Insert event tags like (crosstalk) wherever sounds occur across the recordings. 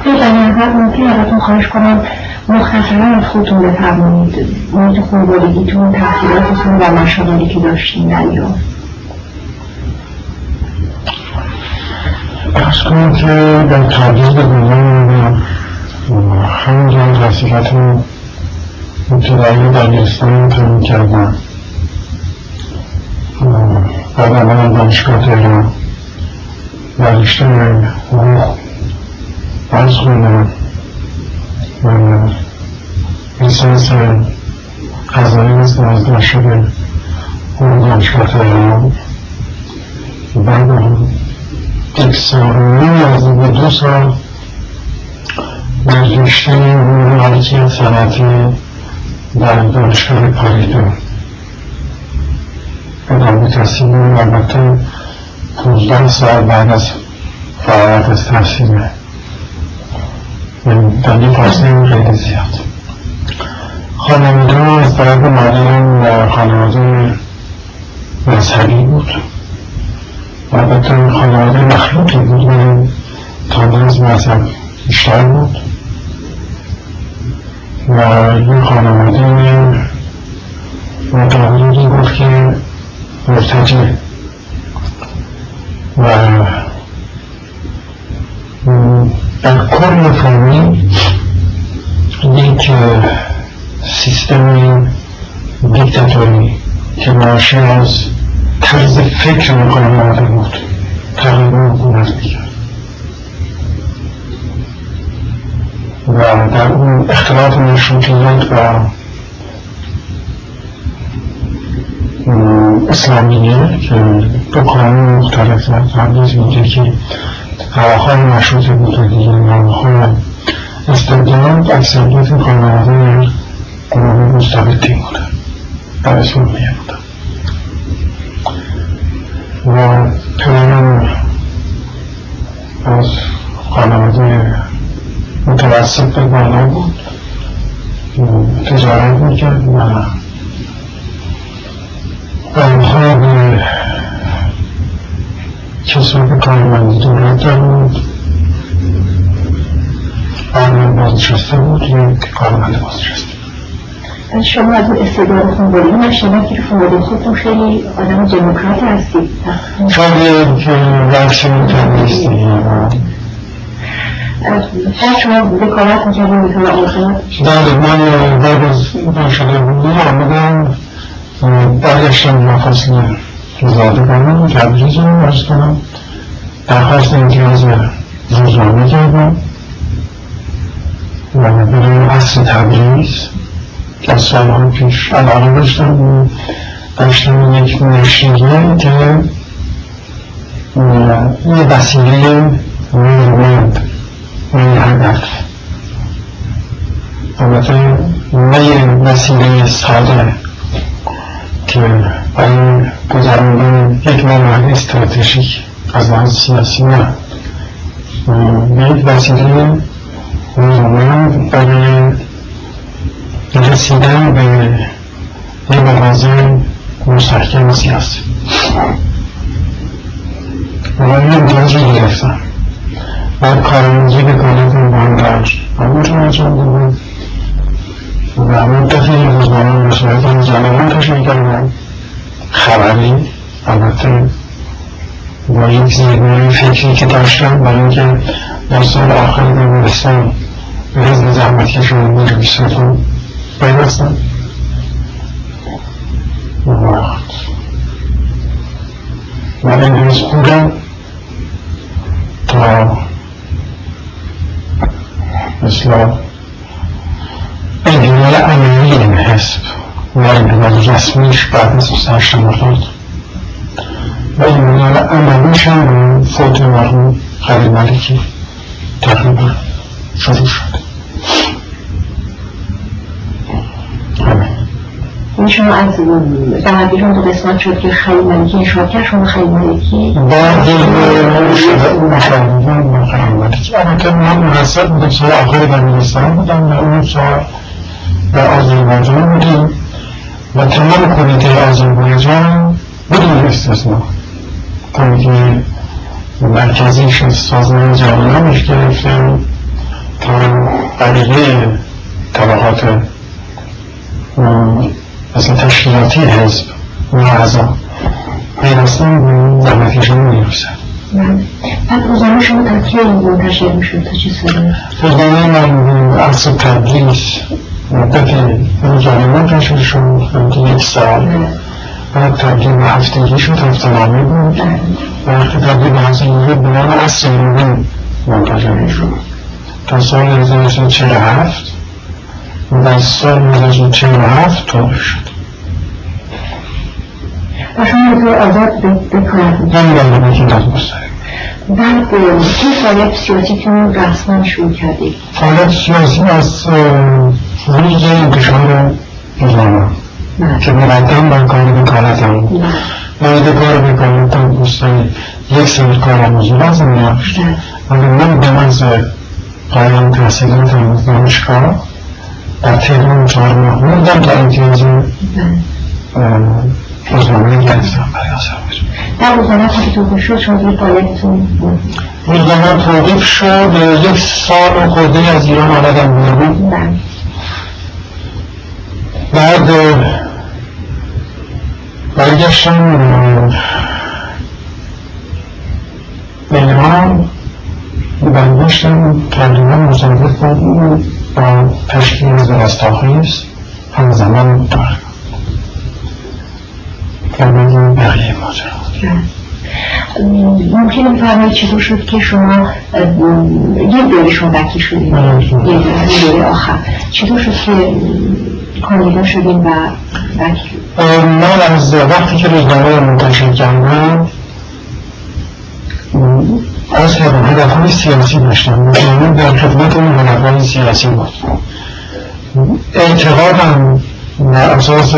بگم ممکن ازتون خواهش کنم مختصرا از خودتون بفرمایید. محیط خانوادگیتون تحصیلاتتون و مشاغلی که داشتین در ایران. ارز کنم که در تبریز به دنیا همونجا تحصیلات ابتدایی دبیرستان تموم کردم. بعد آمدم دانشگاه تهران و رشته حقوق درس خوندم و لیسانس قضایی از دوازده شده اون دانشگاه بعد یک سال از به دو سال در رشته مالکی صنعتی در دانشگاه پاریدو ادامه تحصیل البته پونزده سال بعد از فعالیت از تحصیله در فاصله خیلی زیاد. خانواده از طرف مادرم خانواده مذهبی بود. و البته خانواده مخلوطی بود و تاندنز مذهب بیشتر بود. و این خانواده مقابلی بود که مرتجه و در کل فامیل یک سیستم دیکتاتوری که ناشی از طرز فکر خانواده بود تقریبا حکومت می‌کرد. و در اون اختلاف مشروطیت و اسلامیه که دو قانون مختلف تبریز میگه که هواهای مشروط بود و دیگه نامهای استبداد اکثریت خانواده گروه مستبدی بوده در اسلامیه بوده و پدرم از خانواده متوسط به بالا بود. تجارت می‌کرد و به که کارمندی دولت در بود کارمند بازنشسته بود. یا کارمند بازنشسته شما از اون استعدادتون بودید من شما که فواد خودتون خیلی آدم دموکرات هستید. که رقصمون تبریستی شاید شما دکارت می‌کردیم می‌تونه آخرات بله من بعد از شده بودیم آمدم برگشتم مفاصله زادگانم تبریز رو ارز کنم درخواست امتیاز روزنامه کردم و برای اصل تبریز که از سالها پیش علاقه داشتم داشتم یک نشریه که یه وسیله نیرومند نه هدف البته نه یه وسیله ساده که برای گذراندن یک منوال استراتژیک از لحاظ سیاسی نه. یک وسیله نیرومند برای رسیدن به یه مغازه مستحکم سیاسی. و این امتیاز رو گرفتم. بعد کارمونزی به کالتون با هم داشت و انجام دادم و مدتی روزنامه مسئولیت روزنامه تشکیل کردم. خبری البته با یک زیرمایه فکری که داشتم برای اینکه در سال آخر دبیرستان به حزب زحمتکش علمی رو بیستون پیوستم من امروز بودم تا مثلا انحلال عملی این حزب. انحلال رسمیش بعد از 28 مرداد. و انحلال عملیش هم فوت مرحوم خلیل ملکی تقریبا شروع شد. این شما از دهدیرون دو قسمت شد که خیلی ملکی انشاء کرد شما خیلی ملکی؟ بعد مشاهدان من خیلی ملکی. البته من منصب بودم سال آخر دبیرستان بودم و اون سال در بودیم. و تمام کمیته آذربایجان بدون استثنا کمیته مرکزیش از سازمان جوانانش گرفتن تا بقیه طبقات مثلا تشکیلاتی حزب و اعضا پیوستن در نتیجه می‌رسه بعد روزنامه شما تا کی منتشر می‌شد تا چه ساله؟ روزنامه من اصل تدریس مدت روزانه منتشر شد یک سال. بعد تبدیل به هفتگی شد هفته نامه بود. و وقتی تبدیل به نامه به نام اصل نامه منتشر شد. تا سال 1947 و سال 1947 طور شد. و شما به آزاد بود. نمی‌دونم داد مستقیم بعد چه فعالیت سیاسیتون رسما شروع کردید؟ فعالیت سیاسی از روز انتشار روزنامه که مقدم بر کار وکالتم وارد کار وکالتم دوستان یک سال کار آموزی لازم داشت ولی من به محض پایان تحصیلاتم دانشگاه در تهران چهار ماه موندم تا امتیاز روزنامه گرفتم برای آسایش در روزنامه توقف شد فعالیتتون بود. روزنامه توقیف شد یک سال خورده از ایران آمدم بیرون. بله. بعد برگشتم به ایران برگشتم تقریبا مصادف بود با تشکیل وزارت تاخیص همزمان دارم و بگیم بقیه ماجرا. ممکنه بفرمایید چطور شد که شما یه دوره شما آره. یه دوره یه دوره آخر. چطور شد که کاندیدا شدین و من از وقتی که روزنامه رو منتشر کردم از هدفهای سیاسی داشتم. روزنامه در خدمت اون هدفهای سیاسی بود. اعتقادم بر اساس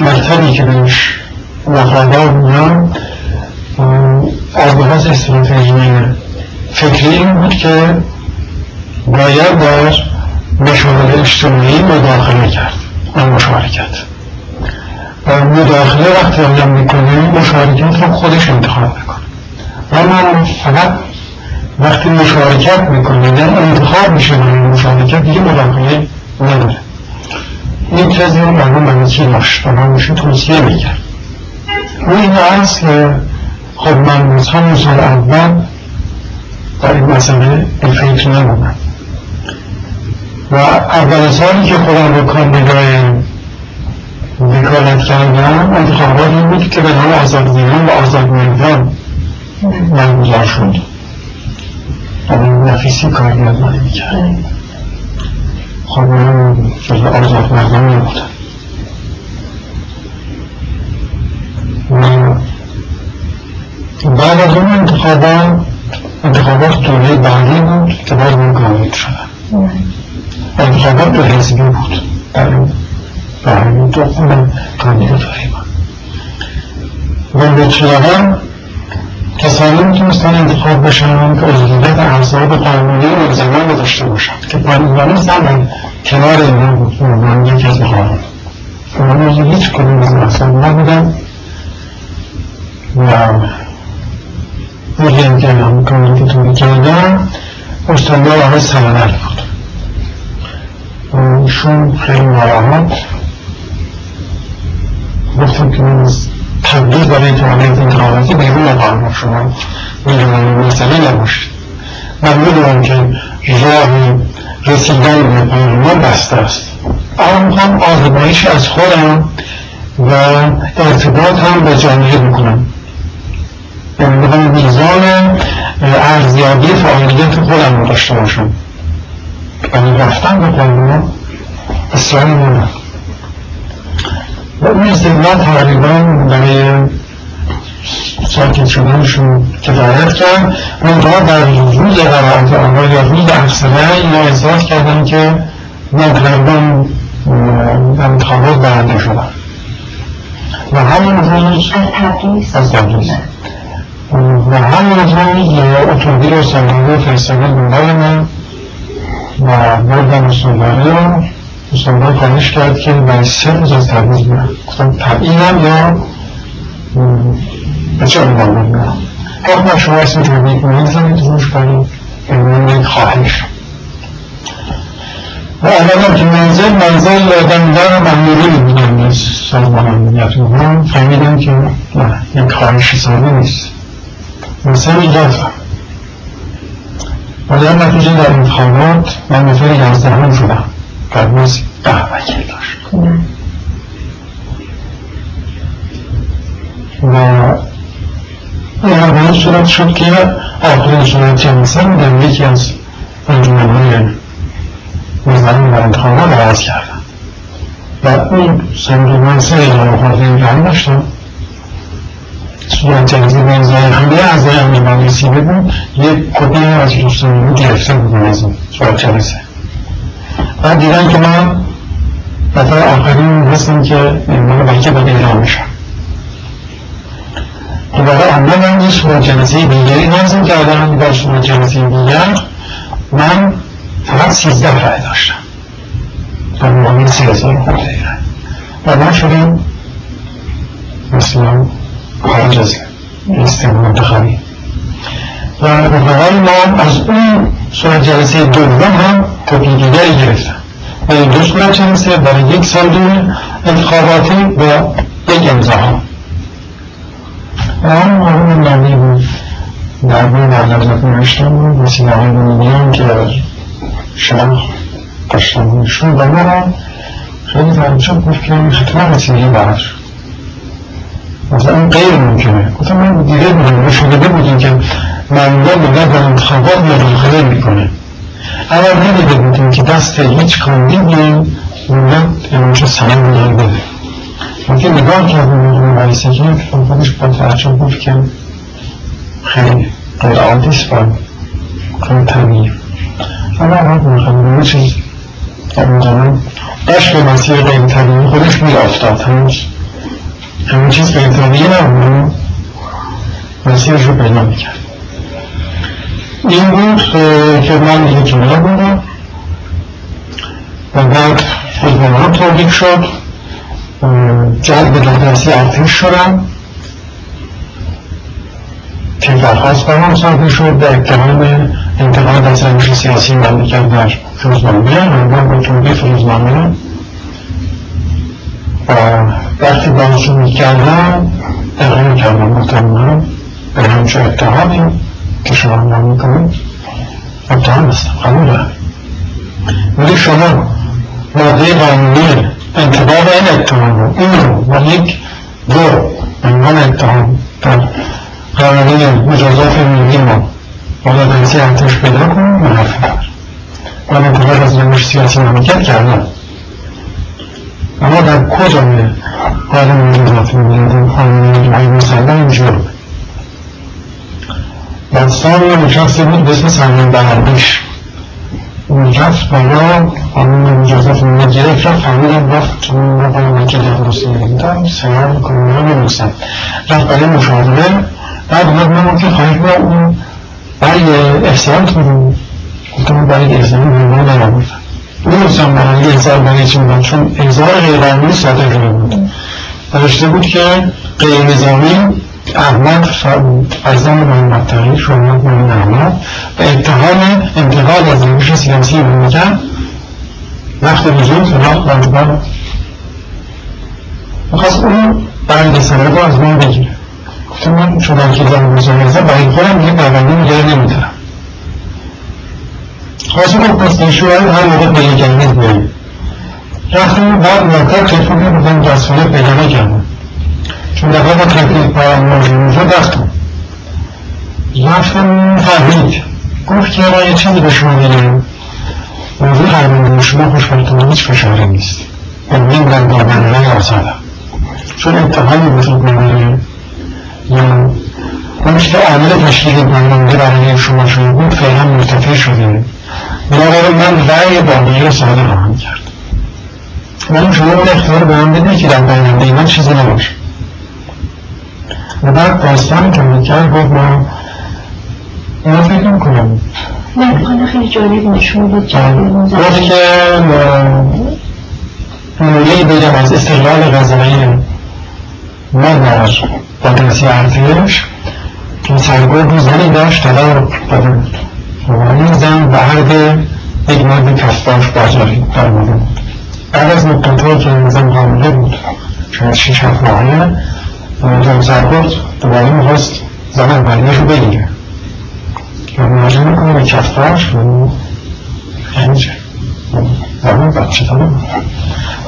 مکتبی که بهش وفادار بودم از لحاظ استراتژی فکری این بود که باید در مشاوره اجتماعی مداخله کرد. آن مشارکت. و مداخله وقتی آدم می‌کنه مشارکت رو خودش انتخاب می‌کنه. و من فقط وقتی مشارکت می‌کنه در انتخاب میشه برای مشارکت دیگه مداخله نداره. این تزی رو مرمون برای چی داشت و من میشه توصیه می‌کرد. و این اصل خب من از اول در این مسئله به فکر نبودم و اول سالی که خودم رو کاندیدای وکالت کردم انتخابات این بود که به نام آزاد زیان و آزاد مردان برگزار شد. این نفیسی کاری از من می‌کرد خب من جز آزاد مردان نبودم بعد از اون انتخابات انتخابات دوره بعدی بود که باز من کاندید شدم. انتخابات حزبی بود. در برای دو خودم کاندیداتوری بود و مطلقا کسانی می‌تونستن انتخاب بشن که عضویت احزاب قانونی یک زمان داشته باشن که پایینگانی زمان کنار اینا بود. من یکی از قانون من هیچ کدوم از احزاب نبودم و هم که هم کاندیداتوری کردم استاندار آقای سمنل بود. ایشون خیلی ناراحت. گفتم که من از تبدیل برای توانیت انتخاباتی بیرون نخواهم شما می‌دونم مسئله نباشید من می‌دونم که راه رسیدن به پارلمان بسته است. اما می‌خوام آزمایش از خودم و ارتباط هم به جامعه بکنم. یعنی می‌خوام میزان ارزیابی فعالیت خودم رو داشته باشم. یعنی رفتن به پارلمان اصراری نمید و اون استقلال تقریبا برای ساکت شدنشون کفایت کرد. منتها در روز قرارت آنها یا روز افسره اینا احساس کردن که من در انتخابات برنده شدم و همون روز از تبریز؟ و همون روز اتومبیل و سنداره فرستادن دنبال من. و استانداری رو استاندار خواهش کرد که برای سه روز از تبریز میرم گفتم تبعیدم یا؟ به چه عنوان گفت نه شما اسم کنید زمین روش کنید به یک خواهش. و اولا که منزل منزل دمیدن ممنوری بودن از سازمان امنیت فهمیدم که نه یک خواهش ساده نیست. مثل رفتم و در نتیجه در انتخابات من نفر یازدهم شدم. در روز ده وکیل داشت و این به صورت شد که آخرین صورت جنسن در یکی از انجمنهای مزدن و انتخابات عوض کردن. و اون صندوق من سه اجاره خورده این داشتم صورت جنسی به ازای همه اعضای امنیان رسیده بود یک کپی از دوستان گرفته بودم از این صورت جلسه بعد دیدن که من نفر آخرین هستم که من بلکه باید اعلام میشم دوباره عملا یه صورت جلسه دیگری نازم کردن در صورت جلسه دیگر من فقط سیزده رای داشتم در مقابل سی هزار خورده و من شدیم مثلا خارج از لیست منتخبی. و رفقای ما از اون صورت جلسه دوم هم کپی دیگری گرفتن و این دو صورت جلسه برای یک سال دون انتخاباتی با یک امضا ها و هم آقای نامی بود. در بین معلمت نوشتم بود مثل آقای بنیان که شناخ داشتم ایشون و ما خیلی تعجب گفت که حتما رسیدگی براش مثلا این غیر ممکنه. گفتم من دیده بودم شده بودیم که معمولا دولت در انتخابات مداخله می‌کنه. اول ندیده بودیم که دست هیچ کاندیدی دولت امروز سلام میدار بده. وقتی نگاه کردیم به مقایسه کرد خودش با تعجب گفت که خیلی غیر عادی است و خیلی طبیعی. اما می‌خوام یه چیز در زمان داشت به مسیر غیر طبیعی خودش میافتاد هنوز همین چیز غیر طبیعی نبود. مسیرش رو پیدا می‌کرد. این بود که من دیگه جمعه بودم. و بعد فیلمان تولید شد. جلب به دادرسی ارتش شدم. که درخواست برام صادر شد در اتهام انتقاد از روش سیاسی مملکت در فروزنامه من با تولید فروزنامه و وقتی بازشون می‌کردم اقرار کردم گفتم من به همچه اتهامی که شما هم می‌کنید اتهام هستم قبول دارم. ولی شما ماده قانونی انتباه این اتهام رو این رو و یک دو عنوان اتهام در قانونی مجازات ملی ما بالا درسی ارتش پیدا کن من حرف ندارم من انتقاد از روش سیاسی مملکت کردم. اما در کجا میره؟ قانون مجازات ملی قانون ملی مسلم اینجور دستان یه نشسته بود به اسم سلمان بهردیش اون رفت بالا قانون مجازات ملی گرفت رفت فهمیدم رفت چون رو بالا مکه درستی نمیدم سیار می‌کنم رو نمیستم رفت برای مشاهده بعد اومد من که خواهش با اون برای احسان کنم گفتم برای احسان رو نرابردم نمیستم برای احسان برای چی بودم چون احضار غیرقانونی صادر شده بود. نوشته بود که غیر نظامی احمد فرزان محمد تغییر شما محمد احمد و اتهام انتقال از روش سیاسی مملکت وقت وجود را واجبان می‌خواست اون بند سند رو از من بگیره. گفتم من چون که زن مزامزه برای خودم یه پرونده نگه نمیدارم. خواست گفت پس نشوهای هر موقع پیدا کردید بریم رفتم بعد مرتب تلفن کردم دستفانه پیدا نکردم چون دفعه با تکلیف با موضوع اونجا رفتم. رفتم فهمید گفت که یه چیزی به شما بگم موضوع قربانی شما خوشبختانه هیچ فشاری نیست. امین در دامنه آزادم چون اتحادی وجود نداره. یا اون که عامل تشکیل برنامه برای شما شده بود فعلا مرتفع شده. بنابراین من رأی باقی رو صادر خواهم کرد من شما اون اختیار به من بده که در بیننده من چیزی نباشه. و بعد داستان که می‌کرد گفت ما اینا فکر می‌کنم نه خیلی جالب نشون بود گفت که نمونه بگم از استقلال غذایی ما در با دستی ارتش که سرگرد زنی داشت طلا داده بود. این زن به عرض یک مرد کفداش بازاری در بود. بعد از مدت که این زن حامله بود شاید شیش هفت ماهه دو سر بود دوباره می‌خواست زن اولیش رو بگیره. و کفداش و یعنی چه زمان بچه داره؟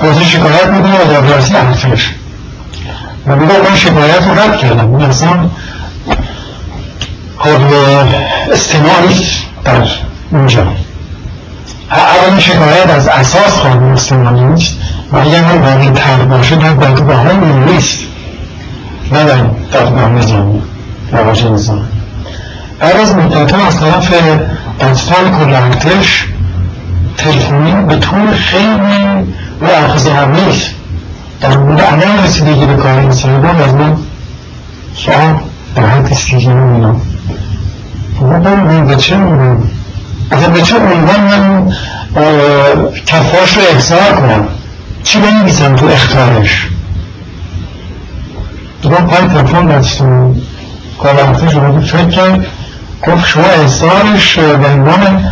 بازی شکایت می‌کنه و دادرسی ارتش و میگه من شکایت رو رد کردم. این اصلا قابل استماع نیست. در اونجا. اولی شکایت از اساس قابل استماع نیست و اگر هم واقعی تر باشه در بلکه با هم نیست. نه در دادگاه نظامی رواج نظامی. بعد از مدت از طرف دادستان کل ارتش تلفنی به طور خیلی و اخذ نیست در مورد عمل رسیدگی به کار انسانی از من سوال در حد استیجی نمی‌دونم من به چه اصلا به چه عنوان من کفاش رو احضار کنم چی بنویسم تو اختارش دوباره پای تلفن دستون کارانتش رو فکر کرد گفت شما احضارش به عنوان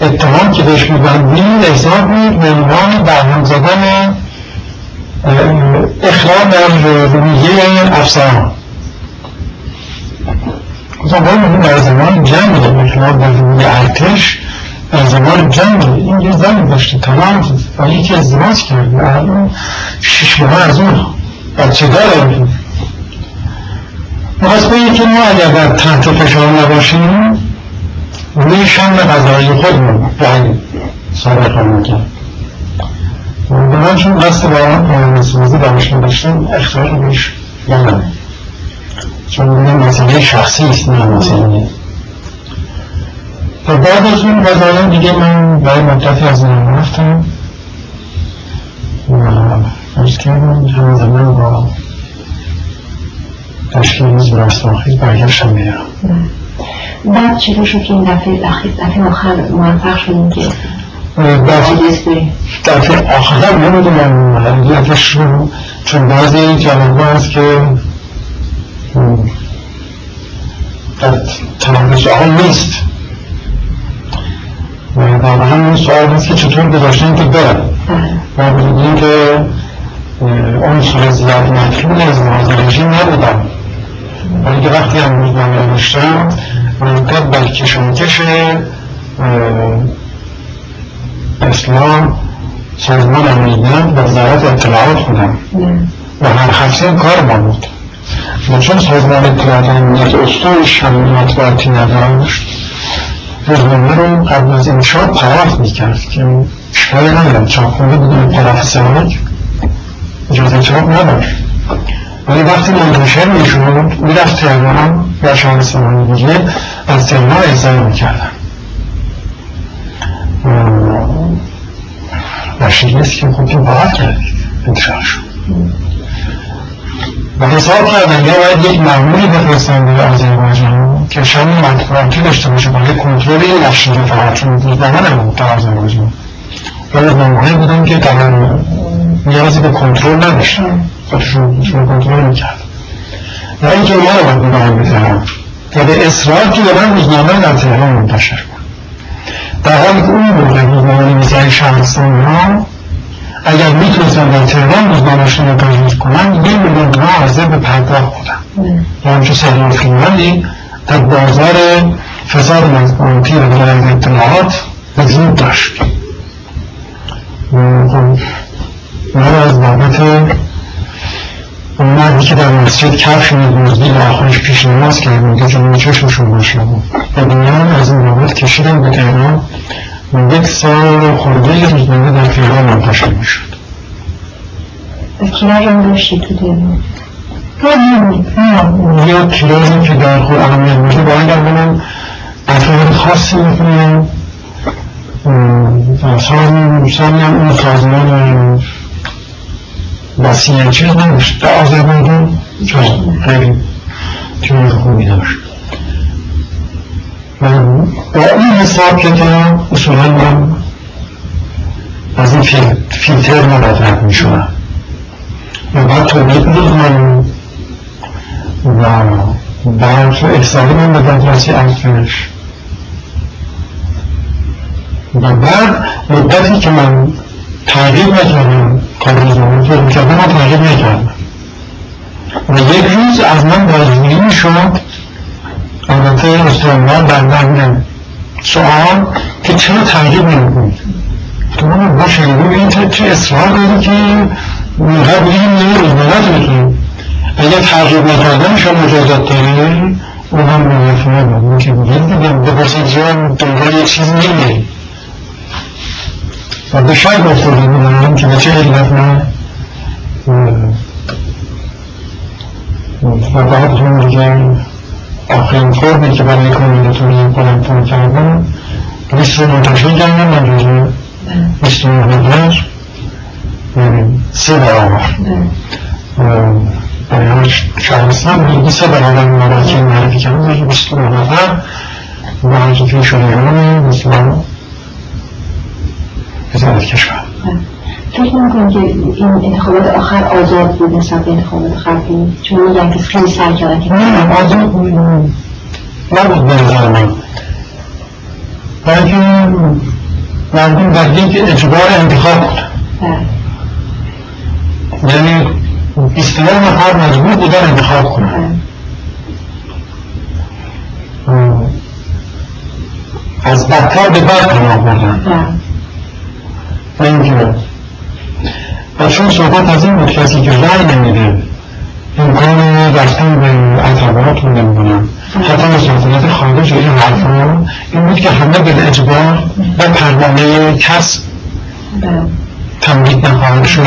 اتهام که بهش میبندید احضار بود. به عنوان برهم زدن اخلال در رویه افسران. گفتم باید در زمان جنگ اخلال در رویه ارتش در زمان جنگ این یه زن داشته تمام و یکی ازدواج کرده الان شش ماه از اون بچه می‌خواست بگه که ما اگر در تحت فشار نباشیم روی شم غذایی خودمون رنگ سابقه می‌کرد. به من چون قصد با سازی دانشگاه داشتم اختیار روش ندارم چون دیگه مسئله شخصی است نه مسئله. و بعد از اون قضایا دیگه من برای مدتی از این رفتم. و فرض کردم همین زمان با تشکیل روز برستاخی برگشتم میرم بعد چرا شد که این دفعه دفعه آخر موفق شدیم که دفعه آخر نمی‌دونم دفعه شروع چون بعضی این جوابه هست که در تمام سوال نیست. و در همین سوال هست که چطور گذاشتن که برن و بودیم که اون سوال زیاد مطلوب از نواز رژیم نبودم ولی که وقتی هم روزنامه نوشتم منتب بر کشونکش اسلام سازمان امنیت و وزارت اطلاعات بودم و هر هفته کار ما بود. و چون سازمان اطلاعات امنیت اصولش هم مطبوعاتی نداشت روزنامه رو قبل از انشاء پرافت می‌کرد که اشکال ندارم چاپخونه بدون پرافسیونال اجازه چاپ نداشت ولی وقتی منتشر می‌شد می‌رفت تهران یا شهرستان دیگه از تهران احضار می‌کردن و شیلیست که خود باید کردید انتشار شد و حساب کردن یا باید یک معمولی بفرستن به آذربایجان که شامل مطبوعاتی داشته باشه برای کنترل این نشریه فقط چون روزنامه نبود در آذربایجان. و روزنامه‌هایی بودن که در نیازی به کنترل نداشتن خودشون کنترل می‌کرد و اینکه ما رو باید بگاه بزنم و به اصرار که من روزنامه در تهران منتشر کنم در حالی که اون موقع روزنامه نویسای شهرستان ها اگر می‌تونستن در تهران روزنامهشون رو تجویز کنن یه میلیون تومن حاضر به پرداخت بودن و همچون سریع فیلمانی در بازار فساد مطبوعاتی و ولایت اطلاعات وجود داشت. ما از بابت اون مردی که در مسجد کفش میدوزدی و آخرش پیش نماز کردیم که جمعه چشمشون باشه بود و از این بابت کشیدم به تهران. یک سال خورده روزنامه در تهران منتشر می‌شد. تیراژ داشتی تو تهران یا تیراژی که در خود اهمیت باشه باید در بلن افراد خاصی می‌کنم. سازمان هم اون سازمان وسیع چیز نداشت در آذربایجان خیلی تیم خوبی داشت. با این حساب کتاب اصولا من از این فیلتر نباید رد می شدم و بعد تولید می‌کنم. و بعد احسالی من به دادرسی ارتش و بعد مدتی که من تغییر نکردم کار روزانه فکر کردم من تغییر نکردم. و یک روز از من بازجویی شد البته استرالمان در مورد سوال که چرا تغییر نمی‌کنید تو من با شنیدون این چه اصرار داری که می‌خواد بگیم نه روزنامت بکنیم اگر تغییر نکردن شما مجازات داری اون هم موافقه بود. که بگید دیگه بپرسید جان دنبال یه چیز نمیری و به شای گفتاده بودم که به چه علت من و بعد هم دیگه آخرین فرمی که برای کامیلتون کنم تون کردم لیست منتشر کردم من جزو لیست مهمتر سه برابر. برای همه شهرستان بودی سه برابر مراجعه معرفی کردم در بیست و حضوفی شریعان مسلمان وزارت کشور. فکر نمی‌کنم که این انتخابات آخر آزاد بود نسبت به انتخابات قبلی. چون میگن که خیلی سر کردن که نه آزاد بود. نبود به نظر من. بلکه مردم در یک اجبار انتخاب بود. یعنی بیستنه نفر مجبور بودن انتخاب کنن از بدتر به بد پناه بردن و اینجور و چون صحبت از این بود کسی که رای نمیده امکان رفتن به اعتبارات رو نمی‌دونم. حتی مسافرت خارج این حرفا این بود که همه به اجبار و پروانه کس تمدید نخواهد شد.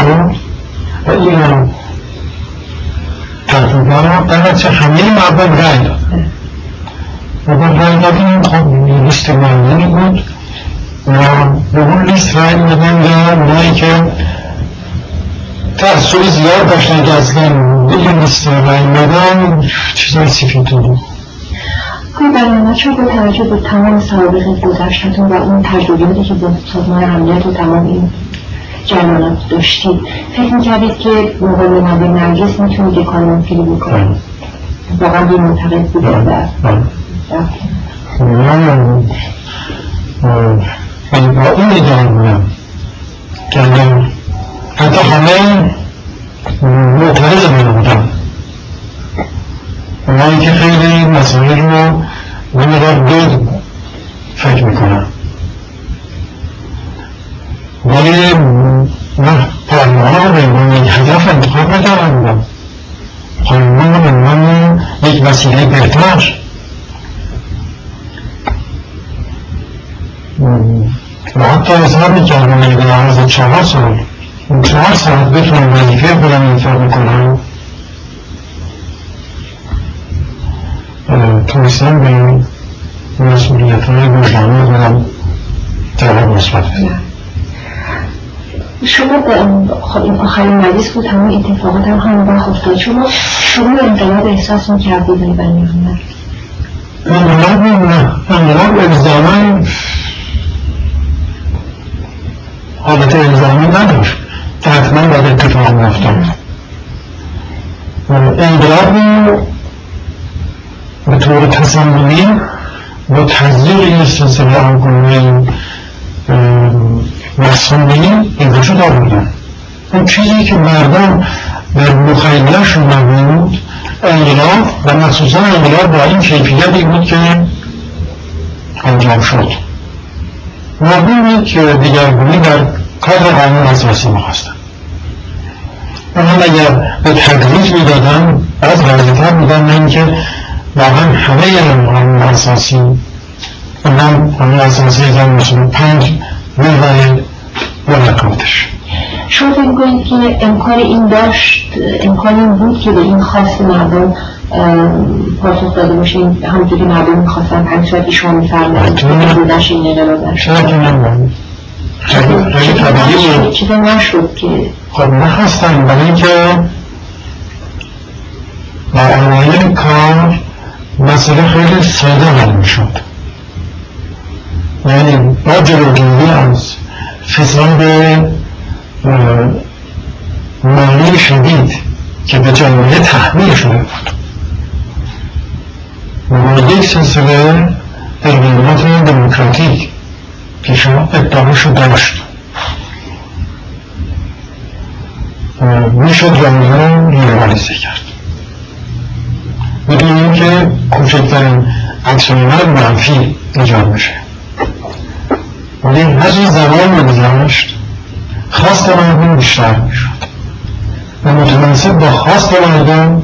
و این هم تقریبا در چه همه مردم رای داد. و با رای دادیم خب لیست معینی بود. و به اون لیست رای دادن و اونایی که تأثیر زیاد داشتن که اصلا دیگه لیست رای دادن چیزای سفید بود. آقای برنامه چون با توجه به تمام سوابق گذشتتون و اون تجربیاتی که با سازمان امنیت و تمام این جریانات داشتید فکر می‌کردید که مقابل نبی نرگس می‌تونید یک کار ممکنی بکنید؟ واقعا بی منتقد بود. در من با این ادعا بودم که حتی همه معترض من بودم. اونایی که خیلی مسائل رو نمیدار دود فکر می‌کنم. ولی من پارلمان رو به عنوان یک هدف انتخاب نکردم. بودم پارلمان رو به عنوان یک وسیله بهتر و حتی اظهار می‌کردم اگه به عرض چهار سال چهار ساعت بتونم وظیفه خودم اینطور بکنم تونستم به این مسئولیت های روزانه خودم جواب مثبت. شما خب این آخرین مجلس بود همون اتفاقات هم همون وقت افتاد. شما شما انقلاب احساس می‌کردید ای بنی محمد انقلاب نه انقلاب الزاما حالت الزامی نداشت. حتما باید اتفاق میافتاد انقلاب به طور تصممی با تزریق این سلسله آنگونه مسئولی این وجود آوردن اون چیزی که مردم در مخیلش نبود انقلاب و مخصوصا انقلاب با این کیفیتی بود که انجام شد. مردم یک دیگرگونی در کار قانون اساسی می‌خواستن اما اگر به تدریج می‌دادن از غلطتر بودن نه اینکه واقعا همه قانون اساسی اونم قانون اساسی از مسلم پنج میوه ملکاتش شما فکر می‌کنید که امکان این داشت امکان این بود که به این خواست مردم پاسخ داده باشه؟ همونطور که مردم می‌خواستن پنج ساعتی شما میفرمایید که بودش این در چرا که نمی‌دونم خیلی طبیعی بود. چیزا نشد که خب نخواستن برای اینکه در اوایل کار مسئله خیلی ساده حل می‌شد. یعنی با جلوگیری از فساد مالی شدید که به جامعه تحمیل شده بود. و یک سلسله تغییرات دموکراتیک که شما ادعاشو داشت. می‌شد رو لیبرالیزه کرد. بدون اینکه کوچکترین عکسالعمل منفی ایجاد بشه ولی هرچی زمان میگذشت خواست مردم بیشتر می‌شد. و متناسب با خواست مردم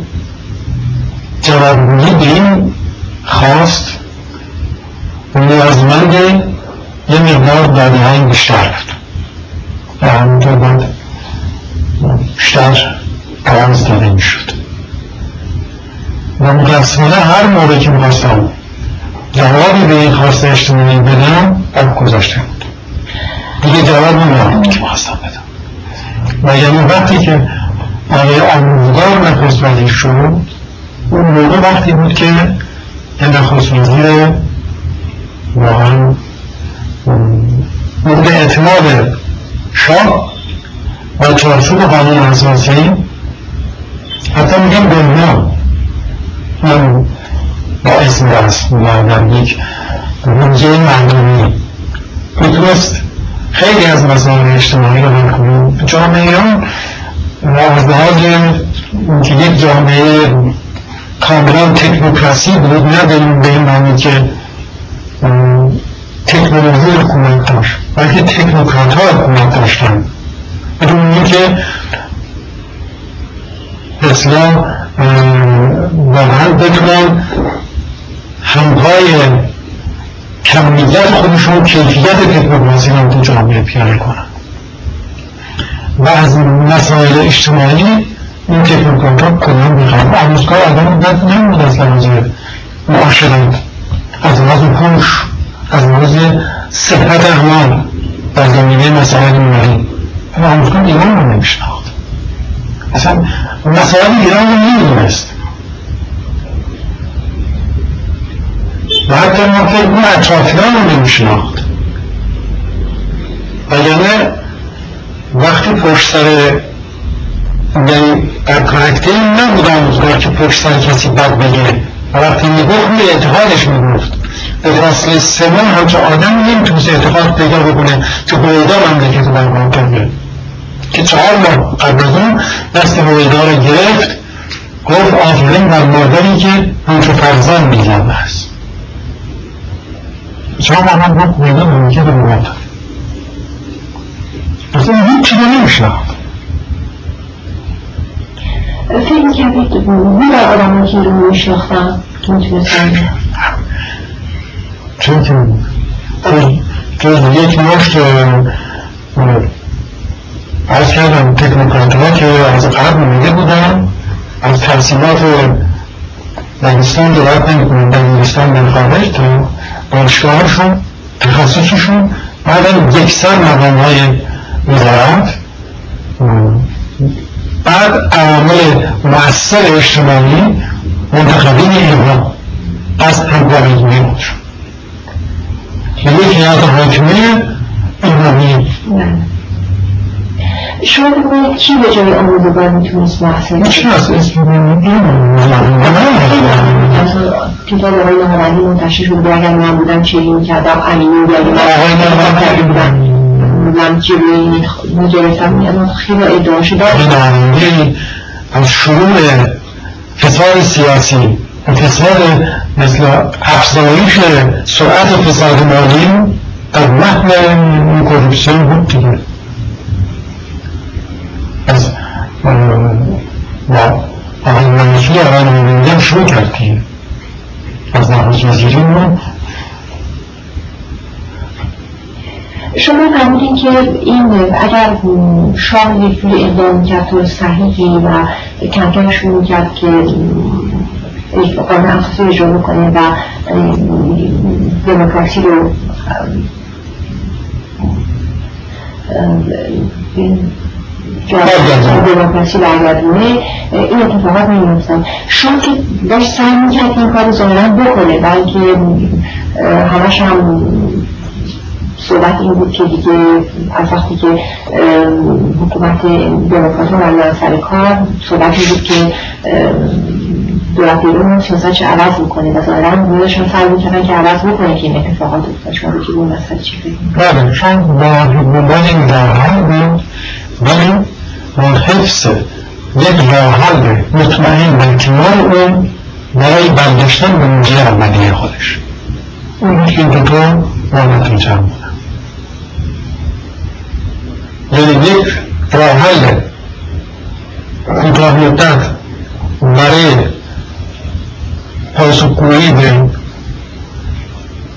جوابگویی به این خواست نیازمند یه مقدار دادههای بیشتر بود و همونطور باید بیشتر توانست داده می‌شد. و متاسفانه هر موقع که می‌خواستم جوابی به این خواست اجتماعی بدم اب گذاشته بود دیگه جواب نمی‌دونم که می‌خواستم بدم. و یعنی وقتی که آقای آموزگار نخست وزیر شد اون موقع وقتی بود که نخست وزیر واقعا مورد اعتماد شاه و چارچوب قانون اساسی حتی میگم دنیا من با اسم دست در یک روزه معنوی می‌تونست خیلی از مسائل اجتماعی رو حل کنیم جامعه ایران از لحاظ که یک جامعه کاملا تکنوکراسی بود نداریم به این معنی که تکنولوژی حکومت داشت بلکه تکنوکرات ها حکومت داشتن. بدون اینکه اصلا واقعا بتونن همپای کمیت خودشون کیفیت تکنوکراسی رو تو جامعه پیاده کنن. و از مسائل اجتماعی این تکنوکرات ها کلا می‌خوان آموزگار آدم بد نمود از لحاظ معاشرت از لحاظ هوش از لحاظ صحت اعمال در زمینه مسائل ملی آموزگار ایران رو نمیشناخت. اصلا مسائل ایران رو نمی‌دونست. و حتی ما فکر اون اطرافیان رو نمیشناخت. و یعنی وقتی پشت سر یعنی در کرکتر نبود آموزگار که پشت سر کسی بد بگه. و وقتی می‌گفت روی اعتقادش می‌گفت. به فاصله سه ماه همچه آدم نمی‌تونست اعتقاد پیدا بکنه که هویدا مملکت رو برقرار کرده که چهار ماه قبل از اون دست هویدا رو گرفت گفت آفرین بر مادری که همچون فرزند میزنده است. چهار ماه هم گفت هویدا مملکت رو برقرار اصلا هیچ چیزی نمیشناخت. فکر کردید بود در آدم که رو میشناختم. که می‌تونستم چون که جز یک مشت از کردم تکنوکرات ها که از قبل میده بودن از تحصیلات دبستان دولت نمی کنن در انگلستان در خارج تا دانشگاهشون تخصصشون بعد یک سر مقام های وزارت. بعد عوامل مؤثر اجتماعی منتخبین اینها از همکاری خودشون یک هیئت حاکمه ایرانی. شما بگوید کی به جای آموزگار می‌تونست محصل چی از اسم کتاب آقای نهارندی منتشر شده. اگر من بودم چیزی می‌کردم امینی یعنی نهارندی بودم من جلوی این مجالسم خیلی ادعا شده. از شروع فساد سیاسی و فساد مثل افزایش سرعت فساد مالی در محل این کورپسیون بود دیگه. از با منصور آقای نمینده هم شروع کرد دیگه از نخست وزیری ما شما فرمودین که این اگر شاه یک جوری اقدام کرد طور صحیحی و کمترش می‌کرد که قانون اساسی اجرا بکنه و دموکراسی رو دموکراسی برگردونه این اتفاقات نمیفتن شما که داشت سعی می‌کرد این کار ظاهرا بکنه بلکه همش هم صحبت این بود که دیگه از وقتی که حکومت دموکرات رو سر کار صحبت این بود که دولت ایران سیاست چه عوض بکنه و ظاهرا فرق می‌کنن که عوض بکنه که این اتفاقات افتاد شما رو که اون مسئله چی بله چون با دنبال این راهحل ولی حفظ یک راهحل مطمئن در کنار اون برای برگشتن به موجه اولیه خودش. اون که این دوتا با نتیجه بودن یعنی یک راهحل کوتاه مدت برای پاسخگویی به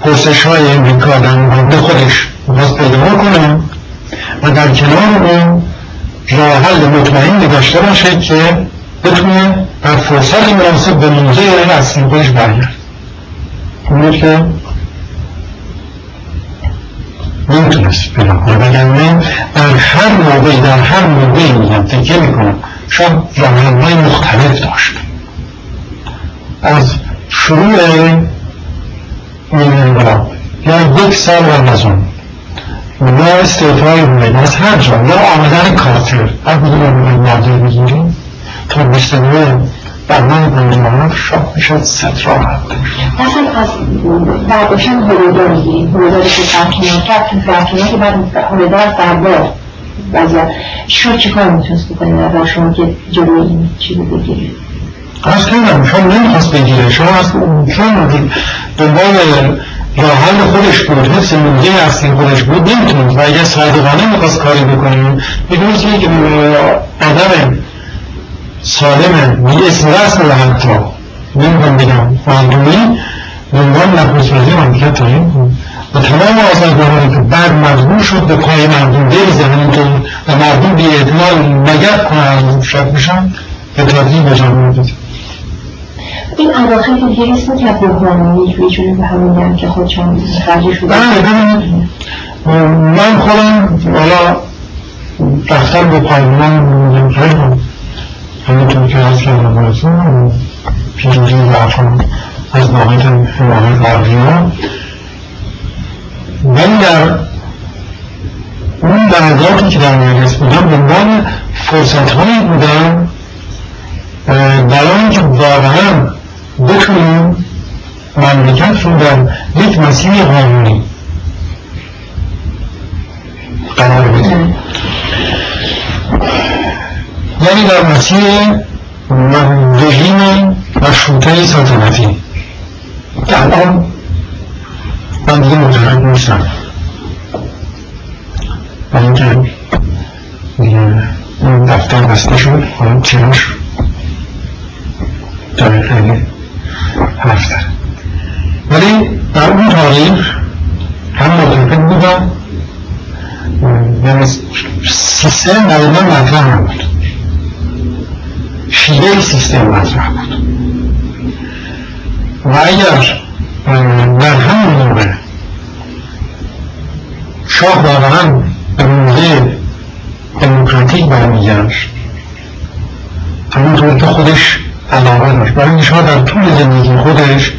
پرسش های امریکا در مورد خودش باز پیدا کنه و در کنار اون راه حل مطمئن داشته باشه که بتونه در فرصت مناسب به موضوع اصلی خودش برگرد. اونه که نمی‌تونست پیدا کنه. وگرنه در هر موقعی در هر موقعی میگم تکیه می‌کنم شاید راهحلهای مختلف داشت. از شروع این انقلاب یا یک سال و از یا استعفای رومین از هر جا یا آمدن کارتر هر کدوم رو نادر بگیریم؟ تا 29 برنامه بندمانات شاید می‌شد ست راه اصلا از برداشتن هلودا می‌گیریم هلودا که فرکنان کرد که فرکنان که بعد هلودا از وضعیت. شما چی کار می‌تونست بکنید نظر شما که جلوی این چیزی بگیرید از کردم شما نمی‌خواست بگیره. شما از چون دنبال راه حل خودش بود حفظ موضع اصلی خودش بود نمی‌تونید و اگر صادقانه می‌خواست کاری بکنیم بدون که آدم سالم بی اسم رسم حتی. نمی‌خوام بگم معلومی دنبال نخست وزیر مملکت تعیین بود و تمام آزادگاهانی که بعد مجبور شد به پای مردم بریزه همینطور و مردم بی اعتماد نگه کنن شد بشن به تدریج به جامعه این اواخر که دیگه اسم که بحرانی یک جوری به همین گرم که خودشان خرجی شده من خودم حالا رفتن به پایمان خیلی همینطور که از کردم بایدون پیروزی ضعفان از ناقید حمایت غربی ها ولی در اون درجاتی که در مجلس بودم دنبال فرصت هایی بودم برای اینکه واقعا بتونیم مملکت رو در یک مسیر قانونی قرار بدیم. یعنی در مسیر رژیم مشروطه سلطنتی. که الان من دیگه مجرد نیستم. و اینکه این دفتر بسته شد حالا چراش؟ دقیقه حرف داره ولی در اون تاریخ هم معتقد بودم. یعنی سیستم دقیقا مطرح نبود. شیوه سیستم مطرح بود. و اگر در همون موقع شاه واقعا به موضع دموکراتیک برمیگشت همونطور که خودش علاقه داشت. برای اینکه در طول زندگی خودش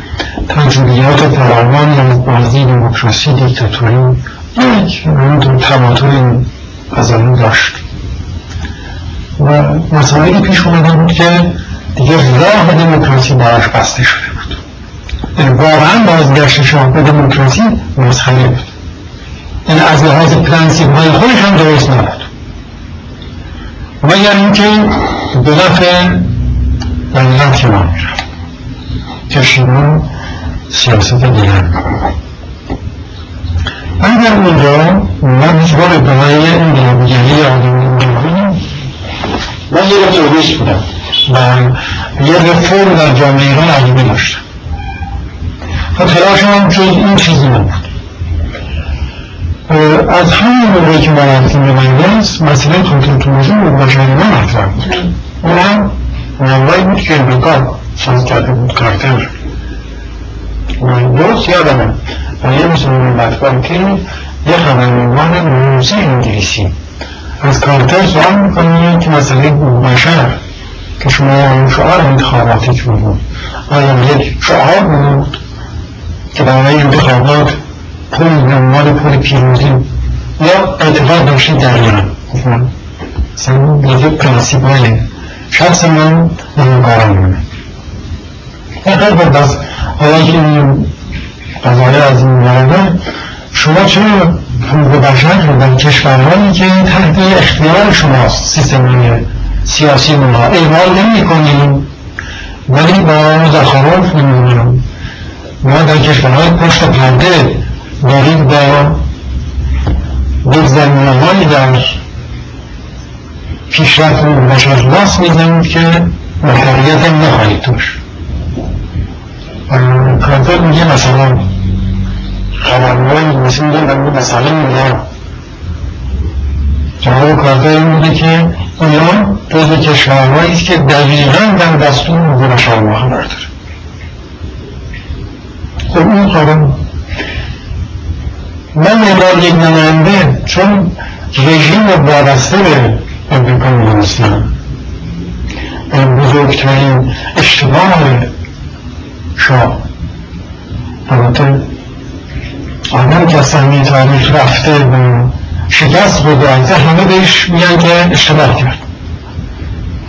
تجربیات فراوانی از بازی دموکراسی دیکتاتوری یک تماتر از آن داشت. و مسائلی پیش اومده بود که دیگه راه دموکراسی براش بسته شده بود. یعنی واقعا بازگشت شاه به دموکراسی مسخره بود. یعنی از لحاظ پرنسیب های خودش هم درست نبود. مگر اینکه به نفع ملت کنار می‌رفت کشیدن سیاست دیگر اگر اونجا من هیچ بار ادعای دیگری آدم من یه رفت بودم و یه رفورم در جامعه ایران داشتم و تلاش هم جز این چیزی نبود از همین موقعی که رفتیم به مجلس مسئله مطرح بود نوعی بود که امریکا ساز کرده بود کارتر من درست یادمه و یه مسلمان مطبعی که یه خبرنگار موزی انگلیسی از کارتر سوال می‌کنه که مسئله بشر که شما شعار انتخاباتی که بود آیا یک شعار بود که برای انتخابات پول نمال پول پیروزی یا اعتقاد داشتید در ایران مثلا یه پرنسیپاله شخص من نمیکارم اینقدر بود از حالا که این قضایه از این مورده شما چرا حقوق بشر رو در کشورهایی که تحت اختیار شماست سیستم سیاسی ما اعمال نمی کنیم؟ ولی با زخاروف نمی‌دونم ما در کشورهای پشت پرده دارید با زمینه هایی در پیشرفت بشر راست می‌زنید که محتریت هم نخواهید توش کانتر میگه مثلا خبرهای مثل میگه در مسئله میگه. جواب کارتر این بوده که ایران جز کشورهایی است که دقیقا در دستور حقوق بشر ما قرار داره. خب این قانون من ابرار یک نماینده چون رژیم وابسته به امریکا می‌دونستم بزرگترین اشتباه شاه. البته آدم که از صحنه تاریخ رفته و شکست قدرت همه بهش میگن که اشتباه کرد.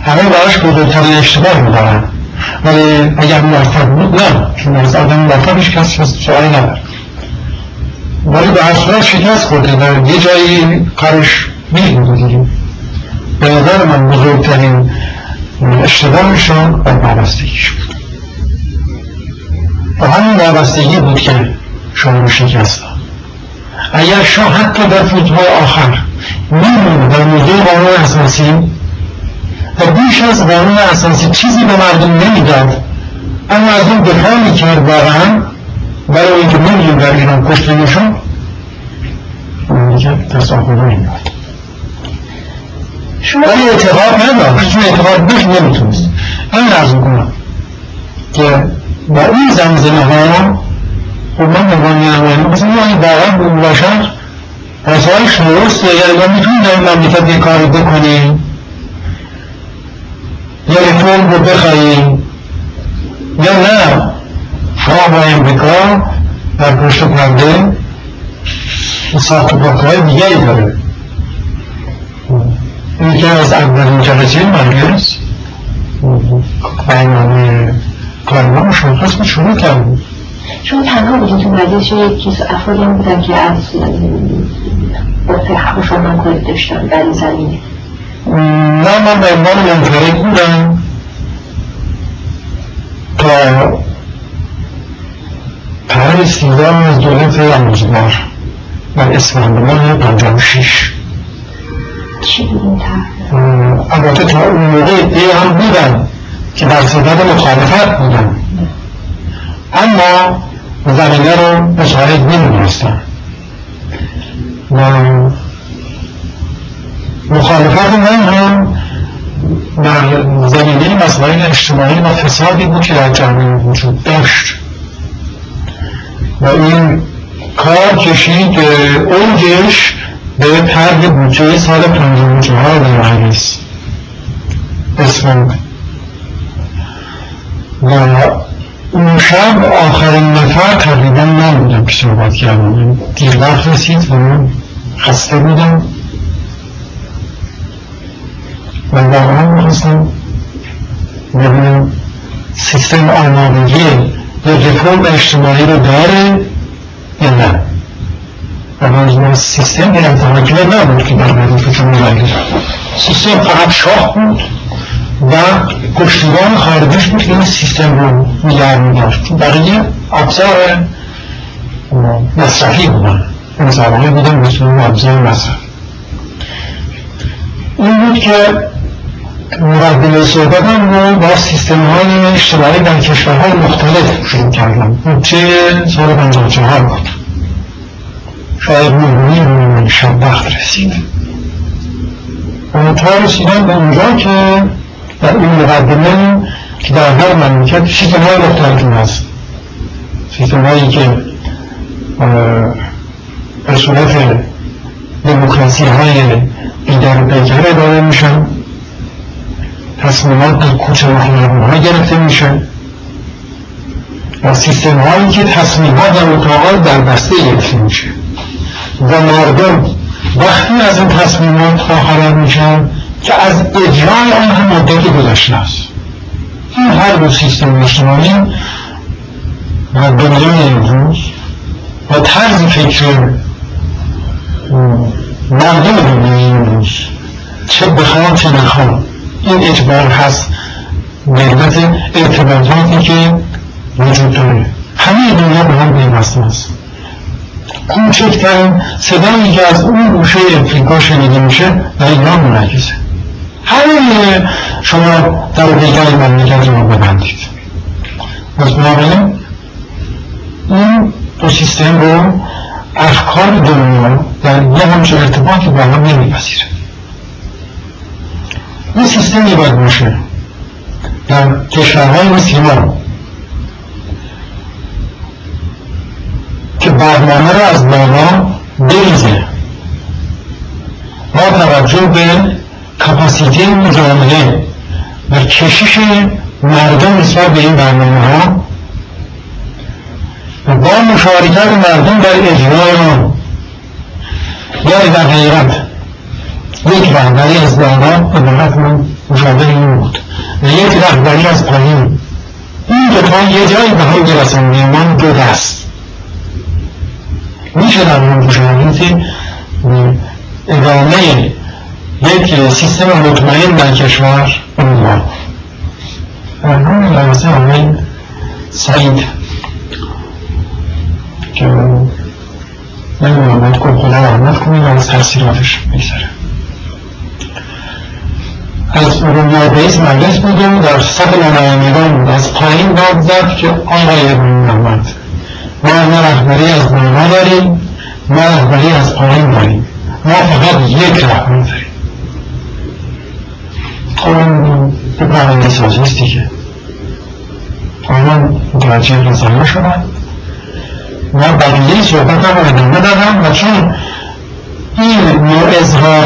همه براش بزرگترین اشتباه میدارن ولی اگر موفق بود نه. چون از آدم موفقش کسی سوالی نداره. ولی به هر شکست خورده در یه جایی کارش میگه دیگه. به نظر من بزرگترین اشتباهشان بر وابستگیش بود. و همین وابستگی بود که شما رو شکست داد. اگر شاه حتی در فوتهای آخر میمونه در موضوع قانون اساسی و بیش از قانون اساسی چیزی به مردم نمی‌داد اما از اون دفاع می‌کرد واقعا برای اینکه میلیون در ایران کشته میشون مملکت تصاحب نمیاد ولی اعتقاد نداشت چون اعتقاد بش نمی‌تونست. این ارز می‌کنم که با این زمزمه ها خب من عنوان نماینده مثلا این واقعا بود باشد رسالش درسته یعنی ما می‌تونیم در این مملکت یه کاری بکنیم یا رفرم رو بخواهیم یا نه. شما با امریکا در پرده ساخت و های دیگری داره. این که از اولین جلسه مجلس برنامه کارما مشخص به شروع کردیم شما تنها بودین تو مجلس یکی افرادی هم بودن که از حق شما کنید داشتن در این زمینه. نه من به عنوان منفرد بودم. تا پرد سیزدهم از دولت امروزگار در اسفند ماه پنجاه و شیش البته تا اون موقع دیگه هم بودن که در صدد مخالفت بودن. اما زمینه رو مشاهد نمی‌دونستن. و مخالفت من هم در زمینه مسائل اجتماعی و فسادی بود که در جامعه وجود داشت. و این کار کشید اوجش به طرح بودجه سال پنجاه چهار در مجلس اسفند و اون شب آخرین نفر تقریبا من که صحبت کردم. دیر وقت رسید و من خسته بودم. و واقعا می‌خواستم ببینم سیستم آمادگی یا رفرم اجتماعی رو داره یا نه. و سیستم به انتحاکمه نبود که در مورد چون سیستم فقط شاه بود و کشتیگان خارجیش بود که این سیستم رو نگه میداشت بقیه ابزار مصرفی بودن. مسابقه بودن مثل ابزار مصرف. این بود که مقدمه صحبتم رو با سیستم های اجتماعی در کشورهای مختلف شروع کردم چه سال 54 بود. شاید می‌بینی شب وقت رسید و تا رسیدن به اونجا که در این مقدمه که در هر مملکت سیستم های مختلفی هست. سیستم هایی که به صورت دموکراسی های بیدار و پیکر اداره میشن. تصمیمات در کوچه و ها گرفته میشن. و سیستم هایی که تصمیمات در اتاقات در بسته گرفته میشه. و مردم وقتی از این تصمیمات خواهران میشن که از اجرای آن هم مدتی گذشته است. این هر دو سیستم اجتماعی و دنیای امروز و طرز فکر مردم دنیای امروز چه بخوام چه نخوام این اجبار هست. نسبت ارتباطاتی که وجود داره. همه دنیا به هم پیوسته است. کوچکترین صدایی که از اون گوشه افریقا شنیده میشه در ایران منعکسه همه شما در دیگر مملکت رو ببندید. بنابراین این دو سیستم رو افکار دنیا در یه همچه ارتباطی با هم نمیپذیره. این سیستمی باید باشه در کشورهای مثل ما که برنامه را از بالا بریزه. با توجه به کپاسیتی جامعه و کشش مردم نسبت به این برنامه ها و با مشارکت مردم در اجرای آن یا در حقیقت یک رهبری از بالا عبارت من مشابه این بود و یک رهبری از پایین. این دوتا یه جایی به هم برسن من دو دست. اون که ادامه یک سیستم مطمئن در کشور در همین لحظه آقای سعید که نمی‌دونم باید گفت خدا رحمت کنید و از تحصیلاتش میگذره. از ارومیا رئیس مجلس بودم در صف نمایندگان بود از پایین باد زد که آقای ابن محمد ما نه رهبری از بالا داریم نه رهبری از پایین داریم ما فقط یک رهبر داریم. خب به برنامه سازی است دیگه. آنها متوجه رسانه شدن. و بقیه صحبت هم ادامه دادم و چون این نوع اظهار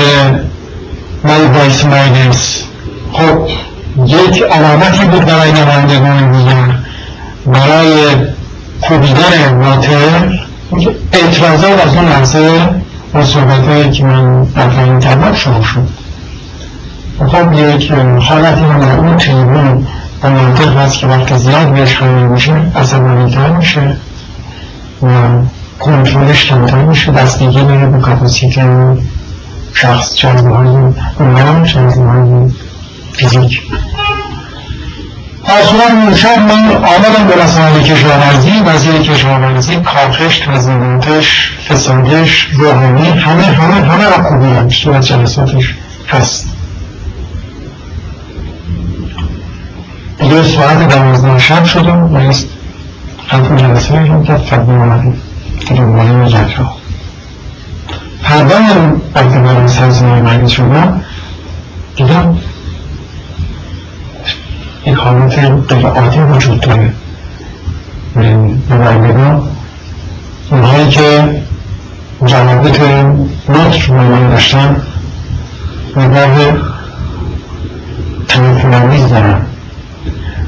مای وایس مایدنس خب یک علامتی بود برای نمایندگان دیگر. برای کوبیدن واتر اعتراضات از اون لحظه با صحبت که من در کردم شروع شد. خب یک حالتی هم در اون تریبون و منطق هست که وقت زیاد بهش خواهی میشه عصبانیتر میشه و کنترلش کمتر میشه. دستگیری داره به کپاسیت شخص جذبه های اونم جذبه های فیزیک. اصلا شب من آمدم به رسانه کشاورزی وزیر کشاورزی کارخش تزیناتش فسادش روحانی همه همه همه را خوبی همش تو جلساتش هست. دیگه ساعت دوازده شب شدم و ختم جلسه رو کرد فقط آمدیم. که دنباله مجد را. پردن برای سازمان مجلس شدم دیدم. این حالت غیر عادی وجود داره. نمایندگان. اونهایی که جوابط نطر رو داشتن نگاه تنفرآمیز دارن.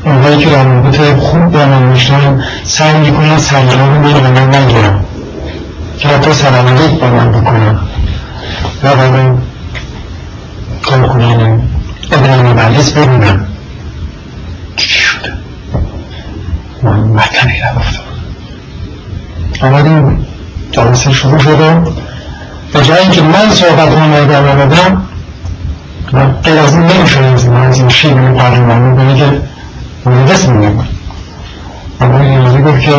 اونهایی که روابط خوب با داشتن سعی می‌کنن سیاران رو به من نگیرن. که حتی سلاملیک با من بکنن. و با من کارکنان ادران مجلس ببینم چی شده؟ من مطلبی نگفتم. آمدیم جلسه شروع شده به جایی که من صحبت رو ادامه بدم و غیر از این نمیشه از من از این شیبه پارلمانی بگه که مجلس میگم آقای ریاضی گفت که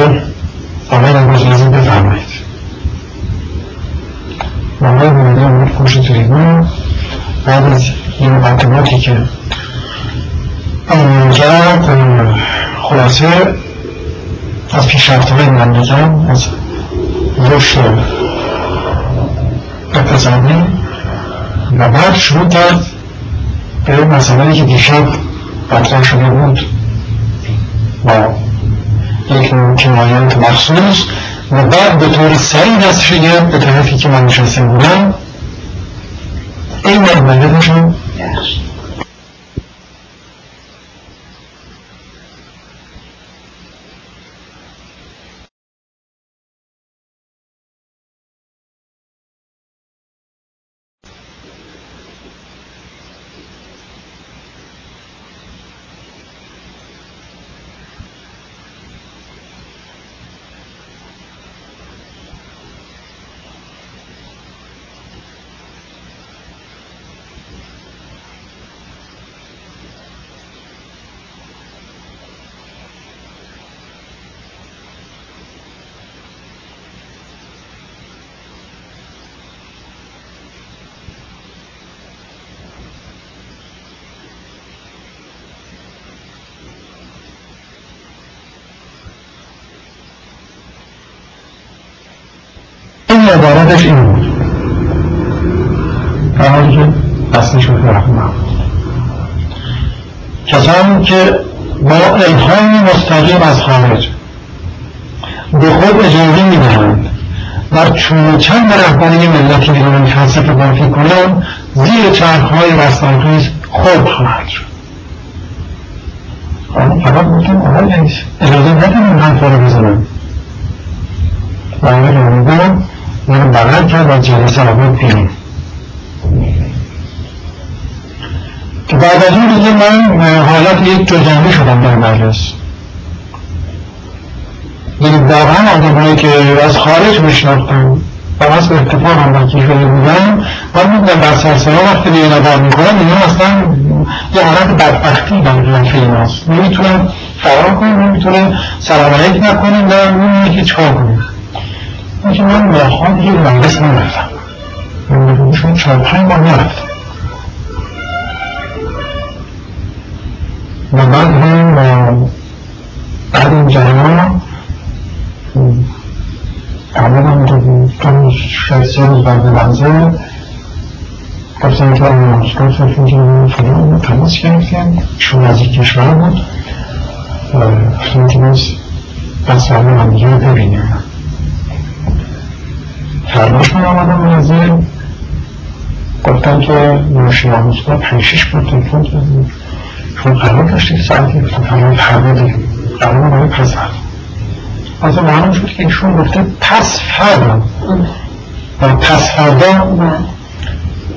آقای نگوز بفرمایید. و آقای بوده امید پشت تریبون. بعد از این مقدماتی که کرد خلاصه از پیشرفت های مملکت از رشد اقتصادی و بعد شروع کرد به مسئله که دیشب مطرح شده بود با یک کنایات مخصوص و بعد به طور سریع دستش گرفت به طرفی که من نشسته بودم. این مدمجدشون عبارتش این بود. در حالی که دستش رو کسانی که با الهام مستقیم از خارج به خود اجازه می‌دهند در چون چند رهبری ملتی بیرون فلسفه بافی کنند زیر چرخهای رستاخیز خود خواهد شد. فقط گفتم آقای رئیس اجازه ندیم این حرفا رو بزنم. و آقای رمیدان من بغل کرد و جلسه آورد بیرون که بعد از اون دیگه من حالت یک جزامی شدم در مجلس. یعنی واقعا آدمایی که از خارج میشناختم و از به اتفاق هم وکیل شده بودم من می‌دونم در سرسرا وقتی به این آدم می‌کنم اینا اصلا یه حالت بدبختی در قیافه ایناست. نمی‌تونم فرار کنم نمی‌تونم سلام علیک نکنیم و نمی‌دونم که چکار کنیم اینکه من ماها دیگه به مجلس نرفتم من چهار پنج ماه نرفتم و بعد هم بعد این جریان آمدم تا شاید سه روز بعد لحظه گفتم که آن مسکو فکر که فلان تماس گرفتیم چون از یک کشور بود گفتم که بس بس همه هم دیگه رو ببینیم فرداش من آمدم از این. گفتم که نوشی آموزگاه پنشش بود. تلفن کردیم چون قرار داشتید ساعتی گفتم فرمان فردا قرار برای پس فردا از معلوم شد که ایشون گفته پس فردا و پس فردا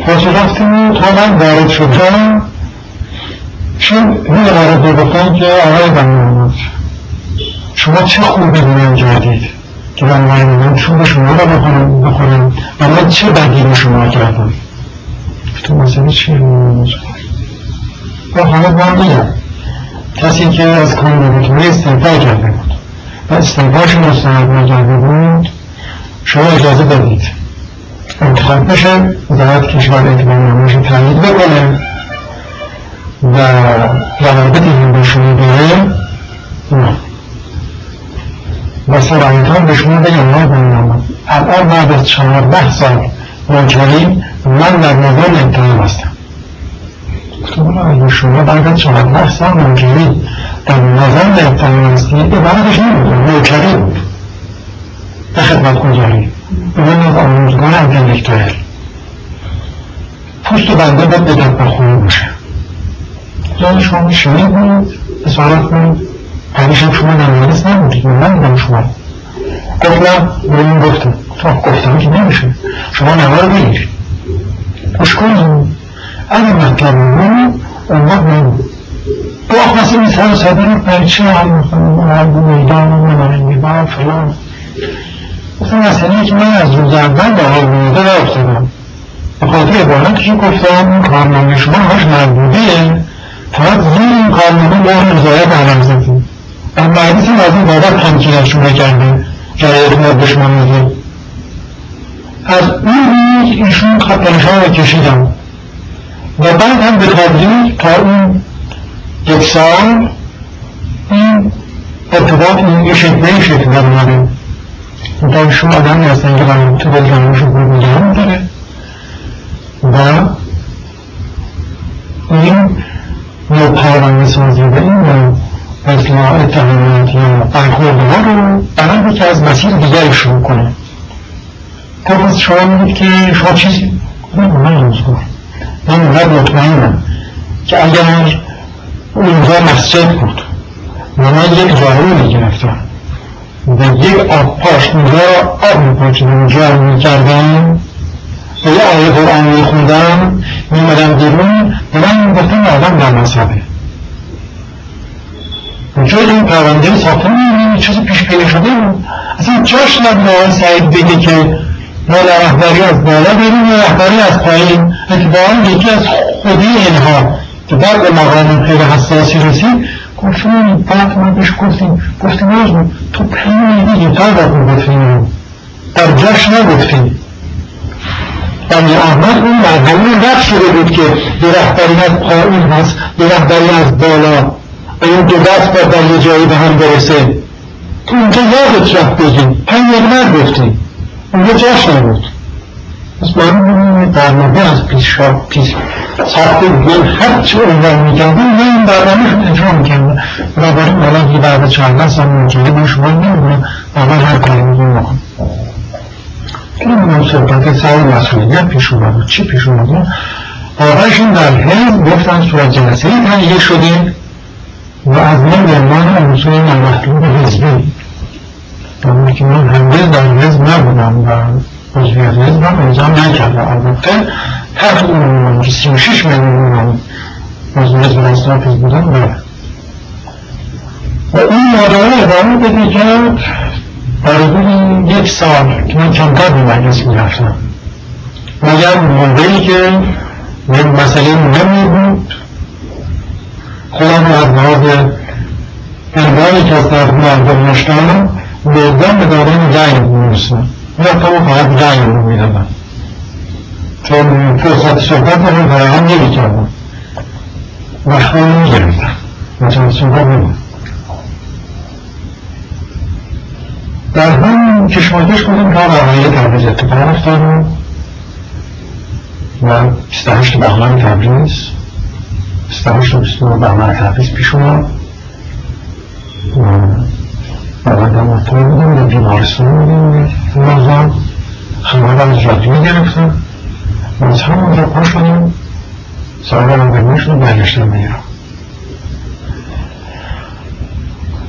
پس رفتیم تا من وارد شدم چون این وارد گفتن که آقای بنیامد شما چه خوبی به من کردید که من من چون به شما رو بخورم بخورم. و من چه بدی به شما کردم تو مسئله چیه و حالا من میگم کسی که از کاندیداتوری استعفا کرده بود. و استعفاش مستند نکرده بود. شما اجازه دادید انتخاب بشه وزارت کشور اعتبار نامش تایید بکنه. و روابطی هم به شما بره و سرایت به شما بگم نه بنامد الان بعد از چهارده سال نوکری من در نظام امتحان هستم. گفتم اگه شما بعد از چهارده سال نوکری در نظام امتحان هستی عبارتش نمیدون نوکری بود به خدمت گذاری. به من از آموزگار انتلیکتویل پوست و بنده باید به دب بخونه باشه. یعنی شما شنید بود اصارت بود همیشه شما نمانست نبودید من بودم شما. گفتم به این گفتم. تو گفتم که نمیشه. شما نما رو بگیر. گوش کنیم اگه مطلب رو اون وقت نبود تو آخواسته این سر ساده رو پرچه حال می‌کنم من به میدان و من میبارم فلان. گفتم مسئله که من از روز اول به حال میده رفتم به خاطر عبارتی که گفتم این کارنامه شما هاش مربوطه فقط زیر این کارنامه مهر رضایت علم زدیم. اما بعدی از این بابت تمکینشون نکرده جرایت ما به شما میده از اون روز ایشون خطنشان رو کشیدم. و بعد هم به تدریج تا اون یک سال این ارتباط این یه شکل شکل در اومده. در شما آدمی هستن که برای تو دل جمعش رو نگه داره و این پرونده سازی و این اصلاح اتهامات یا برخوردها رو برای که از مسیر دیگری شروع کنه گفت شما میگید که شما چیزی من من من مطمئنم که اگر اونجا مسجد بود و من یک جارو می‌گرفتم و یک آب پاش اونجا آب میپاشیدم اونجا می‌کردم و یه آیه قرآن میخوندم میمدم بیرون و من گفتم آدم در مذهبه. جای این پرونده ساخته می‌بینیم چیزی پیش پیدا شده اصلا جاش نبود آقای سعید بگه که ما رهبری از بالا بریم و رهبری از پایین. اتفاقا یکی از خودی اینها. که بعد به مقام خیلی حساسی رسید گفتیم بعد ما بهش گفتیم. گفتیم آزمون تو پنی دیگه تا باید گفتیم. در جاش نگفتیم. بنی احمد اون مرحله رفت شده بود که یه رهبری از پایین هست یه رهبری از بالا. و این دو دست باید در یه جایی به هم برسه. تو اونجا یادت رفت بگیم پنی نگفتیم اونجا جاش نبود. پس باید برنامه از پیش پیش. ساخته بود. هر چه عنوان می‌کردن من این برنامه شد اجرا می‌کردن بنابراین الان که بعد چهارده سال مجاهد من شما نمی‌دونم اول هر کاری نکن که من صحبت سر مسئولیت پیش اومد. چی پیش اومد؟ آقایشون در حزب گفتن صورت جلسه ای تهیه شده. و از من به عنوان عنصر نامطلوب حزبی. در که من هنگز در حزب نبودم و عضویت حزب هم انجام نکردم البته تحت اون که سی و شش میلیون من عضو حزب اصلاف حزب بودم نه. و این ماجرا ادامه بده کرد در حدود یک سال که من کمتر به مجلس می‌رفتم مگر موقعی که یک مسئله مهمی بود خودم از لحاظ عنوانی که از طرف مردم داشتم بردم به دادن رأی می‌رسم می‌رفتم و فقط رأی رو می‌دادم چون فرصت صحبت رو فراهم نمی‌کردم وقتا نمی‌گرفتم مثلا صحبت نمید در هم کشماکش بودیم تا واقعی تبریز اتفاق افتاد و 28 بهمن تبریز. 28 و 29 بهمن تبریز پیش اومد بعد هم اطلاع بودیم به بیمارستان بودیم نازان خبر از رادیو گرفتم و از همون را پا شدیم ساعت هم برمی شد برگشتم به ایران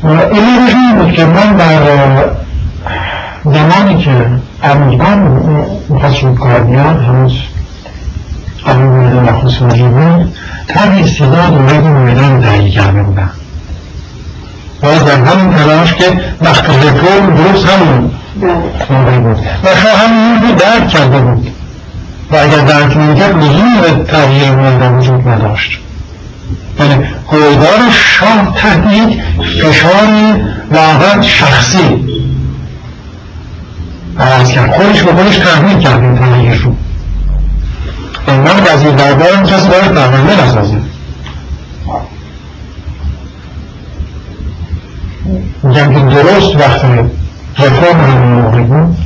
و این رژیم بود که من در زمانی که امیدوان می‌خواست رو کار بیاد هنوز بوده نخست وزیر بود طرح استعداد اولاد میدان تهیه کرده بودن و در همین تلاش که وقت رفرم درست همون موقعی بود. و همین رو درک کرده بود. و اگر درک نمی‌کرد لزومی به تغییر میدان وجود نداشت. یعنی هویدار شاه تحت یک فشار واقعا شخصی. عوض کرد خودش به خودش تحمیل کرد این تغییر رو انگار وزیر دربار کسی باید برنامه نسازه میگم که درست وقت رفرم همین موقع بود.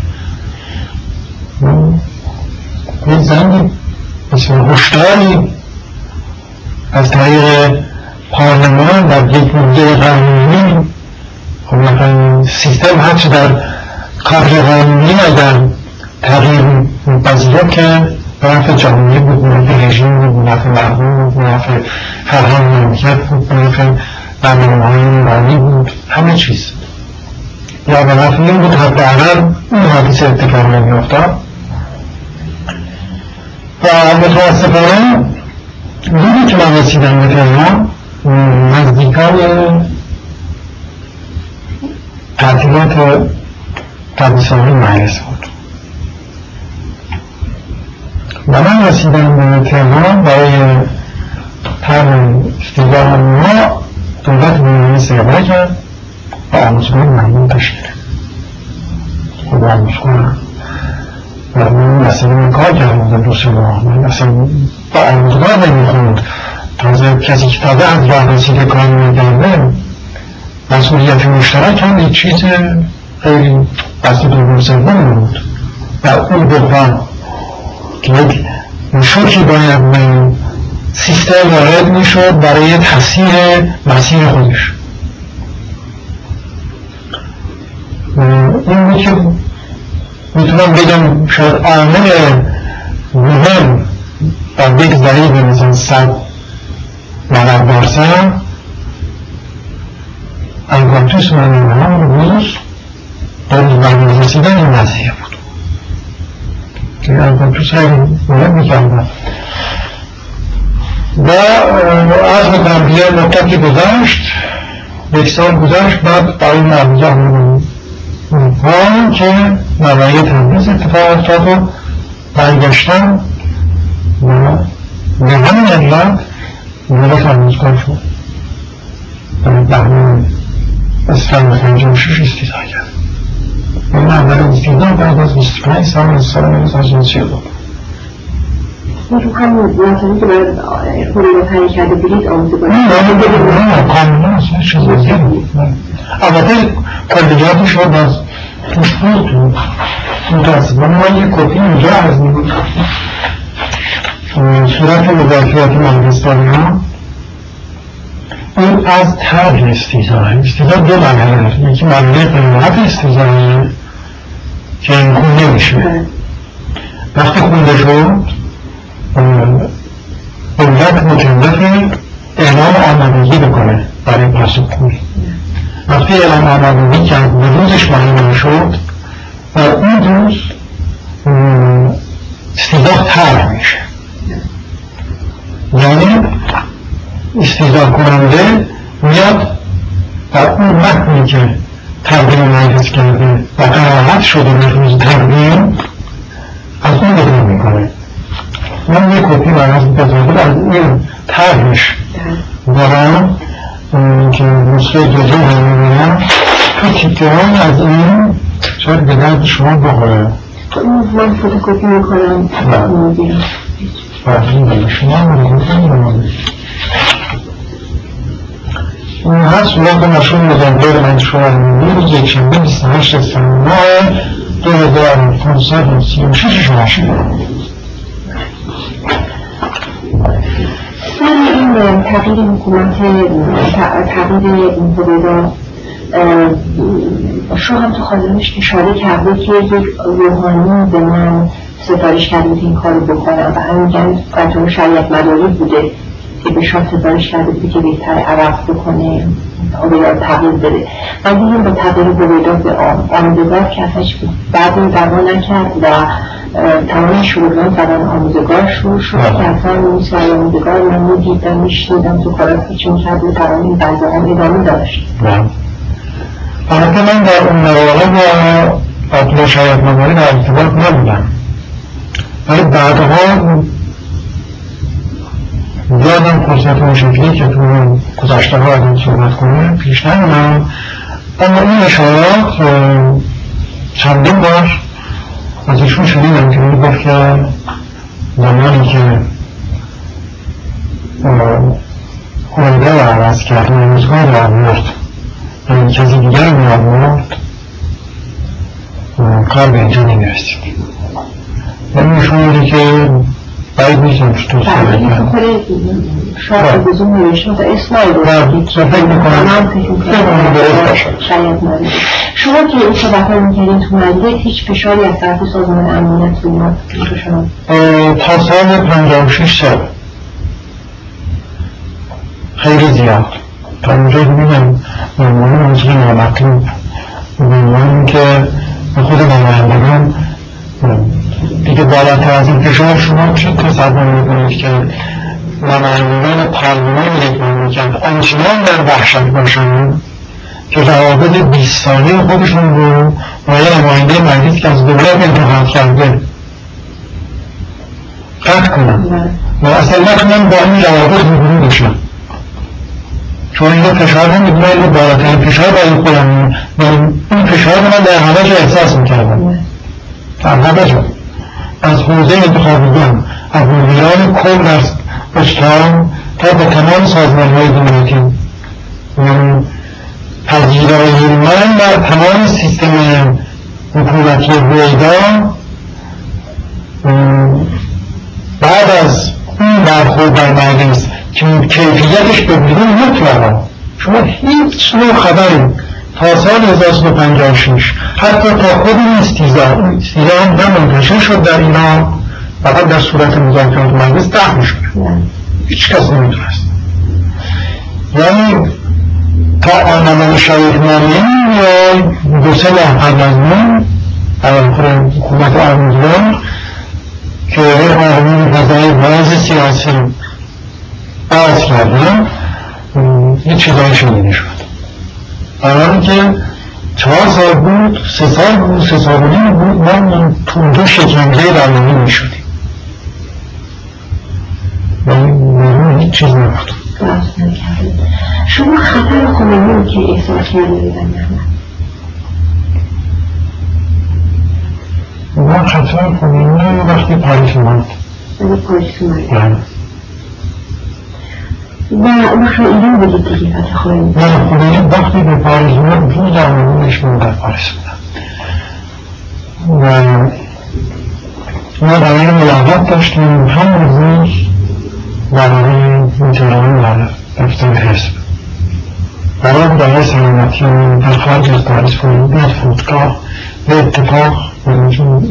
یه زنگ بسیار هشداری از طریق پارلمان در یک مدل قانونی خب مثلا سیستم هرچه در قبل قانونی اگر تغییر پذیرفت که نفع جامعه بود نفع رژیم بود نفع مردم بود نفع فرهنگ مملکت بود نفع برنامه‌های نورانی بود همه چیز. یا به نفع این بود حداقل اون حادثه اتفاق نمیافتاد. و متاسفانه روزی که من رسیدم به تهران نزدیکای تعطیلات تدریسانی مجلس بود و من رسیدم به تهران برای طرح استیدار ما دولت بیمانی سیابه کرد و آموزگاه ممنون تشکیل خود آموزگاه و من مسئله من کار کرده بودم دو سه ماه من اصلا با آموزگاه نمی‌خوند تازه کسی که تازه از راه رسیده کار میگرده مسئولیت مشترک هم یک چیز خیلی دوم سوم بود و اون بحران که یک شوکی باید به سیستم وارد می‌شد برای تفسیر مسیر خودش. این بود که می‌تونم بگم شاید عامل مهم در یک ضریب مثلا صد نقل درصد. انگاتوس من هم روز در رسیدن این وضعیه بود. انگاتوس خیلی مهم می‌کردن و از می‌کنم بیه مدتی گذشت یک سال گذشت بعد برای مرموزه همون که نمایه تنبیز اتفاق افتاد و برگشتن و به همین علت مورد آموزگاه شد برای بهمان و شش استیدا کرد من اول استیدا بعد از 25 سال از سال 1932 رو همون مطمئنی که باید خودی رو کرده بودید آموزه باید نه کاملا اصلا دیگه بود البته کلیاتش رو باز توش بود متاسفانه من یک کپی اینجا از میگم صورت مذاکرات مجلسانی ها این از طرح استیزا استیزا دو مرحله داره یکی مرحله قیمت استیزایی که این خون نمیشه وقتی خونده شد دولت مکلفی اعلام آمادگی بکنه برای پاسخگویی وقتی اعلام آمادگی کرد و روزش معلوم شد و اون روز استیزا طرح میشه. یعنی استیزا کننده میاد و اون متنی که تقدیم مجلس کرده و قرارت شده به روز تقدیم از اون بدون می‌کنه. من یک کپی برای بزرگی از این طرحش دارم که نسخه جزی هم می‌بینم تو تیکه از این شاید به درد شما بخوره؟ من فوتوکوپی می‌کنم. می‌گیرم. بله. شما هم این هست صورت مشهور نوامبر من شما روز یک شنبه 28 سپتامبر دو هزار پانصد و سی و شش شما سر این تغییر حکومت تغییر این حدودا شو هم تو خانمش اشاره کرده که یک روحانی به من سفارش کرده این کار بکنم و همین فتون شریعت مداری بوده. که به شاه سفارش کرده بوده که بهتر عوض بکنه آبیدار تغییر بده. من دیدیم به تغییر بویدا به آموزگار که ازش بعد این نکرد و تمام شروعان زدن آموزگار شروع شد که اصلا اون سوال آموزگار من می‌دیدم میشنیدم تو کارات که چون کرد و تمام این بلده هم ادامه داشت. البته من در اون مواقع با عبدالله شاید مداری در ارتباط نبودم. ولی بعدها زیادم فرصت اون شکلی که تو گذشته ها از صحبت کنه پیش نمیدم اما این اشارات چندین بار از ایشون شنیدم که می‌گفت که زمانی که خونده رو عوض کرد و روزگاه رو آورد و کسی دیگر رو آورد کار به اینجا نمی‌رسید. و نشون که باید میشم کرد شاید بزرگ نوشته و اسمای رو فکر می‌کنم. شاید ناره شما که این صحبت ها می‌کردین تو مجلس هیچ فشاری از طرف سازمان امنیت روی ما تا سال پنجاه و شش سال. خیلی زیاد. تا اونجا ببینم عنوان موضوع نامطلوب عنوان که خود نمایندگان دیگه بالاتر از این فشار شما چه تصور می‌کنید که نمایندگان پارلمان یک مملکت آنچنان در وحشت باشند که روابط بیست ساله خودشون رو با یه نماینده مجلس که از دولت انتخاب کرده؟ قطع کنن و اصلا نتونن با این روابط روبرو بشن چون اینجا فشار هم می‌دونه اینو بالاترین فشار برای خودم. این فشار رو من در همه جا احساس می‌کردم. در همه جا. از حوزه انتخابیان از مدیران کل در استان تا به تمام سازمان های دولتی پذیرایی من در تمام سیستم حکومتی رویدا بعد از اون برخورد در مجلس که کیفیتش به بدون مطلقا شما هیچ نوع خبری سال 1956 حتی تا خود این استیزا استیزا هم نه منتشر شد در ایران. فقط در صورت مذاکرات مجلس ده شد هیچ کس نمی‌دونست یعنی تا آنمان شریف نامه یا دو سه قبل از من حکومت آرمیدوان که آرمین غذای باز سیاسی باز کردن یه چیزایی شنیده شد. برای که چهار سال بود سه سال بود سه سال بود ما تو اونجا شکنجه برنامه می شدیم. ولی هیچ چیز نبود. شما خطر خمینی که احساس کرده من خطر خمینی وقتی پاریس اومد. پاریس اومد. و اون ایران بودید دیگه فتح خمینی نه خمینی وقتی به پاریس اومد روز آمدونش من در پاریس بودم. و ما برای ملاقات داشتیم هم روز برای تهران در دفتر حزب. برای برای سلامتی در خارج از پاریس بیاد فرودگاه به اتفاق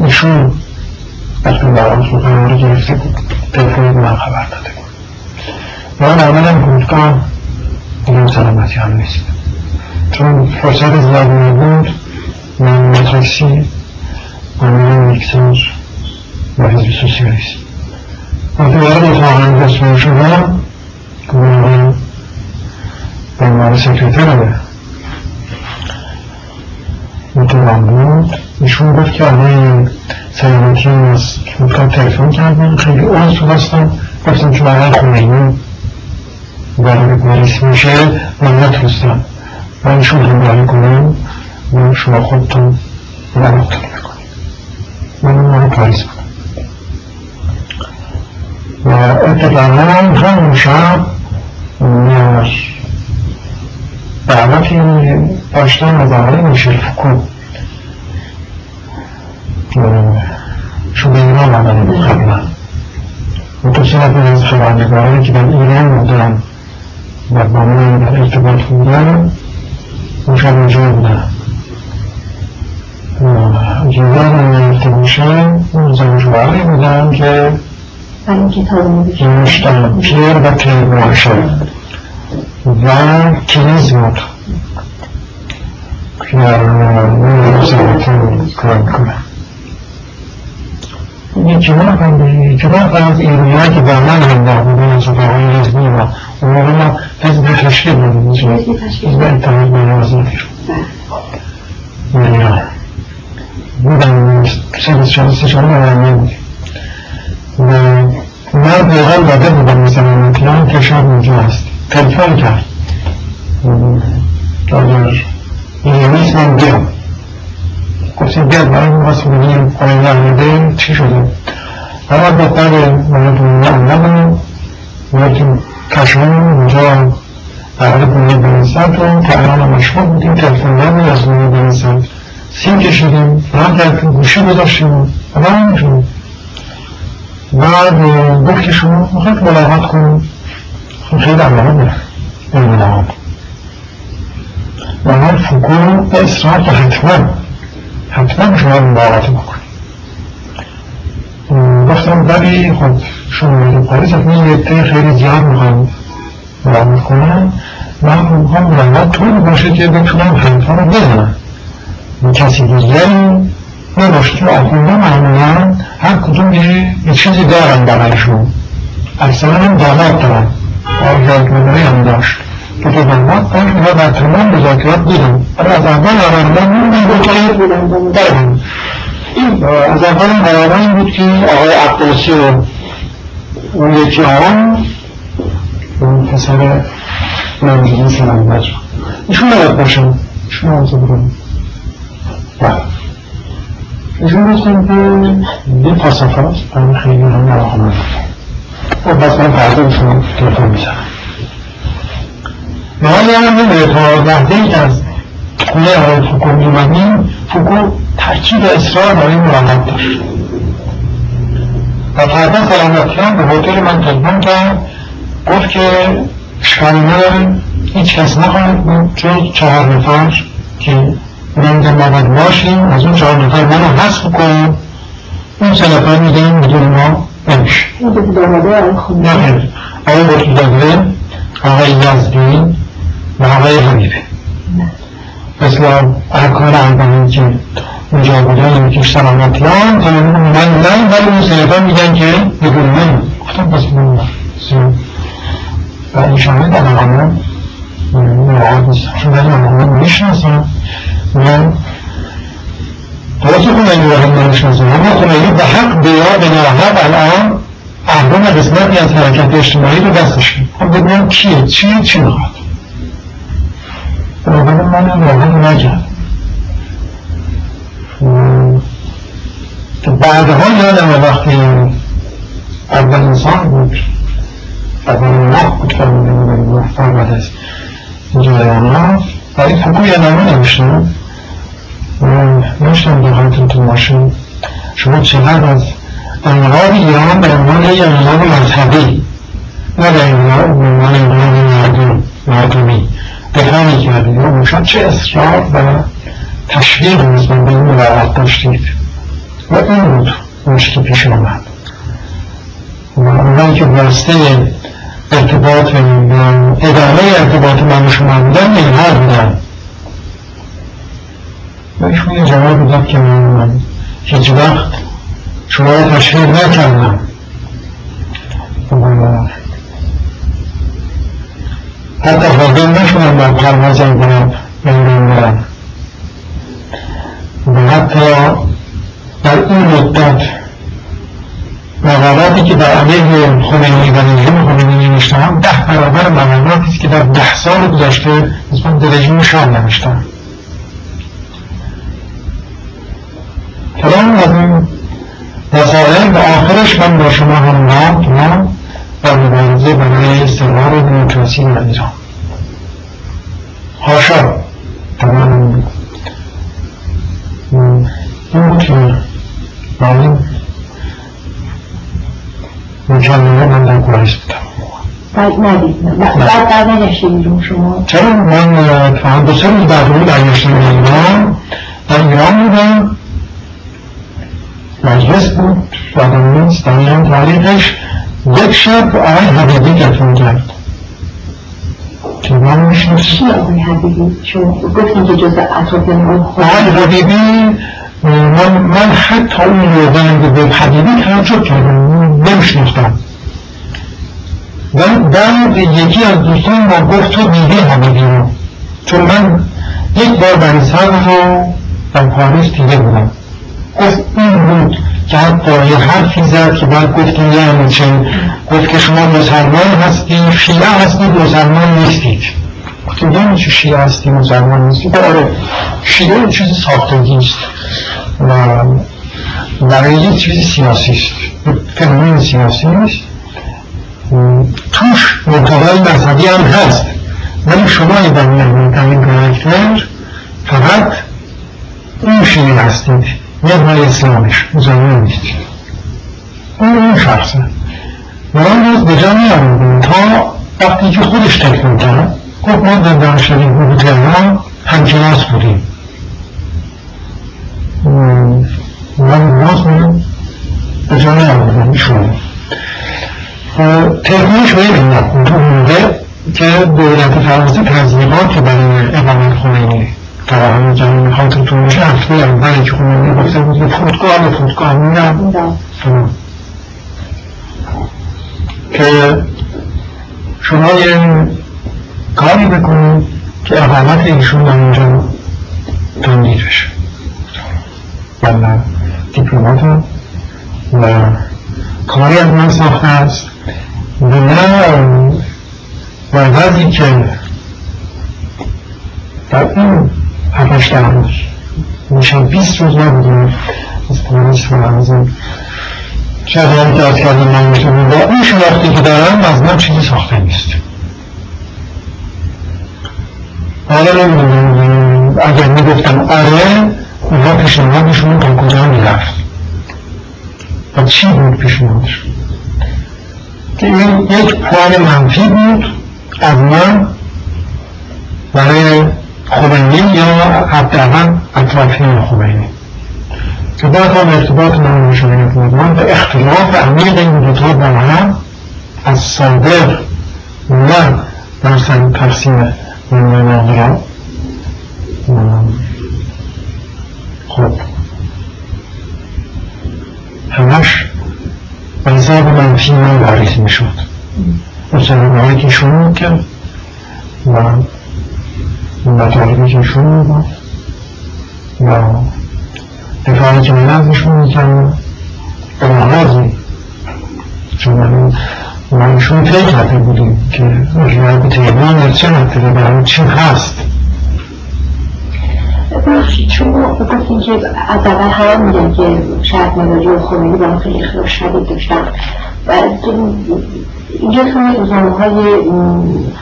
ایشون وقتی برای قرار گرفته بود تلفن من خبر داده من آمدم فرودگاه دیگه سلامتی هم نیست. چون فرصت زیادی نبود من مترسی آمدم یکسر و حزب سوسیالیست وقتی وارد اتاق رسمی شدم گفتم به عنوان سکرتر اتاقم بود. ایشون گفت که آقای سلامتی از فرودگاه تلفن کردم خیلی عضو هستم گفتم که برای خمینی وارد پاریس میشه من نتونستم. و ایشون همراهی کنم. و شما خودتون مراقب می‌کنید من اون پاریس بودم و اتفاقا همون شب دعوتی داشتم از آقای میشل فکو شده ایران آمده بود خدمت و تو سه از خبرنگارانی که در ایران بودن و با من در ارتباط بودن اونجا بودن جوان من گرفته میشن اون زنجواری بودن که نوشتن پیر و پیر ماشه و کلیز بود. که در نوزمتون کار می‌کنه. جماع هم جماع از ایرونی که با من هم در بودن از اتاقای حزبی و اون موقع ما حزب تشکیل بودیم حزب اتحاد منازل ایران بودن سه چهار سه چهار نمیم و من پیغام داده بودم مثلا پلان که شب اونجا هست. تلفن کرد. اگر این نیست من بیام گفتیم بیاد برای می‌خواست ببینیم پایین نمیده چی شده؟ اما دختر من اومدم بودیم کشمون اونجا برای بونه بنیسن تو الان مشغول بودیم تلفن نبود از بونه بنیسن سیم کشیدیم. راه در گوشی گذاشتیم. و همینجور بعد گفت که شما می‌خواید ملاقات کنیم. خیلی علاقه به ملاقات. و من فکر اصرار حتما. حتما شما ملاقات بکنید. گفتم ولی خب شما پاریس حتما یه عده خیلی زیاد می‌خوام ملاقات کنم من می‌خوام ملاقات طوری باشه که بتونم حرفا رو بزنم کسی دیگری نباشه تو آخونده معمولا هر کدوم یه چیزی دارن برایشون. اکثرا هم داماد دارن. آزادگونه هم داشت. که داماد داشت اینا در تمام مذاکرات بودن ولی از اول آرامدن این بود که دارن از اول آرامدن بود که آقای عبدالسی و اون یکی آقا اون پسر منزلی سلام بجا ایشون نباید باشن. ایشون آزاد بودن ایشون گفتن که یه پاسخ هست. برای خیلی هم نراخ من خب بس من فردا شما تلفن می‌زنم. ما یادم نمیده تا لحظه ای از خونه آقای فوکو میومدیم فوکو ترکیب اصرار برای ملاقات داشت. و فردا سلامتیان به هتل من تلفن کرد گفت که اشکالی نداره هیچ کس نخواهد بود جز چهار نفر که من که ما باشیم. از اون چهار نفر منو حذف کنیم اون سه نفر میگن بدون ما نمیشه. نه آقای مرتضاگره آقای یزدین و آقای حمیده مثل ارکان اربعین که اونجا بودن یکیش سلامتیان من نه ولی اون سه نفر میگن که بدون من. گفتم بس من و این شامل در آقایان مراقب نیستم چون ولی آقایان می‌شناسم من درست خمینی رو هم نمی‌شناسم اما به حق بیا به ناحق الان اهرام قسمتی از حرکت اجتماعی رو دستش خب ببینم کیه؟ چی می‌خواد؟ بنابراین من این راهن نگرد بعدها یادم وقتی اول انسان بود اول ماه بود بودم ماه بعد از جریان ها برای فکو یه نامه نوشتم داشتم داخلتون تو ماشین. شما چقدر از انقلاب ایران به عنوان یک انقلاب مذهبی نه به عنوان انقلاب مردم مردمی. دفاع کردید و شما چه اصرار و تشویق نسبت به این ملاقات داشتید؟ و این بود مشکل پیش آمد و اونایی که واسطه ارتباط ادامه ارتباط من شما بودن اینها بودن. و ایشون جواب داد که من هیچ وقت شما را تشویق نکردم. حتی حاضر با پروازم کنم. بیرون برم. و حتی در این مدت مقالاتی که در علیه خمینی و رژیم خمینی نوشتم ده برابر مقالاتی که در ده سال گذشته نسبت به رژیم شام نوشتم. کلام از این مسائل و آخرش من با شما هم نام مبارزه برای استقرار دموکراسی در ایران. هاشا تمام. این بود که با این من در پاریس بودم. بعد بعد برنگشته بیرون شما. چرا؟ من فهم دو سال بعد اون برگشتم ایران در ایران بودم. مجلس بود. یادم نیست در ایران تاریخش یک شب آقای حبیبی گتون کرد. که من میشنست چی آقای حبیبی؟ شما گفتیم که جز اطراف آقای حبیبی من, من حتی اون روزنگ به حبیبی تعجب کردم. نمیشناختم. ولی بعد یکی از دوستان ما گفت تو دیدی حبیبی رو. چون من یک بار بنی صدر رو در پاریس دیده بودم. گفت این بود. که حتی یه حرفی زد که بعد گفتیم یعنی چه گفت که شما مسلمان هستید شیعه هستید مسلمان نیستید. گفتیم یعنی چه شیعه هستی مسلمان نیستید؟ آره شیعه چیز ساختگی است و برای یک چیز سیاسی است. فنومن سیاسی است توش مقابل مذهبی هم هست. ولی شما در مهمترین کارکتر فقط اون شیعه هستید. مال اسلامش. مسلمان نیستید اون اون شخصه و آن روز به جا میآوردیم تا وقتی که خودش تکمیل کرد گفت ما در دانشگاه حقوق تهران همکلاس بودیم. من باز من به جا نیاوردم ایشون تکنیش به این موقع که دولت فرانسه تنظیمات برای اقامت خمینی فراهم جمعی خاطرتون باشه هفته اولی که خمینی گفته بود که فرودگاه به فرودگاه میرم که شما یه کاری بکنید که اقامت ایشون در اونجا تمدید بشه. و دیپلمات و کاری از من ساخته است. و نه وضعی که در این هفتش ده روز میشن بیست روز نبودیم. از پاریس و از این شهران که از کردیم من می‌تونیم با این شناختی که دارم از من چیزی ساخته نیست. حالا نمی‌دونم. اگر می‌گفتم آره اونها پیشنهادشون تا کجا می‌رفت. و چی بود پیشنهادشون که این یک پوان منفی بود از من برای خمینی یا حداقل اطرافیان خمینی که بعد هم ارتباط من بود من به اختلاف عمیق این دوتا با هم از صادق نه در سن تقسیم من را خب. همش به حساب منفی من واریز می شد هایی که شروع کرد و مطالبی که شروع بود و دفاعی که من ازشون می‌کنم محاضی چون من منشون طی کرده بودیم که به تهران چه نتیجه برای چی هست. بخشید شما گفتین که از اول هم میگن که شاید و خمینی با خیلی اختلاف شدید داشتن. اینجا خیلی روزنامه های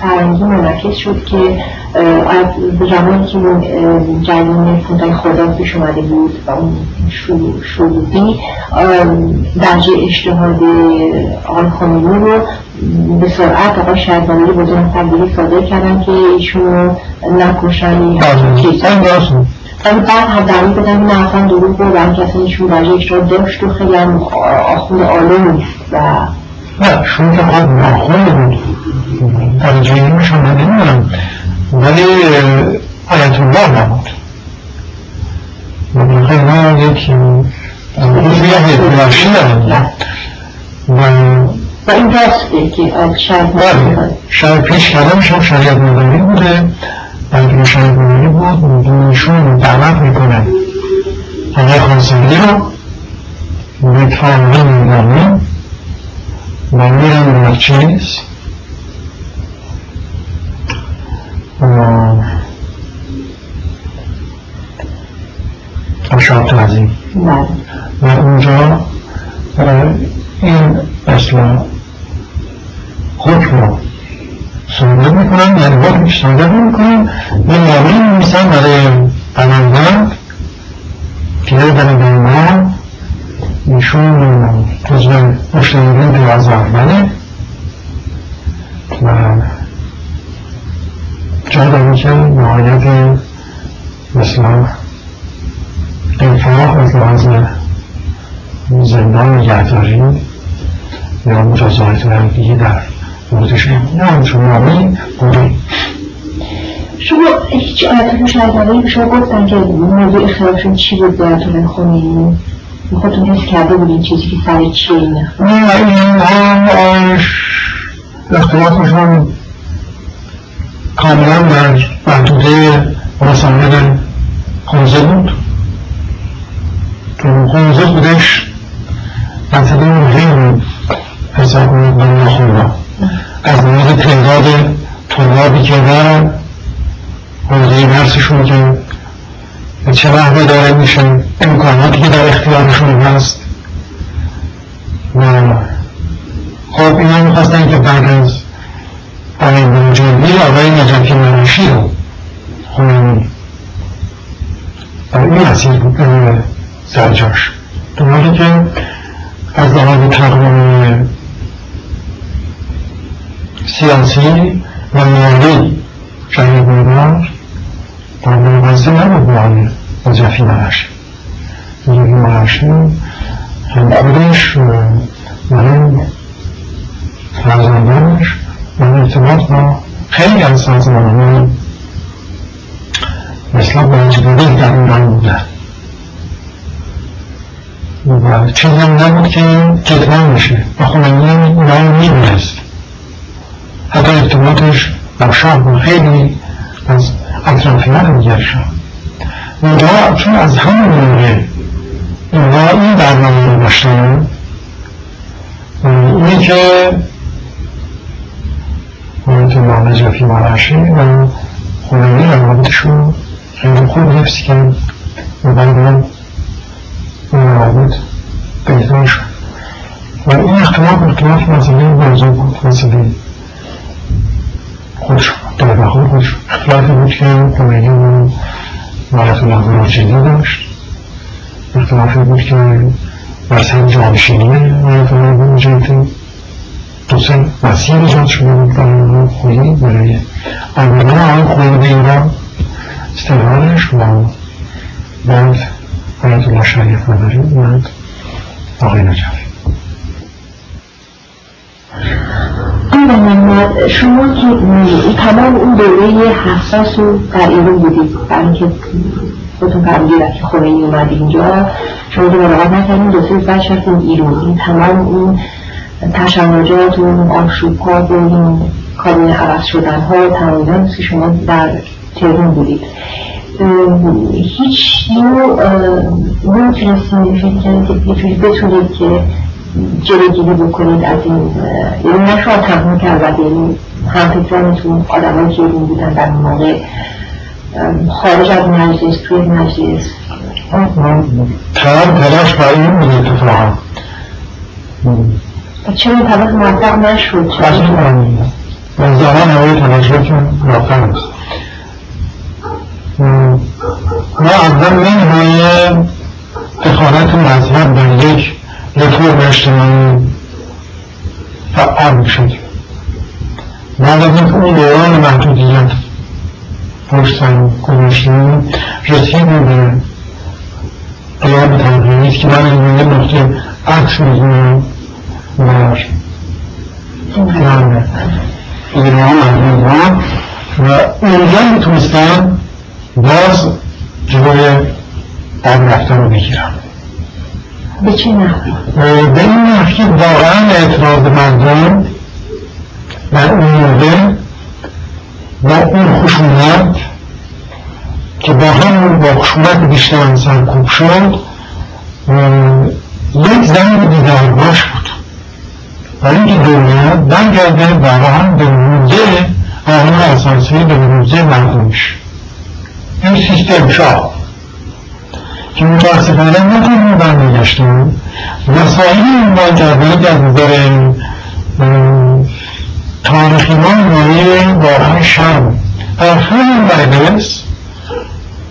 فرنگی منعکس شد که از زمانی که جریان فوندای خدا پیش اومده بود و اون شروعی درجه اشتهاد آقای خامنه‌ای رو به سرعت آقای شهرداری بزرگ تبدیلی صادر کردن که ایشون رو نکشن. ولی بعد هم دلیل بدن این اصلا دروغ بود و اینکه اصلا ایشون درجه اشتهاد داشت و خیلی هم آخوند عالم نیست و نه شما که خود ناخون بود این شما نمی‌دونم ولی آیت الله نبود خیلی ما یک روزی هیتلاشی دارم و این راسته که بله شاید پیش کلامش هم شریعت مداری بوده بلکه شریعت مداری بود ایشون دعوت می‌کنه آقای خانسنگی رو به به چیز اشعاب تعظیم و اونجا این اصلا حکم رو صادر می‌کنن یعنی حکمش صادر می‌کنن و نامه برای قمندان که بیمان ایشون جزو مشتریان دوازده اوله و جا داره که نهایت مثلا انفاق از لحاظ زندان نگهداری یا مجازات دیگه در موردش نه همچون نامی بوده. شما هیچ آیت مشاهدانه به شما گفتن که موضوع اختلافشون چی بود؟ براتون خونی خودتون حس کرده بودین چیزی که سر چیه اینه نه این اختلافشون کاملا در محدوده مسامد حوزه بود. تو حوزه خودش مسئله مهم حساب کنید من از نظر تعداد طلابی که دارن حوزه درسشون که به چه نحوه داره میشن؟ امکاناتی که در اختیارشون هست؟ و خب اینا می‌خواستن که بعد از آقای بنجابی آقای نجفی مناشی رو خونمی در این مسیر بود به سرجاش در که از لحاظ تقویم سیاسی و مالی شهید بیدار در مقایسه نبود با نجفی مناشی نجفی مناشی هم خودش و هم فرزندانش. و ارتباط با خیلی از سازمان مثلا واجبوری در ایران بودن و چیز هم نبود که جدوان میشه. و خمینی هم اینا می‌دونست. حتی ارتباطش با شاه با خیلی از اطرافیان دیگر شاه اونجا چون از همون موقع اینها این برنامه رو داشتن اینی که آیت الله نجفی مرعشی و خمینی روابطش رو خیلی خوب حفظ کرد. و بعدا این روابط بهتر شد و این اختلاف اختلاف مسئله موضوع بود مسئله خودش در بخور خودش اختلافی بود که خمینی آیت الله راجلی داشت. اختلافی بود که مذهب جانشینی آیت الله مجاهدین دوستان مسیر ایجاد شده بود برای اون خویی برای آمدن آن خویی به ایران استقرارش و بعد آیت الله شریف مداری اومد آقای نجفی. محمد شما که تمام اون دوره حساس رو در ایران بودید برای اینکه خودتون فرمودید که خمینی اومد اینجا شما که ملاقات نکردین دو سه بعد رفتین ایران این تمام اون تشنجات و اون آشوب ها و این کابین عوض شدن ها تمامیدن که شما در تهران بودید. هیچ نوع نمی‌تونستیم فکر کردیم که بتونید که جلوگیری بکنید از این یعنی نه شما تنها که البته یعنی همفکرانتون آدمایی که این بودن در موقع خارج از مجلس توی مجلس. تمام تلاش برای این بود اتفاقا چرا طبق موفق نشد؟ و زمان هوای تنشر که موفق نیست. ما اول نمیهای دخالت مذهب در یک رفورم اجتماعی فعال می شدیم بعد از اینکه اون دوران محدودیت پشت سر گذاشتیم رسیدیم به قیام تنظیمی که من این یه نقطه عکس می‌زنم در ایران. ایران و اونجا می‌تونستم باز جلوی آب رفتن رو بگیرم به چه نحوی؟ به این نحو که واقعا اعتراض مردم در اون موقع با اون خشونت که با هم با خشونت بیشتر سرکوب شد یک زنگ دیدارگاش بود. برای اینکه دولت برگرده واقعا به روزه قانون اساسی به روزه مردمش. این سیستم شاه. که متاسفانه نتونیم برمیگشتیم. مسائل این باید از نظر تاریخی ما مایه واقعا شرم. در همین مجلس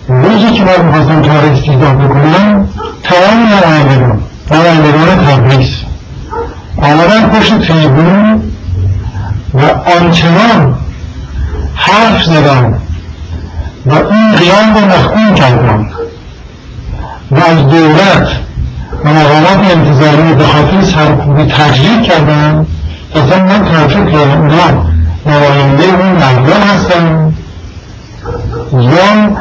روزی که من می‌خواستم تاریخ دیدار بکنم تمام نمایندگان نمایندگان تبریز. آمدن پشت تریبون و آنچنان حرف زدن و این قیام رو مخمون کردن. و از دولت و مقامات انتظاری به خاطر سرکوبی تجلیل کردن اصلا من تعجب کردم اونا نماینده اون مردم هستن. یا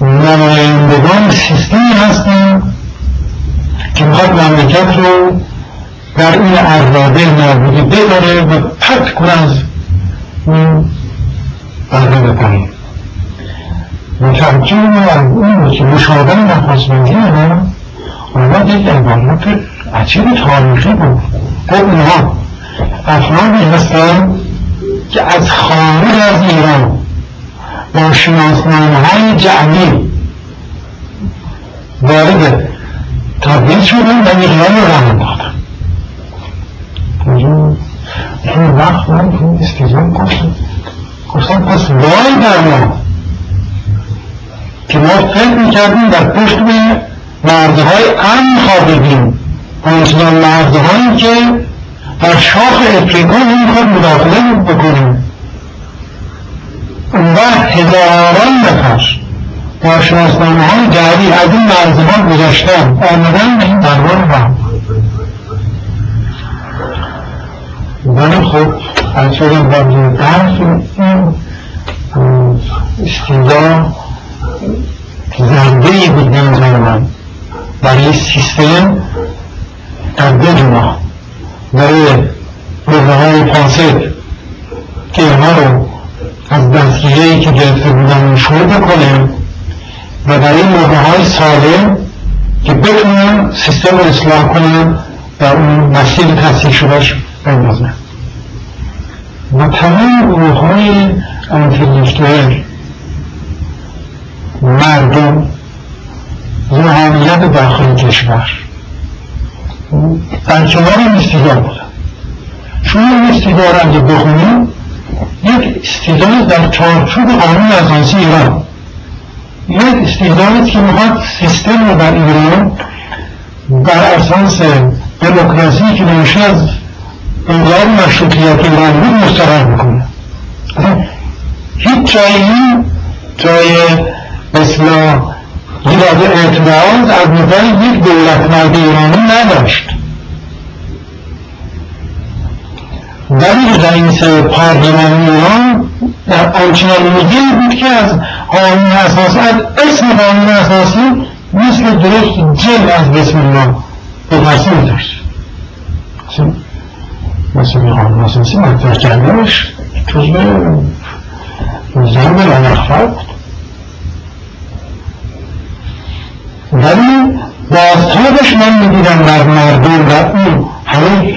نمایندگان سیستمی هستن که می‌خواد مملکت رو در این اراده نابودی بداره و پت کنه از این برده بکنیم متوجه از اون که مشابه نخواستمندی هم آمد یک عبارت عجیب تاریخی بود. گفت اینها افرادی هستن که از خارج از ایران با شناسنامه های جعلی وارد تبدیل شدن و ایران رو راه انداختن. این وقت من این استیزان گفتم. گفتم پس وای ما. که ما فکر می‌کردیم در پشت به مردهای امن خوابیدیم آنچنان مردهایی که در شاخ افریقا نمی‌خواد مداخله بکنیم. اون وقت هزاران نفر با شناسنامه های جعلی از این مرزها گذاشتن آمدن به این دربار رحم ولی خب از شدن با درس این استیزا ضربه بود به نظر من. برای سیستم در دو جمعه برای روزه های فاسد که اینها رو از دستگیری که گرفته بودن شروع بکنه و برای موقع های سالم که بتونن سیستم رو اصلاح کنن و اون مسیر تحصیل شدهش بندازن. و تمام گروه های انتلیکتوال مردم روحانیت داخل کشور. در کنار این استیدار بودن. شما این استیدار اگه بخونید یک استیدار در چارچوب قانون اساسی ایران. یک استیداری که می‌خواد سیستم رو در ایران بر اساس دموکراسی که نمیشه از انقلاب مشروطیت ایران بود مستقر بکنه. هیچ جایی جای اصلاح ایراد اعتراض از نظر یک دولت مرد ایرانی نداشت. ولی رئیس پارلمان ایران در آنچنان مدل بود که از قانون اساسی از اسم قانون اساسی مثل درست جل از بسم الله به پرسی میداشت مثل قانون اساسی مطرح کردنش جزء ضرب لامخفر بود. ولی بازتابش من می‌دیدم در مردم و اون همه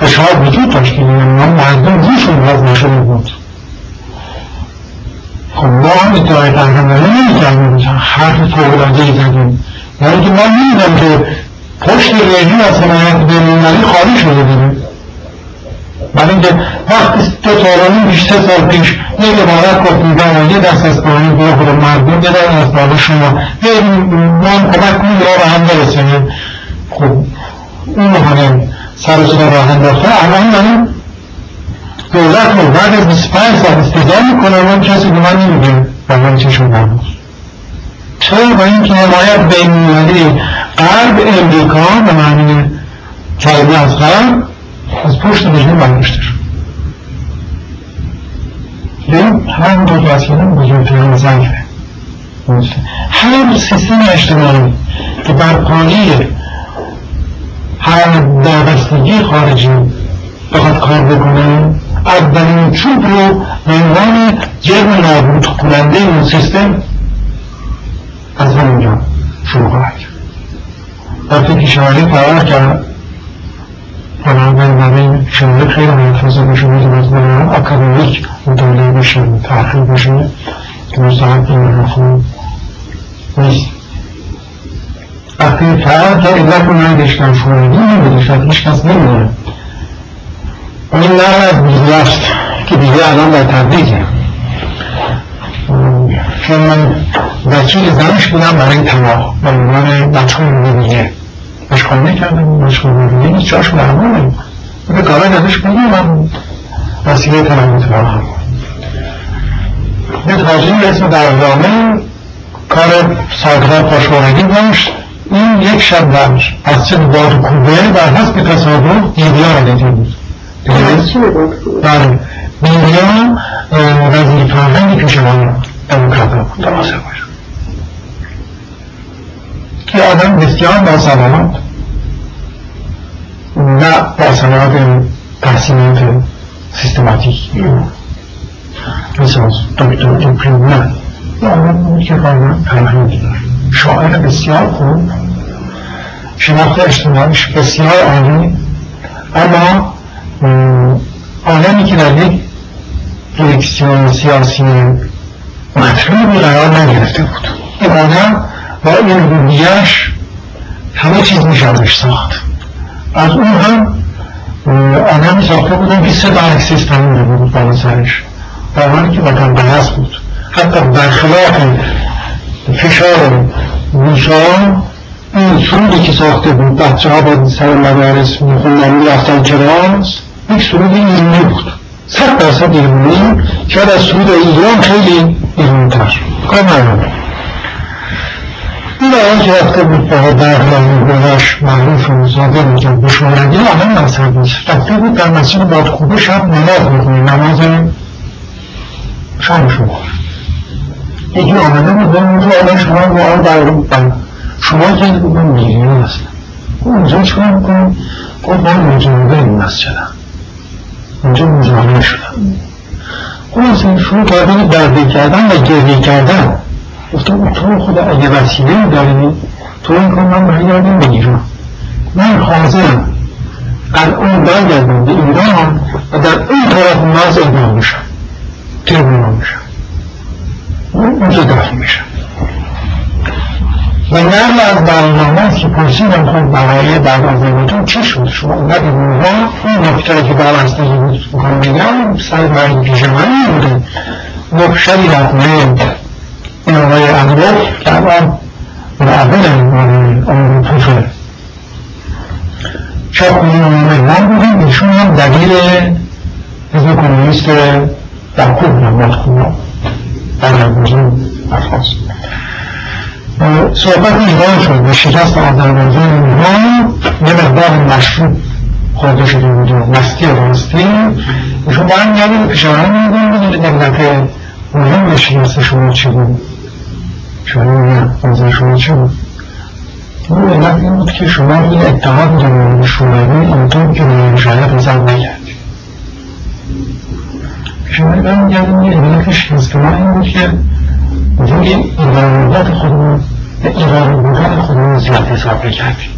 فشار وجود داشت که من مردم روشون باز نشده بود. خب ما هم ادعای قهرمانی نمی‌کردیم حرف فوقلاده زدیم. یعنی که من می‌دیدم که پشت رژیم از حمایت بینالمللی خالی شده دیگه برای اینکه وقتی دو تا بیش سه سال پیش یک عبارت گفتیم یه دست از پایین بیا خود مردم یه دست از بالا شما. یه ما هم کمک کنیم را هم برسیم. خب اون همه سر و صدا راه انداخته. الان من دولت رو بعد از 25 سال استدعا می‌کنه اون کسی به من نمیگه و من چشم نموز چرا؟ با اینکه حمایت بین المللی غرب امریکا به معنی کلمه از غرب از پشت رژیم برداشته شد یعنی که از کردم بزرگترین ضعیفه هر سیستم اجتماعی که بر پایه هر دابستگی خارجی بخواد کار بکنه اولین چوب رو به عنوان جرم نابود کننده اون سیستم از همونجا شروع خواهد وقتی که شمالی قرار کرد. بنابراین برای شمالی خیلی محفظه بشه میگه از برای اکادمیک مطالعه بشه تحقیق بشه. که مستحق این خوب نیست وقتی فرار که علت رو نگشتن شورگی نمیدشتن هیچ کس نمی‌دونه. این نه از بیزی است که دیگه الان در تبریزه. چون من وکیل زنش بودم برای طلاق به عنوان مجهول نمیگه مشغول نمیگه هیچ جاش معلوم نمید به کارای ازش بگیم من وسیله طلاق هم یه تاجری اسم درزامه کار ساکرات پاشورگی داشت این یک شب در از چه باد کوبه بر حسب تصادف دیدیار دیده بود بله بیریا وزیر فرهنگ پیشوان دموکرات بود که آدم بسیار باسلامت نه باسلامت تحصیلات سیستماتیک. مثل دکتر ایپریم نه. آدم بود که کاملا فرهنگی شاعر بسیار خوب. شناخت اجتماعیش بسیار عالی. اما آدمی که در یک پرویکسیون سیاسی مطلوبی قرار نگرفته بود. این آدم با این رویش همه چیز میشدش ساخت. از اون هم آدمی ساخته بودن که سه برگ سیستم بود بالا سرش. در حالی که وطن بحث بود. حتی برخلاف فشار میشان این سرودی که ساخته بود بچه ها با سر مدارس میخوندن می‌رفتن کلاس یک سرود ایرانی بود. صد درصد ایرانی شاید از سرود ایران خیلی ایرانی تر. کار معلوم این آن که رفته بود با برنامه گذاش معروف و زاده اینجا بشورگی آدم مذهب نیست رفته بود در مسجد بادکوبه شب نماز می‌کنه نماز شام شما. یکی آمده بود به اونجا آدم شما رو آن در شما که من می‌گیرین اصلا اونجا چکار می‌کنم گفت من مجاهده این مسجدم. اونجا مجاهده شدم. اون اصلا شروع کردن درده کردن و گریه کردن. گفتم تو خدا اگه وسیله داری تو این کن من برگردیم بگیرم من حاضرم. الان برگردم به ایران و در اون طرف مرز اعدام میشم ترمینال میشم اونجا دفن میشم. و نقل از برنامه است که پرسیدم خود برای بعد از آزادیتون چی شد؟ شما اومد اونها اون نکته که بربستگی می‌کنم بگم سر مرگ پیش من بوده نقشری رقمه این آقای اغلب که الان معبد اون پوفه چاپ من بودیم ایشون هم دلیل حزب کمونیست در کوب نماد کنم برنامه افغانست صحبت ایران شد به شکست آذربایجان ایران یه مقدار مشروب خورده شده بود و مستی راستی ایشون برمیگردیم پیشاهنگ میگن بدون دقیقه مهم شکست شما چی بود شما شما چی بود؟ اون علت این بود که شما این اتحاد جمهوری شوروی اونطور که به شاید نظر نکردید پیشاهنگ برمیگردیم یه علت شکست ما این بود که روی ایرانیت خودمون به ایرانی خودمون زیاد حساب نکردیم.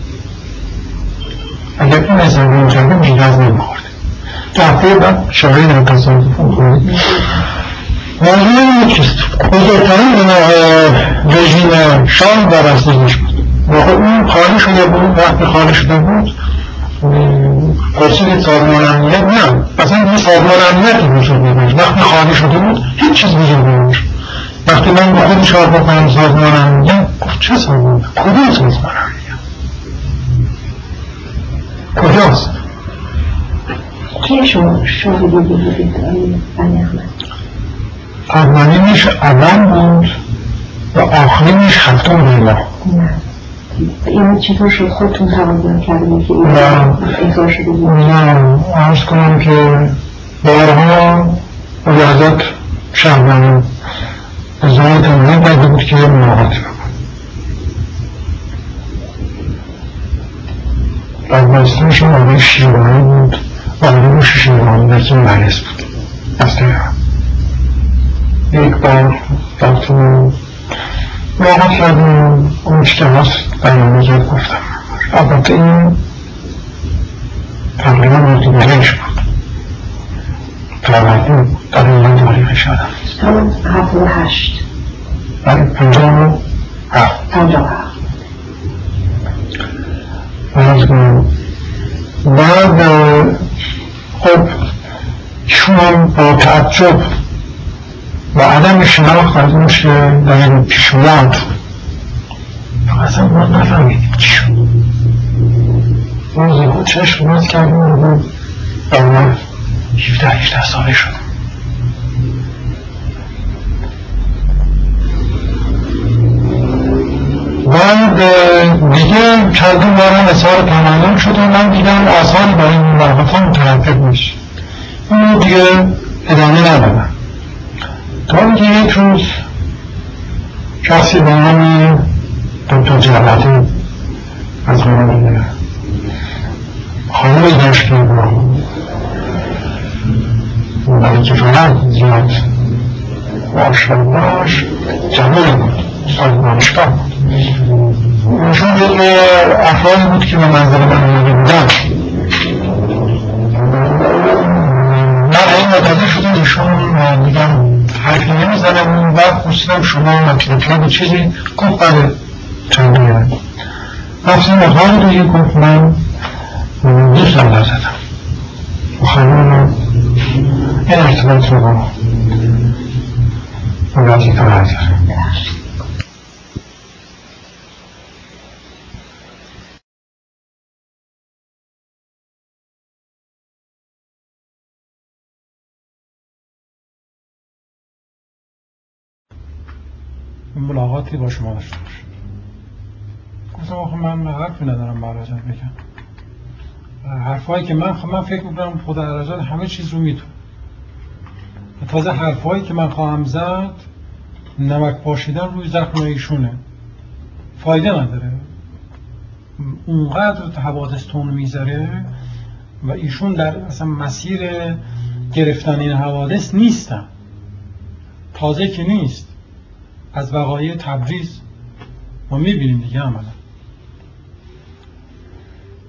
اگر این حساب نکردیم میراز نمی‌خورد تو هفته بعد شاهد تصادف موضوع بزرگترین رژیم شام وابستگیش بود واقع اون خالی شده بود وقتی خالی شده بود پرسید سازمان امنیت نه. اصلا یه سازمان امنیت وجود نداشت وقتی خالی شده بود هیچ چیز وجود نداشت وقتی من به خود چهار بکنم سازمان امنیت گفت چه سازمان؟ کدوم سازمان امنیت کجاست کی شما احمد اولینش اول بود و آخرینش لیلا نه. این چطور شد؟ خودتون توازن کردید که این نه. اظهار شده بود؟ نه. عرض کنم که بارها ریاضت شهرمانی ازای تمرین کرده بود که ملاقات بکن افغانستانشون آقای شیرانی بود. آقای شیرانی در که مریض بود. از تهران یک بار رفتم ملاقات کردیم اون چی که هست برنامه کرد گفتم. البته این تقریبا مردمانش بود. تقریبا در این تاریخ شدم همون هفت و هشت. برای پنجاه و هفت. پنجاه و هفت. بعد خب هم با تعجب و عدم شناخت از اون که در این پیشویند اصلا ما نفهمیدیم چی شد روزی بود چشم باز کردیم و بود. من 17 18 ساله شدم. بعد دیگه چندین بارم اظهار تمایل شد و من دیدم آثاری برای این ملاقات مترتب میشه اینو دیگه ادامه ندادم. تا اینکه یک روز شخصی به نام دکتر جلتی از خانم خانمی داشت که با برای که فقط زیاد آشناش جمعه بود از دانشگاه بود. ایشون جزو افرادی بود که به منزل من آمده بودن. من این متوجه شدم ایشون میگم حرفی نمی‌زنم اون وقت پرسیدم شما مطلب چیزی؟ گفت بله میارم رفتیم اتاق دیگه گفت من دوستم نزدم و خانم من این ارتباط رو با وظیفه نداره ملاقاتی با شما داشته باشه گفتم آخه من حرفی ندارم با عرجت بگم حرفایی که من خب من فکر می‌کنم خود عرجت همه چیز رو می‌تونه تازه حرفایی که من خواهم زد نمک پاشیدن روی زخم ایشونه. فایده نداره. اونقدر حوادث تون می‌ذاره و ایشون در اصلا مسیر گرفتن این حوادث نیستن. تازه که نیست. از وقایع تبریز ما می‌بینیم دیگه عملا.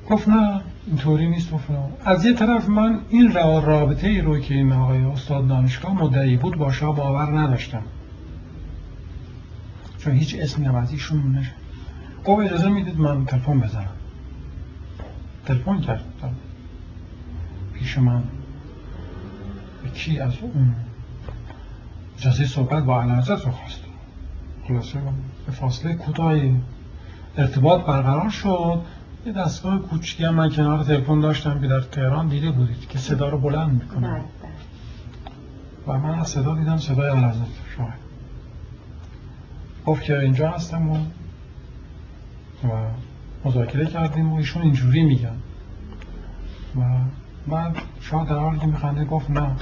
گفت نه اینطوری نیست گفت از یه طرف من این را- رابطه ای رو که این آقای استاد دانشگاه مدعی بود با شاه باور نداشتم. چون هیچ اسمی هم از ایشون نشه. گفت اجازه می‌دید من تلفن بزنم. تلفن کرد. پیش من کی از اون اجازه صحبت با علازت رو خواست خلاصه به فاصله کوتاهی ارتباط برقرار شد. یه دستگاه کوچیکی هم من کنار تلفن داشتم که در تهران دیده بودید که صدا رو بلند می‌کنه بله و من از صدا دیدم صدای علازت شاید. گفت که اینجا هستم و و مذاکره کردیم و ایشون اینجوری میگن. و بعد شاید در حالی که میخنده گفت نه.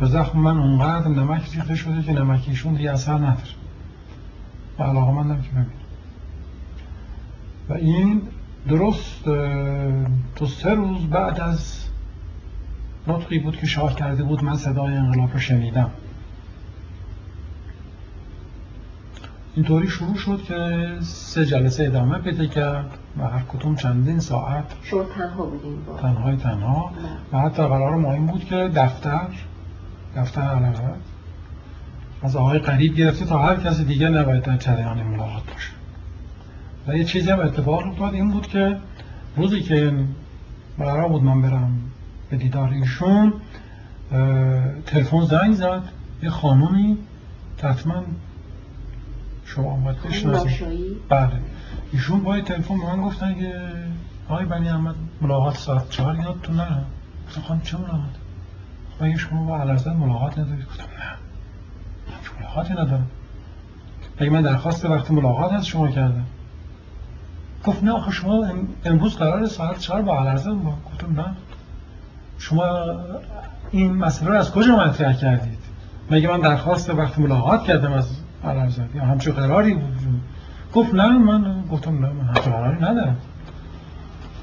به زخم من اونقدر نمک ریخته شده که نمک ایشون دیگه اثر نداره. و علاقه که ببینم و این درست تو سه روز بعد از نطقی بود که شاه کرده بود من صدای انقلاب رو شنیدم. اینطوری شروع شد که سه جلسه ادامه پیدا کرد و هر کدوم چندین ساعت شما تنها بودین با. تنهای تنها. و حتی قرار ما این بود که دفتر دفتر علقت از آقای قریب گرفته تا هر کسی دیگه نباید در جریان ملاقات باشه. و یه چیزی هم اتفاق افتاد این بود که روزی که قرار بود من برم به دیدار ایشون تلفن زنگ زد. یه خانومی حتما شما باید بشناسید. بله. ایشون با تلفن به من گفتن که آقای بنی احمد ملاقات ساعت چهار یادتون نه گفتم خانم چه ملاقات؟ مگه شما با علرزن ملاقات ندارید؟ گفتم نه. ملاقاتی ندارم. مگه من درخواست وقت ملاقات از شما کردم. گفت نه آخه شما امروز قرار ساعت چهار با علرزن با گفتم نه شما این مسئله رو از کجا مطرح کردید؟ مگه من درخواست وقت ملاقات کردم از علرزن یا همچون قراری بود؟ گفت نه من گفتم نه من همچون قراری ندارم.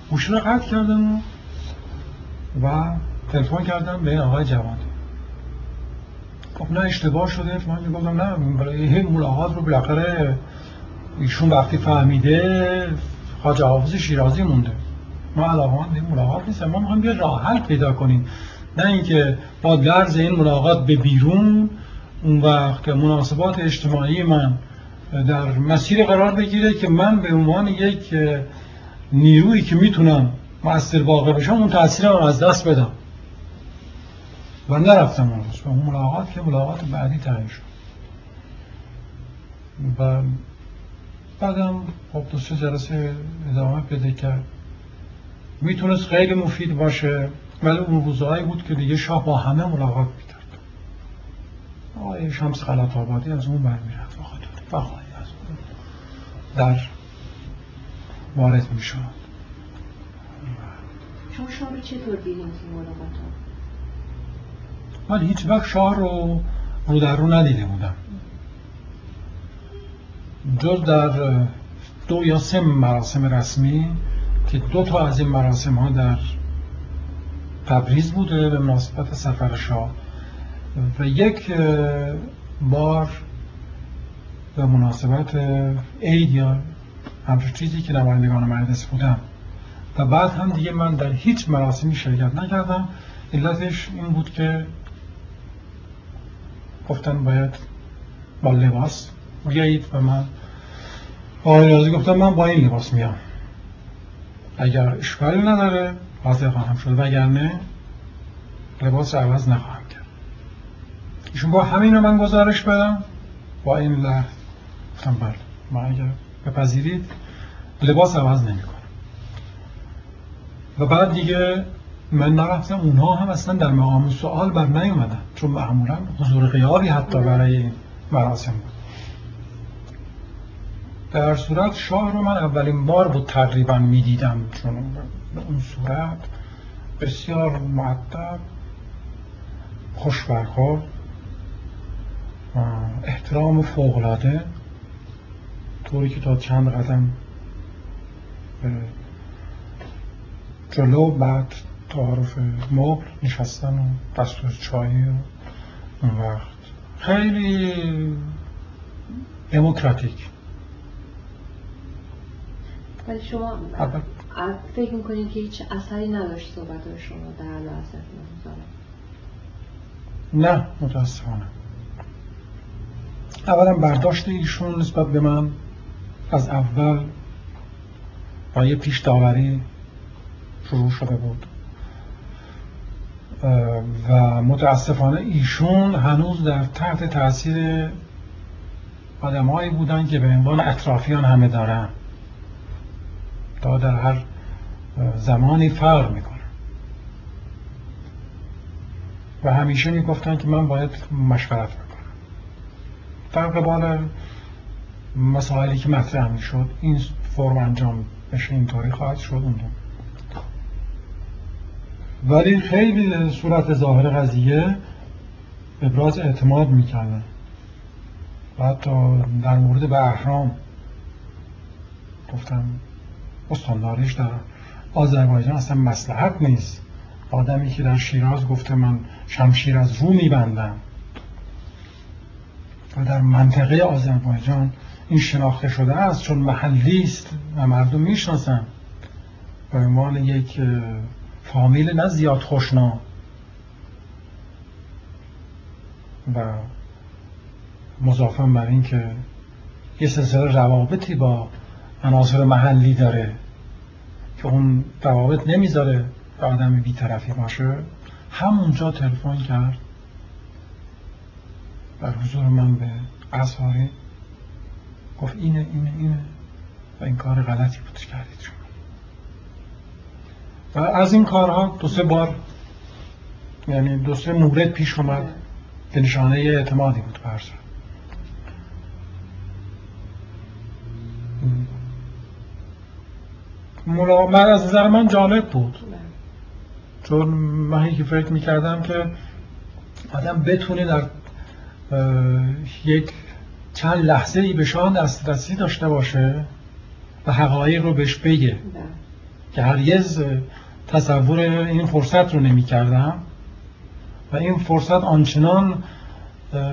گوشی رو قطع کردم و تلفن کردم به این آقای جوان. خب نه اشتباه شده. من گفتم نه برای این ملاقات رو بالاخره ایشون وقتی فهمیده خواجه حافظ شیرازی مونده. ما علاقه به ملاقات نیستم. ما می‌خوایم بیا راه حل پیدا کنیم. نه اینکه با درز این ملاقات به بیرون اون وقت که مناسبات اجتماعی من در مسیر قرار بگیره که من به عنوان یک نیرویی که می‌تونم مؤثر واقع بشم اون تاثیر رو از دست بدم. و نرفتم اون روز اون ملاقات که ملاقات بعدی تعیین شد. و بعدم خب دو سه جلسه ادامه پیدا کرد. می‌تونست خیلی مفید باشه ولی اون روزهایی بود که دیگه شاه با همه ملاقات می‌کرد. آقای شمس خلط آبادی از اون برمیرفت و از اون در وارد می‌شد. شما شاه رو چطور دیدیم تو ملاقات؟ من هیچ وقت شاه رو رو در رو ندیده بودم. جز در دو یا سه مراسم رسمی که دو تا از این مراسم ها در تبریز بوده به مناسبت سفر شاه. و یک بار به مناسبت عید یا همچون چیزی که نمایندگان مجلس بودم و بعد هم دیگه من در هیچ مراسمی شرکت نکردم. علتش این بود که گفتن باید با لباس بیایید و من آقای رازی گفتم من با این لباس میام. اگر اشکالی نداره حاضر خواهم شد. وگرنه لباس عوض نخواهم کرد. ایشون با همین رو من گزارش بدم. با این لحظ گفتم بله. ما اگر بپذیرید لباس عوض نمی کنم و بعد دیگه من نرفتم اونها هم اصلا در مقام سوال بر نیومدن. چون معمولا حضور غیابی حتی برای مراسم بود. در صورت شاه رو من اولین بار بود تقریبا می‌دیدم چون به اون صورت بسیار معدب خوش احترام فوقلاده طوری که تا چند قدم جلو بعد تعارف مبل نشستن و دستور چایی و اون وقت. خیلی دموکراتیک. ولی شما فکر می‌کنید که هیچ اثری نداشت صحبت شما در لحظه نه متاسفانه. اولا برداشت ایشون نسبت به من از اول با یه پیش داوری شروع شده بود. و متاسفانه ایشون هنوز در تحت تاثیر آدمایی بودن که به عنوان اطرافیان همه دارن. تا در هر زمانی فرق می‌کنن و همیشه می‌گفتن که من باید مشورت بکنم. در قبال مسائلی که مطرح می‌شد این فرم انجام بشه اینطوری خواهد شد اون ولی خیلی صورت ظاهر قضیه ابراز اعتماد می‌کردن و حتی در مورد بهرام گفتم استانداریش در آذربایجان اصلا مسلحت نیست. آدمی که در شیراز گفته من شمشیر از رو میبندم. و در منطقه آذربایجان این شناخته شده است چون محلی است و مردم می‌شناسن. به عنوان یک فامیل نه زیاد خوشنا و مضافم بر این که یه سلسله روابطی با عناصر محلی داره که اون روابط نمی‌ذاره به آدم بیطرفی باشه همونجا تلفن کرد در حضور من به اصحاری گفت اینه اینه اینه و این کار غلطی بود کردید و از این کارها دو سه بار یعنی دو سه مورد پیش اومد که نشانه اعتمادی بود فرض من از نظر من جالب بود. چون من که فکر می‌کردم که آدم بتونه در یک چند لحظه ای به شان دسترسی داشته باشه و حقایق رو بهش بگه. بله. که هرگز تصور این فرصت رو نمی کردم و این فرصت آنچنان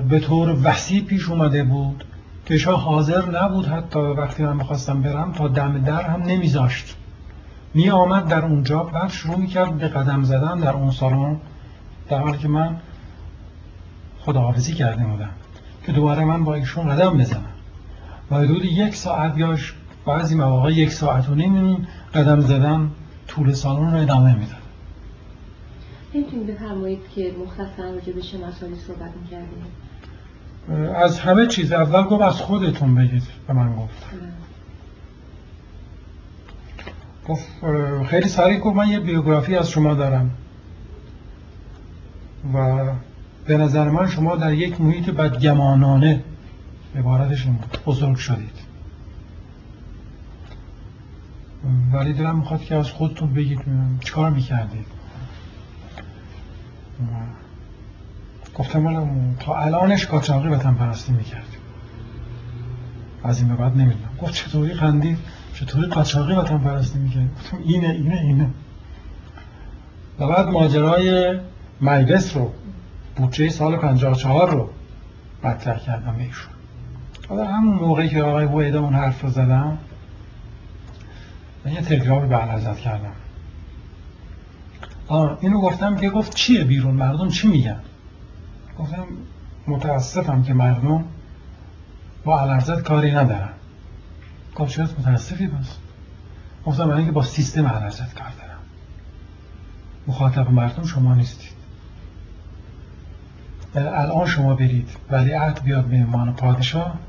به طور وسیع پیش اومده بود که شاه حاضر نبود حتی وقتی من می‌خواستم برم تا دم در هم نمیذاشت. می آمد در اونجا بعد شروع می کرد به قدم زدن در اون سالن در حالی که من خداحافظی کرده بودم که دوباره من با ایشون قدم بزنم. و حدود یک ساعت یا بعضی مواقع یک ساعت و نیم قدم زدن طول سالن رو ادامه میدن. نمی‌تونید بفرمایید که مختصر راجع به چه مسائلی صحبت می‌کردید از همه چیز. اول گفت از خودتون بگید به من گفت. گفت خیلی سریع گفت من یه بیوگرافی از شما دارم. و به نظر من شما در یک محیط بدگمانانه عبارتش بزرگ شدید. ولی دلم می‌خواد که از خودتون بگید چیکار می‌کردید. گفتم ولی تا الانش قاچاقی وطن پرستی می‌کرد از این به بعد نمی‌دونم. گفت چطوری خندید؟ چطوری قاچاقی وطن پرستی می‌کرد گفتم اینه اینه اینه. و بعد ماجرای مجلس رو بودجه سال 54 رو مطرح کردم به ایشون. حالا همون موقعی که آقای بویده اون حرف رو زدم من یه تلگرامی به حضرت کردم. آه اینو گفتم که گفت چیه بیرون مردم چی میگن؟ گفتم متاسفم که مردم با علرزت کاری ندارن. گفت چرا متاسفی بس گفتم من که با سیستم علرزت کار دارم. مخاطب مردم شما نیستید. الان شما برید ولی عهد بیاد به ایمان پادشاه.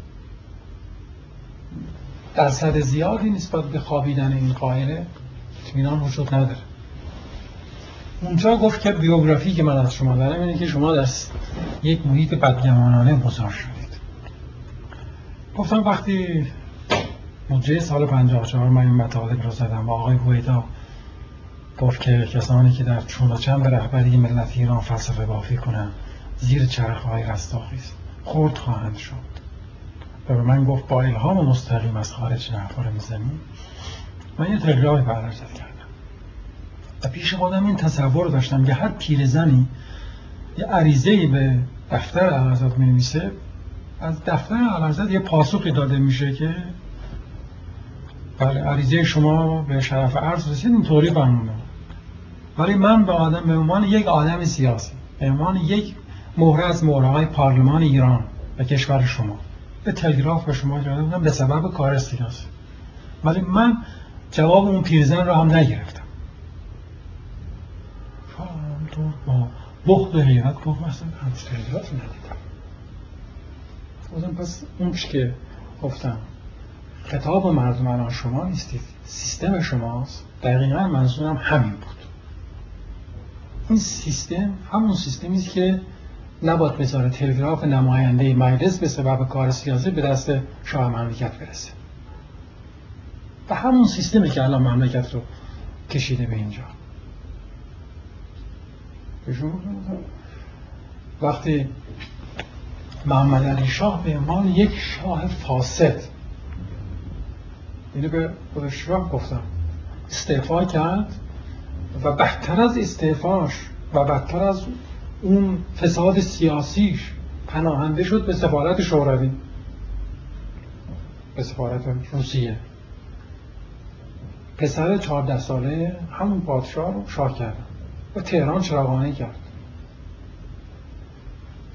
درصد زیادی نسبت به خوابیدن این قائله اطمینان وجود نداره. اونجا گفت که بیوگرافی که من از شما دارم اینه که شما در یک محیط بدگمانانه بزرگ شدید. گفتم وقتی مجه سال 54 من این مطالب رو زدم و آقای بویدا گفت که کسانی که در چون و چند رهبری ملت ایران فلسفه بافی کنن زیر چرخ های رستاخیز خورد خواهند شد. و به من گفت با الهام مستقیم از خارج رو می‌زنیم من یه تلگرامی برش کردم. و پیش خودم این تصور داشتم که هر پیرزنی یه عریضه به دفتر علازت می نویسه از دفتر علازت یه پاسخی داده میشه که بله عریضه شما به شرف عرض رسید اینطوری بمونه ولی من به آدم به عنوان یک آدم سیاسی به عنوان یک مهره از مهره های پارلمان ایران و کشور شما به تلگراف به شما جاده بودم به سبب کار سیاسی ولی من جواب اون پیرزن رو هم نگرفتم. تو با بخت حیرت گفت مثلا تلگراف ندیدم. پس اون که گفتم خطاب مردم الان شما نیستید سیستم شماست. دقیقا منظورم همین بود. این سیستم همون سیستمی است که نباید بذاره تلگراف نماینده مجلس به سبب کار سیاسی به دست شاه مملکت برسه. و همون سیستمی که الان مملکت رو کشیده به اینجا. وقتی محمد علی شاه به عنوان یک شاه فاسد اینو به خودش گفتم. استعفا کرد و بدتر از استعفاش و بدتر از اون فساد سیاسیش پناهنده شد به سفارت شوروی. به سفارت روسیه. پسر چهارده ساله همون پادشاه رو شاه کردن و تهران چراغانی کرد.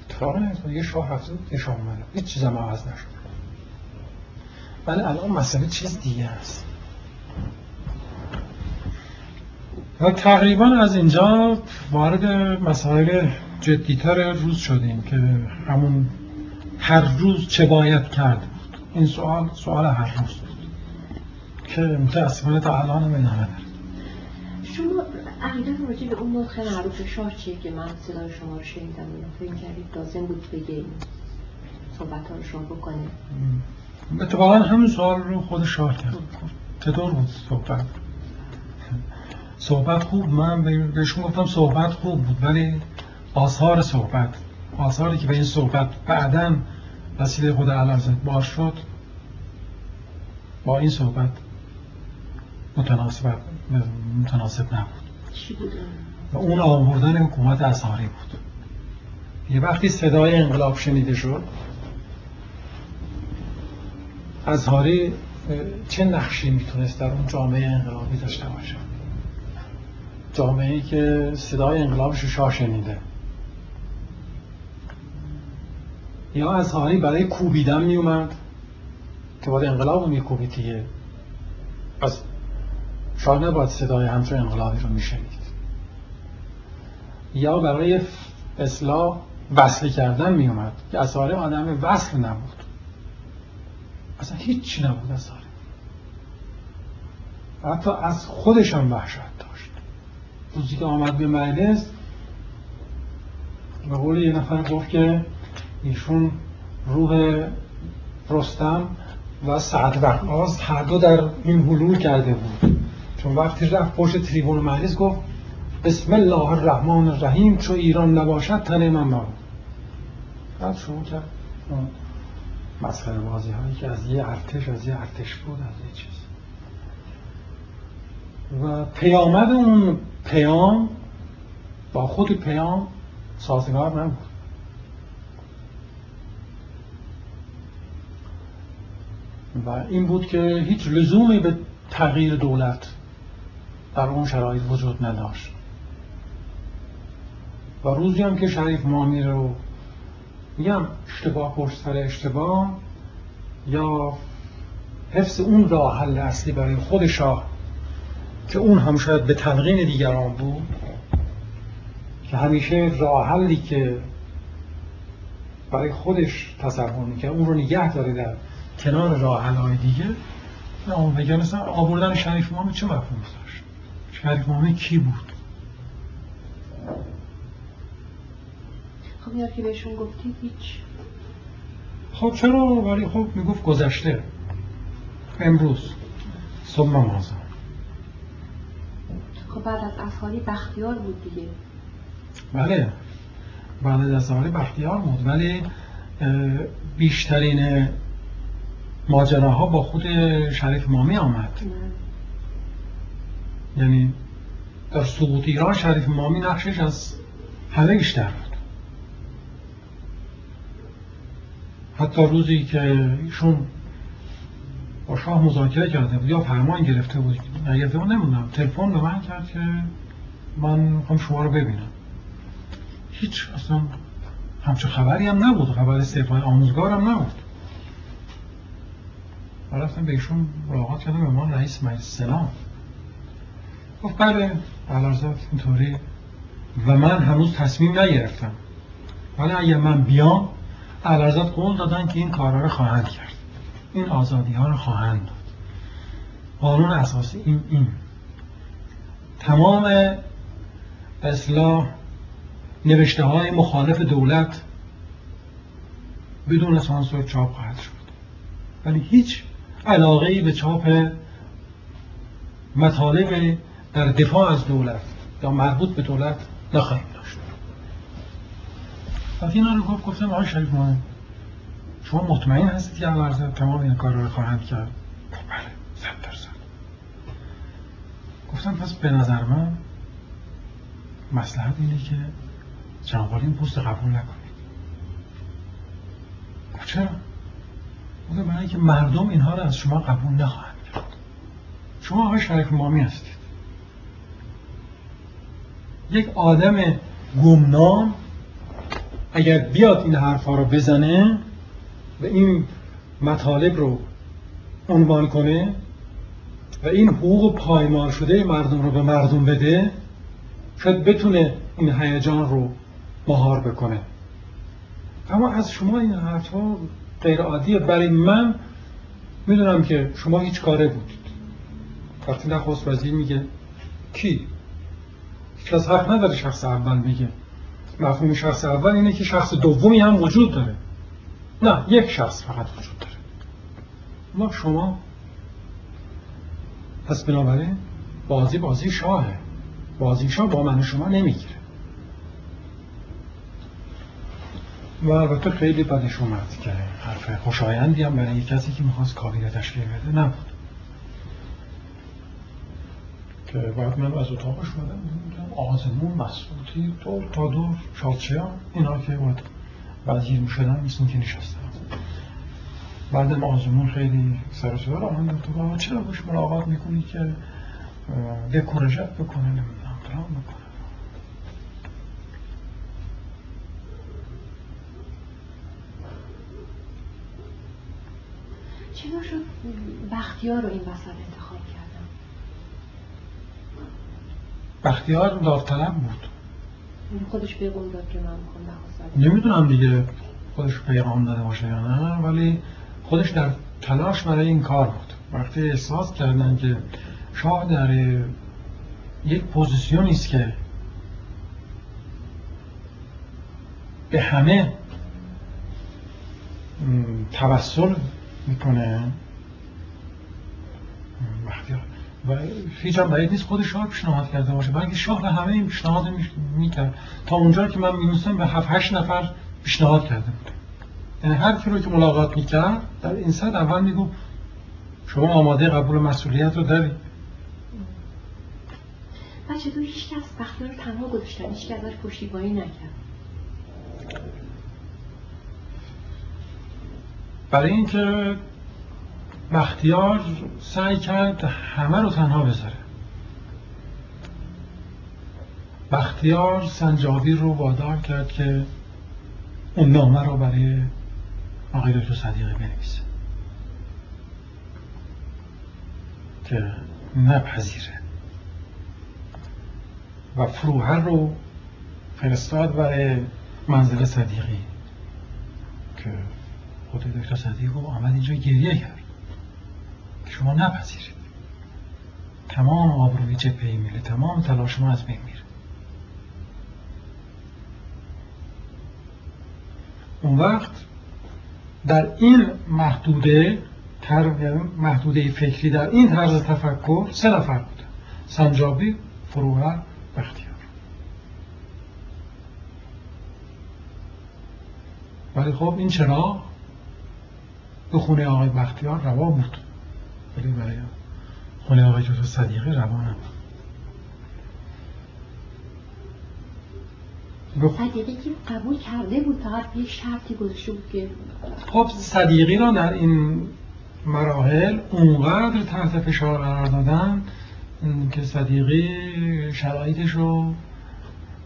اتفاق یه شاه رفته یه شاه اومده هیچ چیز هم عوض نشد. ولی الان مسئله چیز دیگه است. و تقریبا از اینجا وارد مسائل جدیتر روز شدیم که همون هر روز چه باید کرد بود. این سوال سوال هر روز بود. که متاسفانه تا الان هم ادامه شما عقیده راجع به اون نطخ معروف شاه چیه که من صدای شما رو شنیدم؟ یا فکر کردید لازم بود بگه صحبت ها رو شما بکنید اتفاقا همین سوال رو خود شاه کرد. چطور بود صحبت؟ صحبت خوب من بهشون گفتم صحبت خوب بود ولی آثار صحبت آثاری که به این صحبت بعدا وسیله خود علازت باز شد با این صحبت متناسب متناسب نبود. و اون آوردن حکومت اظهاری بود. یه وقتی صدای انقلاب شنیده شد اظهاری چه نقشی می‌تونست در اون جامعه انقلابی داشته باشه؟ جامعه ای که صدای انقلابش شاه شنیده. یا اظهاری برای کوبیدن میومد که باید انقلاب رو میکوبید دیگه. پس شاه نباید صدای همچون انقلابی رو میشنید. یا برای اصلاح وصل کردن میومد که اصاره آدم وصل نبود. اصلا هیچی نبود اصاره حتی از خودش هم وحشت داشت. روزی که آمد به مجلس به قول یه نفر گفت که ایشون روح رستم و سعد وقاز هر دو در این حلول کرده بود. چون وقتی رفت پشت تریبون مجلس گفت بسم الله الرحمن الرحیم چو ایران نباشد تن من مبود بعد شروع کرد. مسخره بازی هایی که از یه ارتش از یه ارتش بود از یه چیز. و پیامد اون پیام با خود پیام سازگار نبود. و این بود که هیچ لزومی به تغییر دولت در اون شرایط وجود نداشت. و روزی هم که شریف مامی رو میگم اشتباه پشت سر اشتباه یا حفظ اون راه حل اصلی برای خود شاه که اون هم شاید به تلقین دیگران بود که همیشه راه حلی که برای خودش تصور می‌کنه اون رو نگه داره در کنار راه های دیگه. اون بگن آوردن شریف مامی چه مفهوم داشت؟ شریف مامی کی بود؟ خب یا که بهشون گفتی هیچ. خب چرا؟ ولی خب می‌گفت گذشته. امروز صبح مازا خب بعد از اصحاری بختیار بود دیگه. بله. بعد از اصحاری بختیار بود. ولی بیشترین ماجراها با خود شریف مامی آمد. یعنی در سقوط ایران شریف مامی نقشش از همه بیشتر بود. حتی روزی که ایشون شاه مذاکره کرده بود یا فرمان گرفته بود؟ نگرفته بود نمی‌دونم تلفن به من کرد که من می‌خوام شما رو ببینم. هیچ اصلا همچه خبری هم نبود. خبر استعفای آموزگار هم نبود. رفتم به ایشون ملاقات کردم به من رئیس مجلس سلام. گفت بله علارزاد اینطوری. و من هنوز تصمیم نگرفتم. ولی اگر من بیام علارزاد قول دادن که این کارها رو خواهند کرد. این آزادی ها رو خواهند داد. قانون اساسی این این. تمام اصلاح نوشته های مخالف دولت بدون سانسور چاپ خواهد شد. ولی هیچ علاقه ای به چاپ مطالب در دفاع از دولت یا مربوط به دولت نخواهیم داشت. وقتی اینا رو گفت گفتم آقای شریف مهم شما مطمئن هستید که عوارض تمام این کار رو خواهند کرد؟ بله صد درصد. گفتم پس به نظر من مسلحت اینه که جناب این پست قبول نکنید. گفت چرا؟ بوده برای که مردم اینها رو از شما قبول نخواهند کرد. شما آقای شریف مامی هستید. یک آدم گمنام اگر بیاد این حرفا رو بزنه و این مطالب رو عنوان کنه و این حقوق پایمال شده مردم رو به مردم بده شاید بتونه این هیجان رو مهار بکنه. اما از شما این حرفها غیر عادیه برای من می‌دونم که شما هیچ کاره بودید وقتی نخواست وزیر میگه کی؟ هیچ از حق نداره شخص اول میگه. مفهوم شخص اول اینه که شخص دومی هم وجود داره. نه یک شخص فقط وجود داره. ما شما پس بنابراین بازی بازی شاهه. بازی شاه با من شما نمی‌گیره. و البته خیلی بدش اومد که حرف خوشایندی هم برای کسی که می‌خواست کابینه تشکیل بده نبود. که بعد من از اتاقش بودم آزمون مسئولی دور تا دور شادچه اینا که بود وزیر می‌شدن مثل که نشستن بعدم آزمون خیلی سر صدا من تو چرا باش ملاقات می‌کنی که دکورژت بکنه نمی‌دونم فلان بکنه. چرا شد؟ بختیار رو این وسط انتخاب کردم. بختیار داوطلب بود. خودش پیغام داد که من می‌خوام نمی‌دونم دیگه خودش پیغام داده باشه یا نه ولی خودش در تلاش برای این کار بود. وقتی احساس کردن که شاه در یک پوزیسیونی است که به همه توسل می‌کنه و هیچ هم باید نیست خود شاه پیشنهاد کرده باشه. بلکه شاه به همه این پیشنهاد می‌کرد. تا اونجا که من می‌دونستم به هفت هشت نفر پیشنهاد کرده بود. یعنی هر کی رو که ملاقات می‌کرد در این صد اول میگو شما آماده قبول مسئولیت رو داری بچه تو هیچ کس بختیار رو تنها گذاشتن هیچ کس ازش پشتیبانی نکرد. برای اینکه بختیار سعی کرد همه رو تنها بذاره. بختیار سنجابی رو وادار کرد که اون نامه رو برای آقای دکتر صدیقی بنویسه. که نپذیره. و فروهر رو فرستاد برای منزل صدیقی. که خود دکتر صدیقی آمد اینجا گریه کرد. شما نپذیرید تمام آبروی جبهه میله تمام تلاش ما از بین میره. اون وقت در این محدوده تر محدوده فکری در این طرز تفکر سه نفر بوده سنجابی فروهر بختیار ولی خب این چرا؟ به خونه آقای بختیار روا بود. ولی برای خونه آقای جوتا صدیقی روا نبود صدیقی که قبول کرده بود فقط یک شرطی گذاشته بود که خب صدیقی را در این مراحل اونقدر تحت فشار قرار دادن که صدیقی شرایطش رو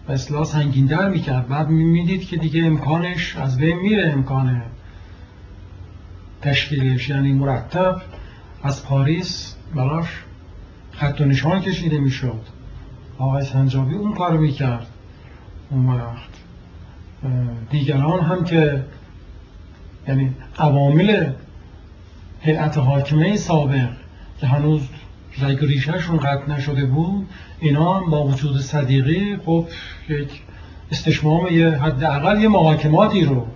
به اصلاح سنگیندر می‌کرد. بعد می‌دید که دیگه امکانش از بین میره امکان تشکیلش یعنی مرتب. از پاریس براش خط و نشان کشیده می‌شد. آقای سنجابی اون کارو می‌کرد. اون وقت دیگران هم که یعنی عوامل هیئت حاکمه سابق که هنوز رگ ریشهشون قطع نشده بود اینا هم با وجود صدیقی خب یک استشمام یه حداقل یه محاکماتی رو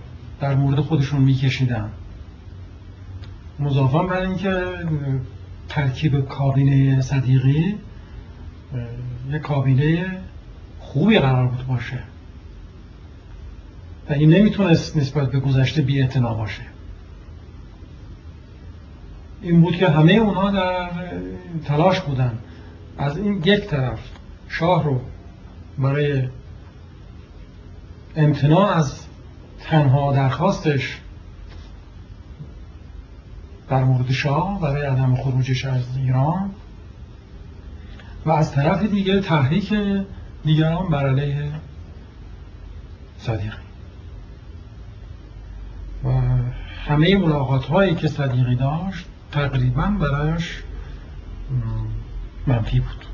در مورد خودشون میکشیدن. مضافا بر اینکه ترکیب کابینه صدیقی یه کابینه خوبی قرار بود باشه. و این نمی‌تونست نسبت به گذشته بی باشه. این بود که همه اونها در تلاش بودن. از این یک طرف شاه رو برای امتناع از تنها درخواستش در مورد شاه برای عدم خروجش از ایران و از طرف دیگه تحریک دیگران بر علیه صدیقی. و همه ملاقات هایی که صدیقی داشت تقریبا برایش منفی بود.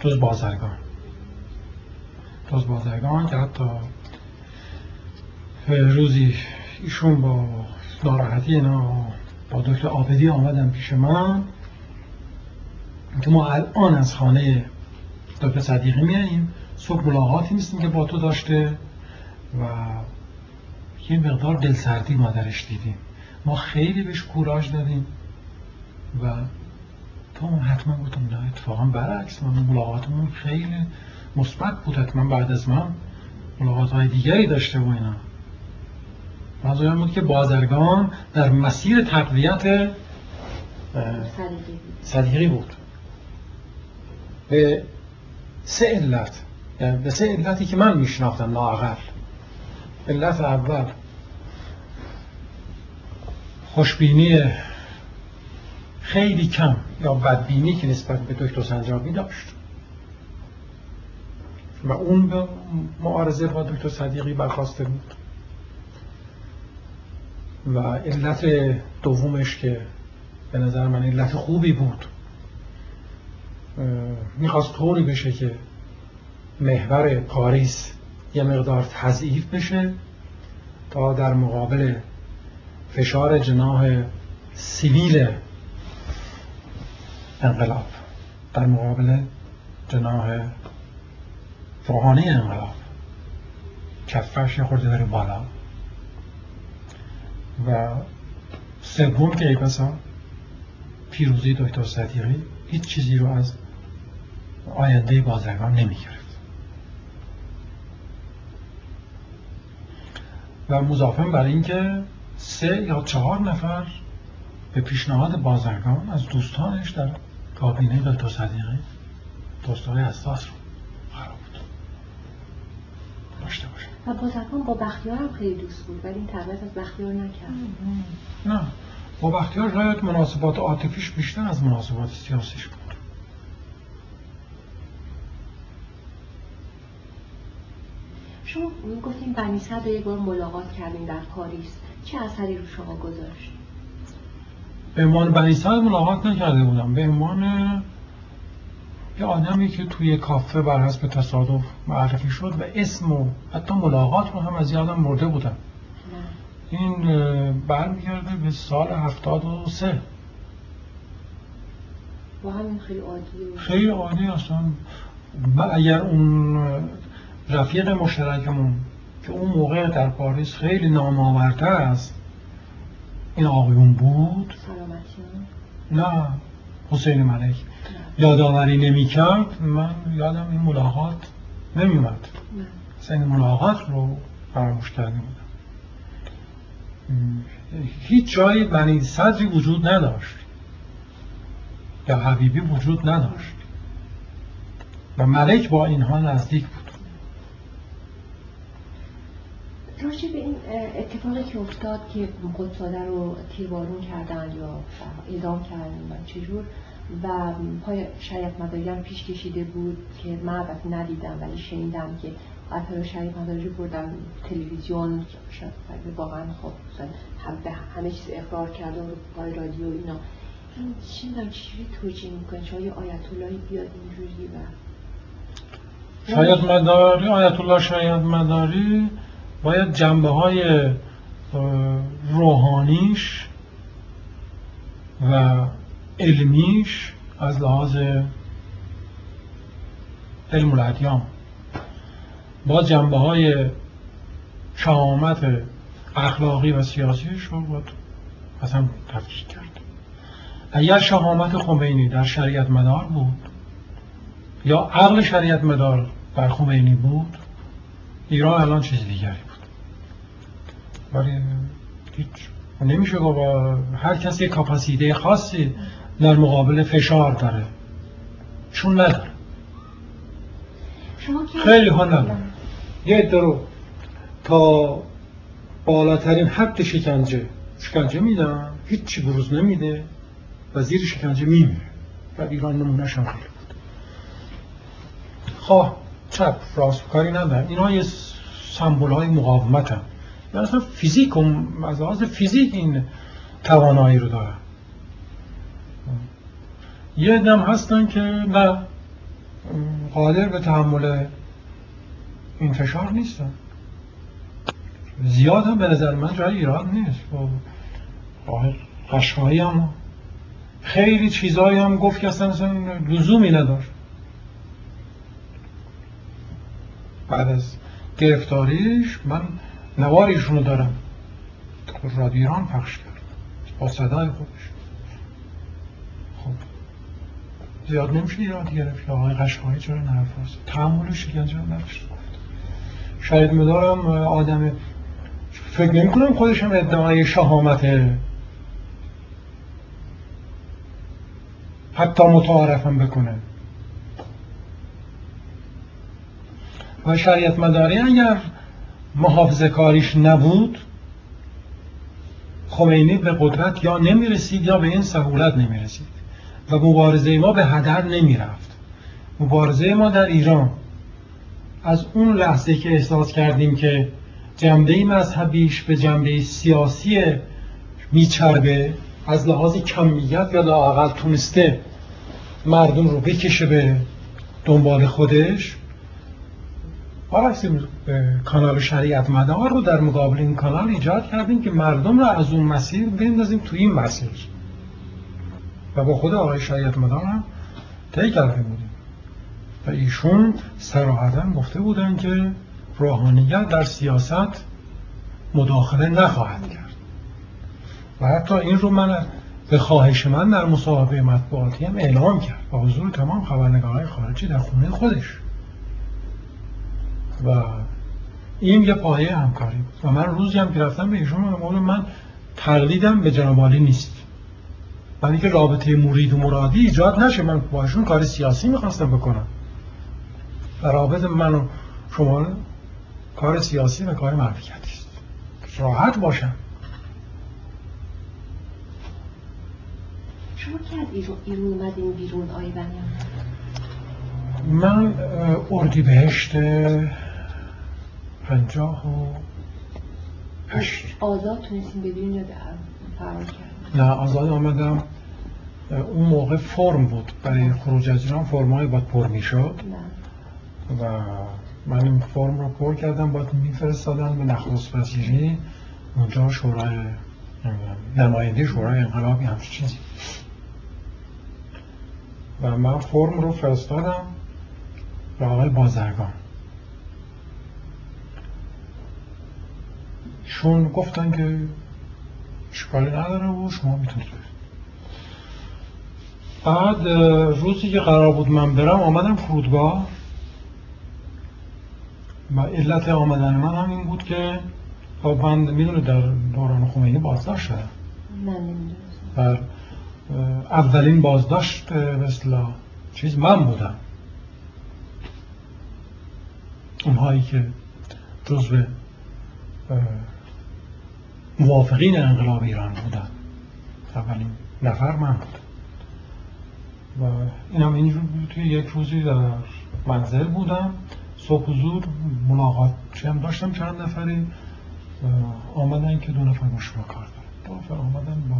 جز بازرگان. جز بازرگان که حتی روزی ایشون با ناراحتی اینا با دکتر آبدی آمدن پیش من. که ما الان از خانه دکتر صدیقی میاییم. صبح ملاقاتی نیستیم که با تو داشته و یه مقدار دلسردی ما درش دیدیم. ما خیلی بهش کوراژ دادیم و تو حتما گفتم نه اتفاقا برعکس من ملاقاتمون خیلی مثبت بود. حتما بعد از من ملاقات های دیگری داشته و اینا. منظورم بود که بازرگان در مسیر تقویت صدیقی بود. به سه علت یعنی به سه علتی که من میشناختم لاغر علت اول خوشبینی خیلی کم یا بدبینی که نسبت به دکتر سنجابی داشت. و اون به معارضه با دکتر صدیقی برخواسته بود. و علت دومش که به نظر من علت خوبی بود. می‌خواست طوری بشه که محور پاریس یه مقدار تضعیف بشه تا در مقابل فشار جناح سیویل انقلاب در مقابل جناح روحانی انقلاب. کفش خورده داره بالا. و سوم که ای بسا پیروزی دکتر صدیقی هیچ چیزی رو از آینده بازرگان نمی گرفت و مضافم برای اینکه سه یا چهار نفر به پیشنهاد بازرگان از دوستانش در کابینه دکتر صدیقی دوستای اساس رو بود داشته باشه. و بازرگان با بختیار هم خیلی دوست بود ولی این تقویت از بختیار نکرد. نه. با بختیار شاید مناسبات عاطفیش بیشتر از مناسبات سیاسیش بود. شما گفتیم بنی صد یک بار ملاقات کردیم در پاریس. چه اثری رو شما گذاشت؟ به عنوان بنی ملاقات نکرده بودم. به عنوان یه آدمی که توی کافه بر حسب تصادف معرفی شد و اسم و حتی ملاقات رو هم از یادم مرده بودم این برمیگرده به سال هفتاد و سه. خیلی عادی خیلی عادی اصلا. اگر اون رفیق مشترکمون که اون موقع در پاریس خیلی نامآورتر است این آقایون بود؟ نه حسین ملک. یادآوری نمی‌کرد من یادم این ملاقات نمیومد این ملاقات رو فراموش کرده بودم. هیچ جایی بنی صدری وجود نداشت. یا حبیبی وجود نداشت. و ملک با اینها نزدیک بود. راجع به این اتفاقی که افتاد که قدساده رو تیروارون کردن یا اعدام کردن و چجور و پای شریعت مداری پیش کشیده بود که من البته ندیدم ولی شنیدم که قطر شریعت مداری بردن تلویزیون شاید واقعا خب هم به همه چیز اقرار کرده و پای رادیو اینا. این چی دارم چجوری توجیه می‌کنه چه آیت اللهی بیاد اینجوری و شاید مداری آیت الله شاید مداری باید جنبه های روحانیش و علمیش از لحاظ علم الادیان با جنبه های شهامت اخلاقی و سیاسیش رو باید از هم تفکیک کرد. اگر شهامت خمینی در شریعت مدار بود یا عقل شریعت مدار بر خمینی بود ایران الان چیز دیگری بود. ولی هیچ. نمیشه با هر کسی کاپاسیته خاصی در مقابل فشار داره. چون نداره. خیلی ها نداره. یه رو تا بالاترین حد شکنجه. شکنجه میدن. هیچی بروز نمیده. و زیر شکنجه میمیره. و ایران نمونهش هم خیلی بود. خواه چپ راست کاری ندارن اینا یه سمبول های مقاومت هم یعنی اصلا فیزیک از لحاظ فیزیک این توانایی رو دارن. یه دم هستن که نه. قادر به تحمل این فشار نیستن. زیاد هم به نظر من جای ایران نیست. قشقایی هم خیلی چیزایی هم گفت که اصلا لزومی نداشت. بعد از گرفتاریش من نواریشون رو دارم. رادیو ایران پخش کرد با صدای خودش خب زیاد نمیشه ایراد گرفت یا آقای قشقایی چرا نرفت تحمل شکنجه نداشت. شاید مدارم آدم فکر نمی کنم خودش هم ادعای شهامت حتی متعارفم بکنه. و شریعت مداری اگر محافظه کاریش نبود خمینی به قدرت یا نمی‌رسید یا به این سهولت نمی‌رسید. و مبارزه ما به هدر نمی‌رفت. مبارزه ما در ایران از اون لحظه که احساس کردیم که جنبه مذهبیش به جنبه سیاسی میچربه از لحاظ کمیت یا لاقل تونسته مردم رو بکشه به دنبال خودش برعکس کانال شریعت مدار رو در مقابل این کانال ایجاد کردیم که مردم رو از اون مسیر بندازیم تو این مسیر. و با خود آقای شریعت مدار هم طی کرده بودیم. و ایشون سراحتا گفته بودن که روحانیت در سیاست مداخله نخواهد کرد. و حتی این رو من به خواهش من در مصاحبه مطبوعاتی هم اعلام کرد. با حضور تمام خبرنگارهای خارجی در خونه خودش. و این یه پایه همکاری بود. و من روزی هم که رفتم به ایشون من تقلیدم به جناب عالی نیست. ولی که رابطه مرید و مرادی ایجاد نشه. من با ایشون کار سیاسی می‌خواستم بکنم. و رابطه من و شما کار سیاسی و کار معرفتی است. راحت باشم. شما که از اومدین بیرون آی من اردی بهشت پنجاه و هشت. آزاد تونستیم ببینیم یا فرار نه آزاد آمدم. اون موقع فرم بود. برای خروج از ایران فرم های باید پر می شد و من این فرم رو پر کردم. باید میفرستادن به نخست وزیری. اونجا شورای نماینده شورای انقلابی همچه چیزی. و من فرم رو فرستادم به آقای بازرگان. چون گفتن که اشکالی نداره و شما می‌تونید بعد روزی که قرار بود من برم آمدم فرودگاه. و علت آمدن من هم این بود که خب من می‌دونه در دوران خمینی بازداشت شدم نه اولین بازداشت مثلا چیز من بودم. اونهایی که جزو موافقین انقلاب ایران بودن. اولین نفر من بود. و این هم اینجور توی یک روزی در منزل بودم. صبح حضور ملاقات هم داشتم چند نفری. آمدن که دو نفر شما کار دارن. دو نفر آمدن با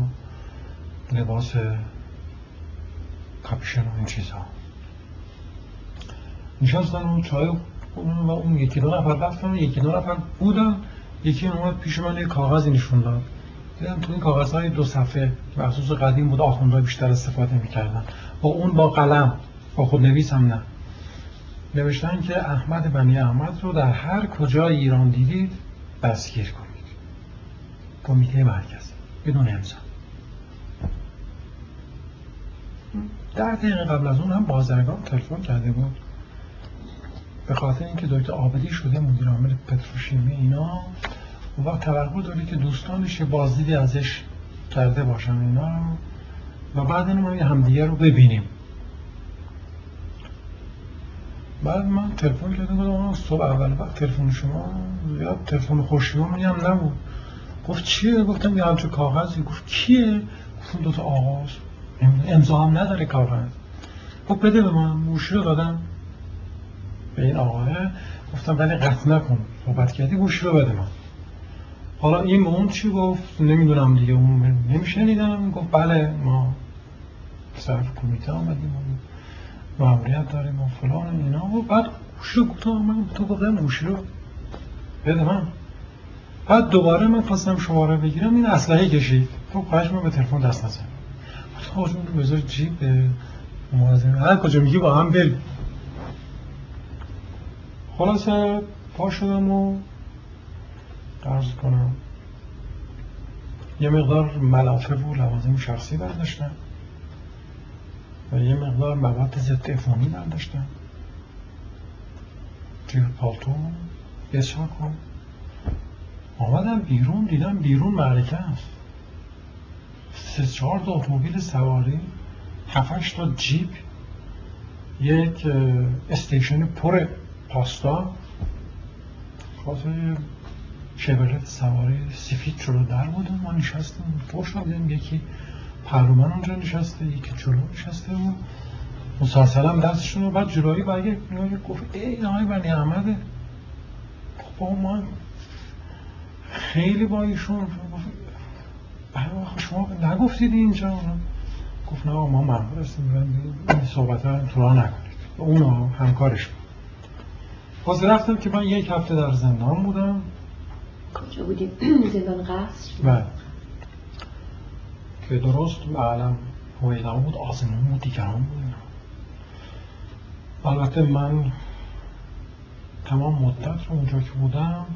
لباس کپیشن و این چیزها نشستن و چای و اون. یکی دو نفر رفتن یکی دو نفر بودن. یکی اومد پیش من یه کاغذی نشون داد. دیدم تو این کاغذ های دو صفحه مخصوص قدیم بود آخوندها بیشتر استفاده می‌کردن. با اون با قلم با خود نویس هم نه. نوشتن که احمد بنی احمد رو در هر کجا ایران دیدید دستگیر کنید. کمیته مرکزی بدون امضا. در دقیقه قبل از اون هم بازرگان تلفن کرده بود. به خاطر اینکه دکتر آبدی شده مدیر عامل پتروشیمی اینا و توقع داره که دوستانش یه بازدیدی ازش کرده باشن اینا و بعد ما همدیگه رو ببینیم. بعد من تلفن کردم گفتم صبح اول وقت تلفن شما یا تلفن خوشیومی هم نبود. گفت چیه؟ گفتم یه همچه کاغذی. گفت کیه؟ گفتم دو تا آغاز. امضا هم نداره کاغذ. گفت بده به من. موشی رو دادم. به این آقاه گفتم ولی قطع نکن. صحبت کردی گوشی رو بده من. حالا این اون چی گفت؟ نمی‌دونم دیگه اون نمیشنیدم. گفت بله ما سر کمیته آمدیم ماموریت داریم و فلان اینا. و بعد گوشی گفتم من تو گفتم گوشی رو بده من. بعد دوباره من خواستم شماره بگیرم این اسلحه کشید. تو خواهش من به تلفن دست نزن. گفتم رو بذار جیب موازم هر کجا میگی با هم بریم. خلاصه پا شدم و عرض کنم. یه مقدار ملافه و لوازم شخصی برداشتم. و یه مقدار مواد ضد عفونی برداشتم. توی پالتو بسیار کن آمدم بیرون دیدم بیرون معرکه است. سه چهار تا اتومبیل سواری هفتش تا جیپ یک استیشن پر پاستا خاطر شبرت سواری سفید شده در بودم ما نشستیم. پشت دیدم یکی پهلومن اونجا نشسته یکی جلو نشسته و مسلسل دستشون رو بعد جلوی برگه گفت ای آقای بنی احمده با ما خیلی با ایشون شما نگفتید اینجا؟ گفت نه ما ممنون هستیم این صحبت ها تو نکنید. اون همکارش بود. باز رفتم که من یک هفته در زندان بودم کجا بودیم؟ (clears throat) زندان قصر؟ بله که درست معلم هویدا بود آزمون بود دیگران بود البته من تمام مدت رو اونجا که بودم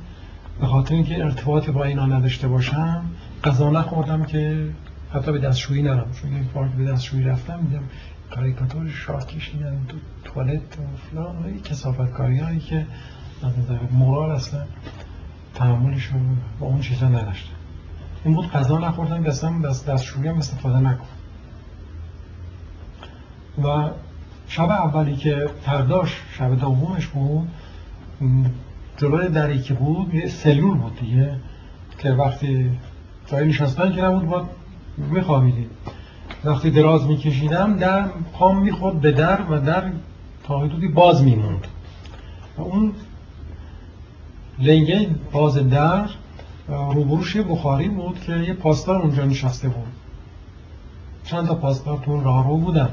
به خاطر اینکه ارتباطی با اینا نداشته باشم غذا نخوردم که حتی به دستشویی نرم چون یک بار به دستشویی رفتم میدم کاریکاتور شاد کشیدن تو توالت و فلان و کسافت کاری هایی که مورال اصلا تحملش با اون چیزا نداشتم این بود غذا نخوردم که اصلا دست دستشویی هم استفاده نکنم و شب اولی که فرداش شب دومش بود جلوی دری که بود یه سلول بود دیگه که وقتی جایی نشستن که نبود باید میخوابیدیم. وقتی دراز میکشیدم در پام می‌خورد به در و در تا حدودی باز میموند. و اون لنگه باز در روبروش بخاری بود که یه پاسدار اونجا نشسته بود. چند تا پاسدار تو راه رو بودن.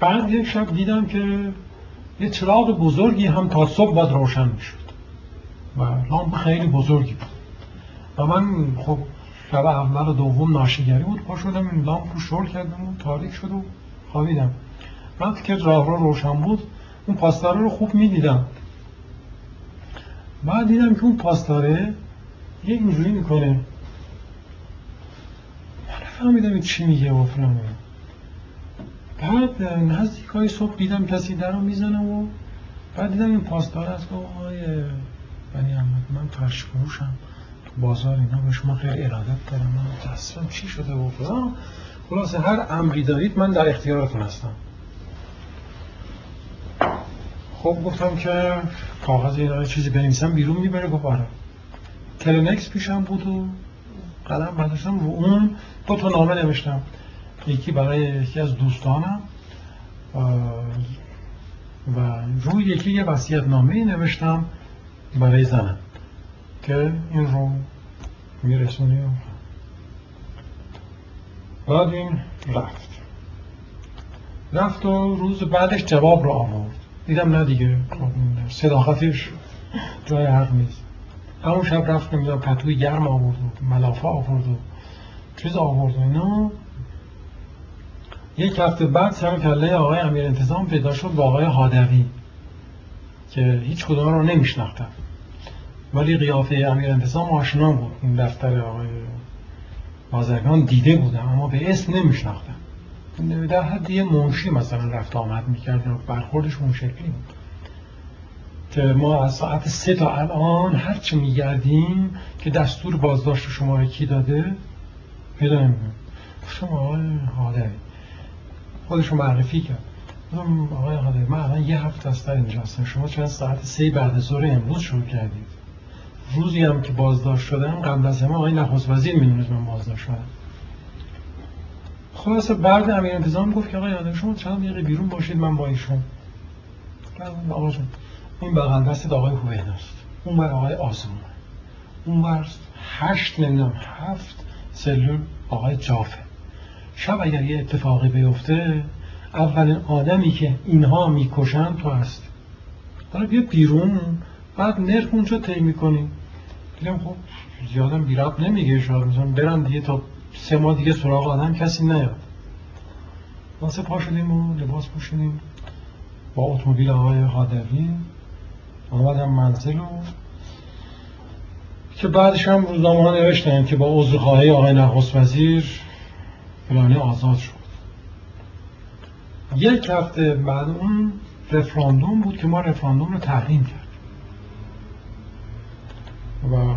بعد یک شب دیدم که یه چراغ بزرگی هم تا صبح باید روشن می‌شد. و لامپ خیلی بزرگی بود. و من خب شب اول و دوم ناشیگری بود. پا شدم این لامپ رو شور کردم و تاریک شد و خوابیدم. وقتی که راه رو روشن بود اون پاسداره رو خوب می‌دیدم. بعد دیدم که اون پاسداره یه اینجوری می‌کنه. من نفهمیدم چی میگه و بعد نزدیک های صبح دیدم کسی در رو می‌زنه و بعد دیدم این پاسدار است. و آقای بنی احمد من فرش فروشم. تو بازار اینا به شما خیلی ارادت دارم. من تصمیم چی شده و فلان؟ خلاصه هر امری دارید من در اختیارتون هستم. خب گفتم که کاغذ اینا چیزی بنویسم بیرون می‌بره گفت آره. کلینکس پیشم بود و قلم برداشتم رو اون. دو تا نامه نوشتم. یکی برای یکی از دوستانم. و روی یکی یه وسیعت نامه نوشتم برای زنم. که این رو میرسونیم. بعد این رفت. رفت و روز بعدش جواب رو آورد. دیدم نه دیگه. صداقتش جای حق نیست. همون شب رفت نمی‌دونم پتوی گرم آورد و ملافه آورد و چیز آورد و اینا. یک هفته بعد سر کله آقای امیر انتظام پیدا شد با آقای حادوی که هیچ کدوم رو نمیشناختم ولی قیافه امیر انتظام آشنا بود. این دفتر آقای بازرگان دیده بودم اما به اسم نمیشناختم در حد یه منشی مثلا رفت آمد می‌کرد و برخوردش اون شکلی بود. که ما از ساعت سه تا الان هرچی میگردیم که دستور بازداشت شما کی داده پیدا نمی‌دونم شما آقای حادوی خودش رو معرفی کرد. آقای حادوی من الان یه هفته از در اینجا هستم شما چند ساعت سه بعد ظهر امروز شروع کردید؟ روزی هم که بازداشت شدم قبل از همه آقای نخست وزیر می‌دونست من بازداشت شدم. خلاصه بعد امیر انتظام گفت که آقای آدم شما چند دقیقه بیرون باشید من با ایشون. آقا جون این بغل دست آقای هویداست. اون بر آقای آزمون اون ورست هشت نمی‌دونم هفت سلول آقای جافه شب اگر یه اتفاقی بیفته اولین آدمی که اینها می‌کشن تو هست حالا بیا بیرون. بعد نرخ اونجا طی می‌کنیم. دیدم خب زیادم بیراب نمیگه شاید. مثلا برم دیگه تا سه ماه دیگه سراغ آدم کسی نیاد. واسه پا شدیم و لباس پوشیدیم. با اتومبیل آقای خادوی آمدم منزل و که بعدش هم روزنامه ها نوشتن که با عذرخواهی آقای نخست وزیر فلانی آزاد شد. یک هفته بعد اون رفراندوم بود که ما رفراندوم رو تحریم کرد و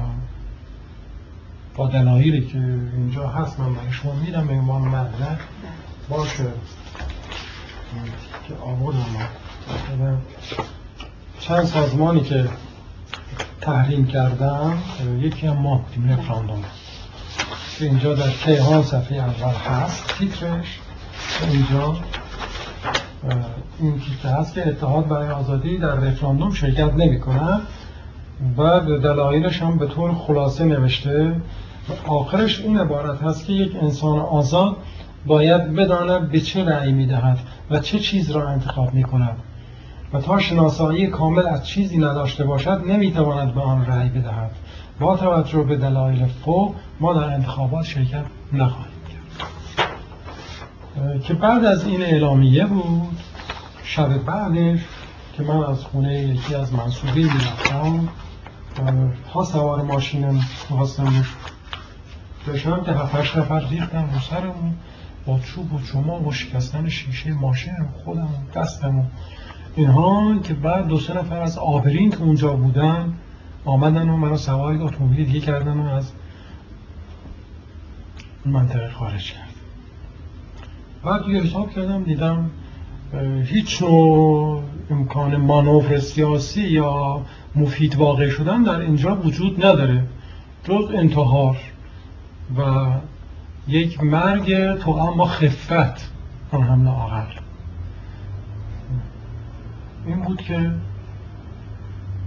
با دلایلی که اینجا هست من برای شما میدم به عنوان مدرک باشه که آوردم. چند سازمانی که تحریم کردم یکی هم ما بودیم رفراندوم. که اینجا در تهران صفحه اول هست تیترش. اینجا این تیتر هست که اتحاد برای آزادی در رفراندوم شرکت نمی کنن و دلایلش هم به طور خلاصه نوشته آخرش این عبارت هست که یک انسان آزاد باید بداند به چه رأی می‌دهد و چه چیز را انتخاب می کند و تا شناسایی کامل از چیزی نداشته باشد نمی‌تواند به آن رأی بدهد. با توجه به دلایل فوق ما در انتخابات شرکت نخواهیم کرد. که بعد از این اعلامیه بود شب بعدش که من از خونه یکی از منصوبین می‌رفتم ها سوار ماشینم خواستم بشم که هفتش نفر ریختم رو سرمون. با چوب و چما و شکستن شیشه ماشین خودم دستم اینها که بعد دو سه نفر از آبرین که اونجا بودن آمدن و منو سواری اتومبیل دیگه کردن و از منطقه خارج کرد. بعد یه حساب کردم دیدم هیچ نوع امکان مانور سیاسی یا مفید واقع شدن در اینجا وجود نداره. جز انتحار و یک مرگ تو اما خفت اون هم آقل این بود که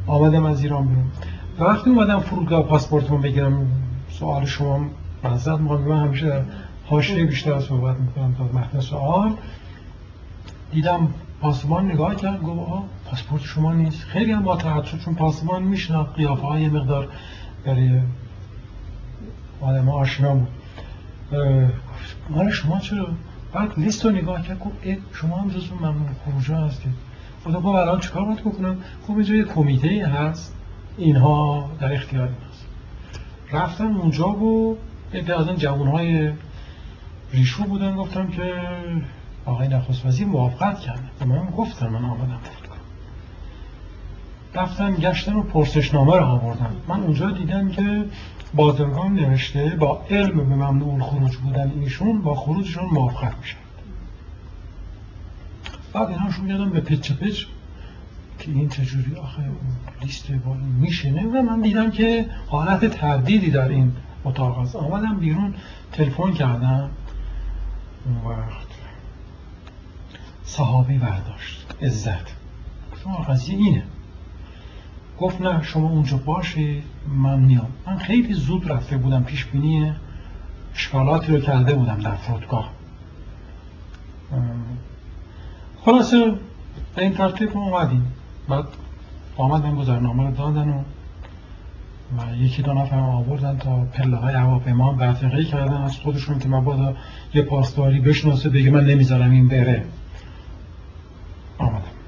آمدم از ایران بیرون. وقتی اومدم فرودگاه پاسپورتمو بگیرم سوال شما منزد من همیشه در حاشیه بیشتر صحبت می‌کنم تا متن سوال. دیدم پاسبان نگاه کرد گفت پاسپورت شما نیست. خیلی هم با شد چون پاسبان میشنه قیافه های مقدار برای آدم آشنا بود. مال شما چرا؟ بعد لیست رو نگاه کرد گفت شما هم جزو ممنون خروجا هستید. خدا با الان چیکار باید بکنم؟ خب اینجا یه کمیته هست. اینها در اختیار هست رفتم اونجا و یه از این جوانهای ریشو بودن گفتم که آقای نخست وزیر موافقت کرد من گفتم من آمدم. رفتم گشتم و پرسشنامه رو آوردم من اونجا دیدم که بازرگان نوشته با علم به ممنوع خروج بودن ایشون با خروجشون موافقت میشه بعد اینا شروع به پچ پچ که این چجوری آخه لیست با این میشنه و من دیدم که حالت تردیدی در این اتاق هست. آمدم بیرون تلفن کردم. اون وقت صحابی برداشت. عزت. شما قضیه اینه. گفت نه شما اونجا باشید من میام. من خیلی زود رفته بودم پیش بینی اشکالاتی رو کرده بودم در فرودگاه. خلاصه به این ترتیب اومدیم. بعد آمدن گذرنامه رو دادن و و یکی دو نفر آوردن تا پله های هواپیما برتقی کردن از خودشون که مبادا یه پاسداری بشناسه بگه من نمی‌ذارم این بره. آمدم.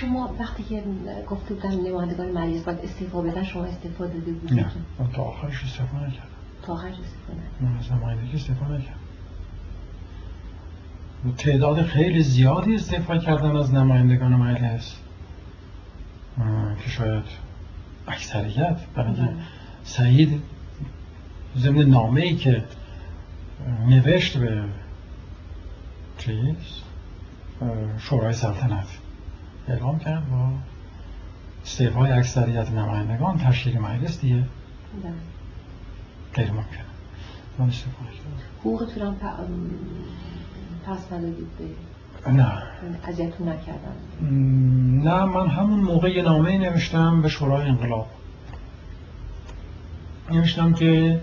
شما وقتی که گفته بودن نمایندگان مریض باید استعفا بدن شما استعفا داده بودید. نه تا آخرش استعفا نکردم تا آخرش استعفا نکردم از نمایندگی استعفا نکردم تعداد خیلی زیادی استعفا کردن از نمایندگان مجلس. که شاید اکثریت برای بله. سعید ضمن نامه ای که نوشت به چیز؟ شورای سلطنت. اعلام کرد با استعفای اکثریت نمایندگان تشکیل مجلس دیگه بله. غیر ممکن من استعفا کردم. حقوقتون هم پس ندادید نه. اذیتتون نکردن. نه من همون موقع یه نامه نوشتم به شورای انقلاب. نوشتم که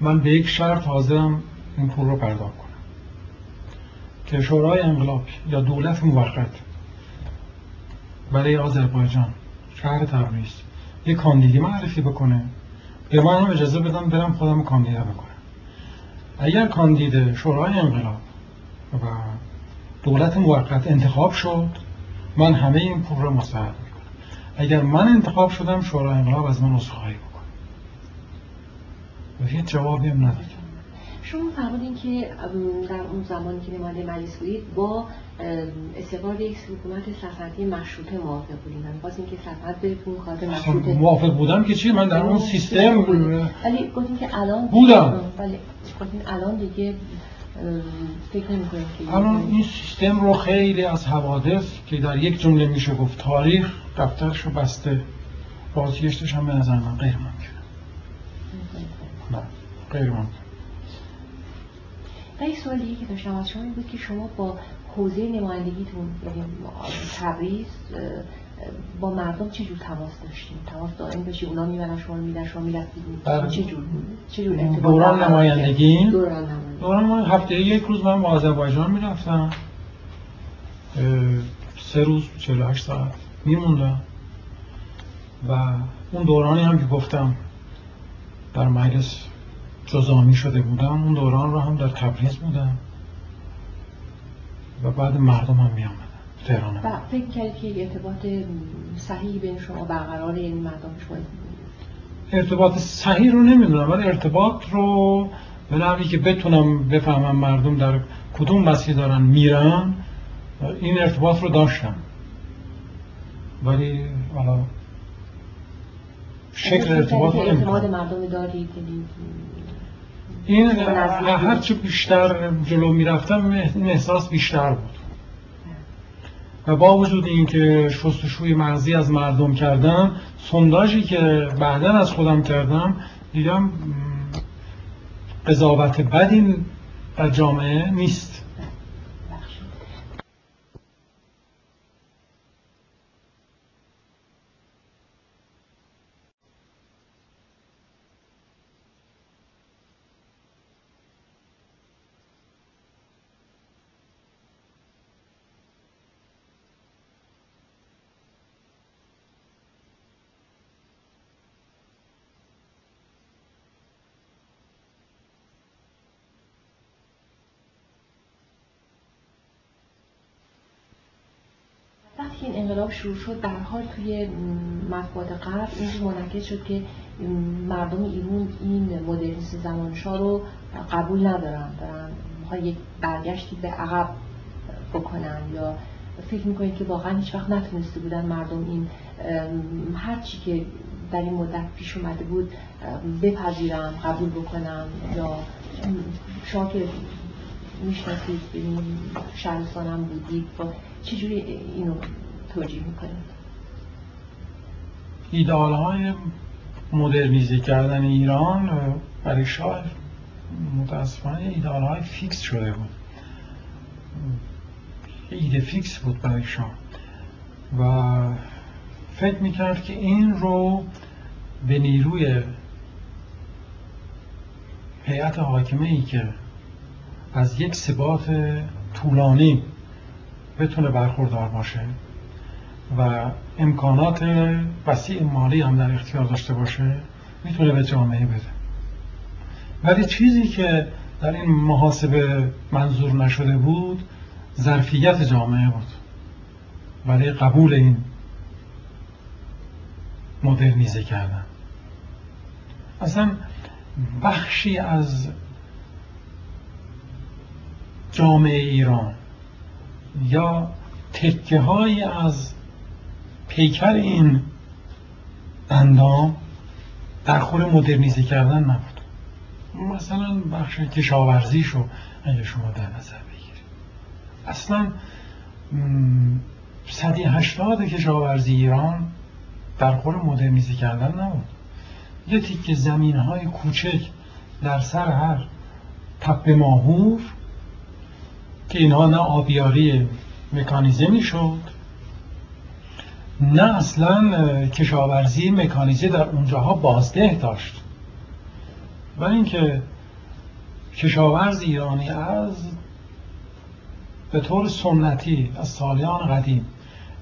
من به یک شرط حاضرم این پول رو پرداخت کنم. که شورای انقلاب یا دولت موقت برای آذربایجان. شهر تبریز. یک کاندیدی معرفی بکنه. به من هم اجازه بدم برم خودم کاندیدا بکنم. اگر کاندید شورای انقلاب و دولت موقت انتخاب شد من همه این پول رو مستعد می‌کنم. اگر من انتخاب شدم شورای انقلاب از من عذرخواهی بکنه. و هیچ جوابی هم نداد. شما فرمودین که در اون زمانی که نماینده مجلس بودید با استقرار یک حکومت سلطنتی مشروطه موافق بودین. خواستین که سلطنت بره تو کارت مشروطه. موافق بودم که چی؟ من در اون سیستم ولی گفتین که الان بودم. ولی گفتین الان دیگه الان این سیستم رو خیلی از حوادث که در یک جمله میشه گفت تاریخ دفترش رو بسته. بازگشتش هم به نظر من غیر ممکنه نه غیر ممکن و یک سوال دیگه که داشتم از شما این بود که شما با حوزه نمایندگیتون یعنی تبریز با مردم چه جور تماس داشتیم تماس دائم داشتیم اونا می‌برن شما میدن شما می‌رفتید چه جور چه جور دوران نمایندگی؟ دوران نمایندگی. دوران هفته یک روز من با آذربایجان می‌رفتم. سه روز 48 ساعت میموندم. و اون دورانی هم که گفتم در مجلس جزامی شده بودم اون دوران رو هم در تبریز بودم. و بعد مردم هم می آمدن. تهران و فکر کردید که ارتباط صحیحی بین شما برقرار یعنی مردم شما ارتباط صحیح رو نمی‌دونم ولی ارتباط رو به نحوی که بتونم بفهمم مردم در کدوم مسیر دارن میرن این ارتباط رو داشتم. ولی حالا شکل ارتباط رو اعتماد مردم دارید این هرچه بیشتر جلو می‌رفتم این احساس بیشتر بود. و با وجود اینکه شستشوی مغزی از مردم کردم سنداژی که بعدا از خودم کردم دیدم قضاوت بدی در جامعه نیست وقتی این شروع شد در حال توی مطبوعات غرب این منعکس شد که مردم ایران این مدرنیسم زمانشاه رو قبول ندارن دارن یک برگشتی به عقب بکنن یا فکر می‌کنید که واقعا هیچ وقت نتونسته بودن مردم این هرچی که در این مدت پیش اومده بود بپذیرن قبول بکنن یا شما که می‌شناسید شهرستان هم بودید چجوری اینو توجیه می‌کنید ایده‌آل های مدرنیزه کردن ایران برای شاه متاسفانه ایده‌آل های فیکس شده بود. idée fixe بود برای شاه و فکر می‌کرد که این رو به نیروی هیئت حاکمه ای که از یک ثبات طولانی بتونه برخوردار باشه. و امکانات وسیع مالی هم در اختیار داشته باشه می‌تونه به جامعه بده. ولی چیزی که در این محاسبه منظور نشده بود ظرفیت جامعه بود. برای قبول این مدرنیزه کردن. اصلا بخشی از جامعه ایران یا تکه های از پیکر این اندام در خور مدرنیزه کردن نبود. مثلا بخش کشاورزی شو اگه شما در نظر بگیرید. اصلا صدی هشتاد کشاورزی ایران در خور مدرنیزه کردن نبود. یه تیکه زمین های کوچک در سر هر تپه ماهور که اینها نه آبیاری مکانیزمی شد نه اصلا کشاورزی مکانیزه در اونجاها بازده داشت. و اینکه کشاورز ایرانی از به طور سنتی از سالیان قدیم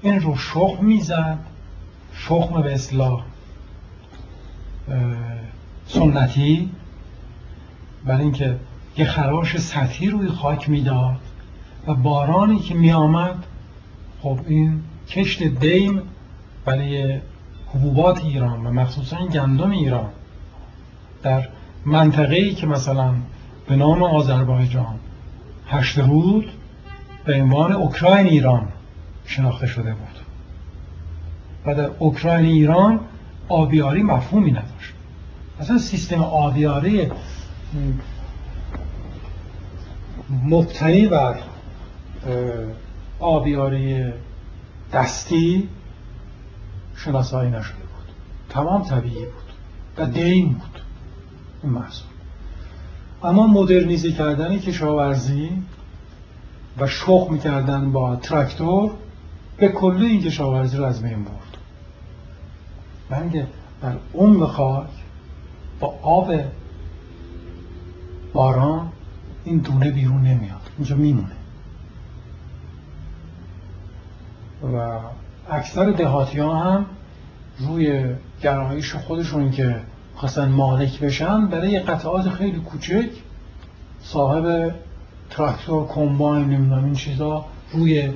این رو شخم می‌زد شخم به اصلاح سنتی برای اینکه یه خراش سطحی روی خاک می‌داد و بارانی که می آمد خب این کشت دیم برای حبوبات ایران و مخصوصا گندم ایران در منطقه‌ای که مثلا به نام آذربایجان هشت رود به عنوان اوکراین ایران شناخته شده بود و در اوکراین ایران آبیاری مفهومی نداشت. اصلا سیستم آبیاری مبتنی بر آبیاری دستی شناسایی نشده بود. تمام طبیعی بود و دین بود. این محصول. اما مدرنیزی کردن کشاورزی و شخ می‌کردن با تراکتور به کلی این کشاورزی رو از بین برد. بلکه در عمق خاک با آب باران این دونه بیرون نمیاد. اینجا میمونه. و اکثر دهاتی ها هم روی گرایش خودشون که خواستن مالک بشن برای قطعات خیلی کوچک صاحب تراکتور کمباین نمی‌دونم این چیزا روی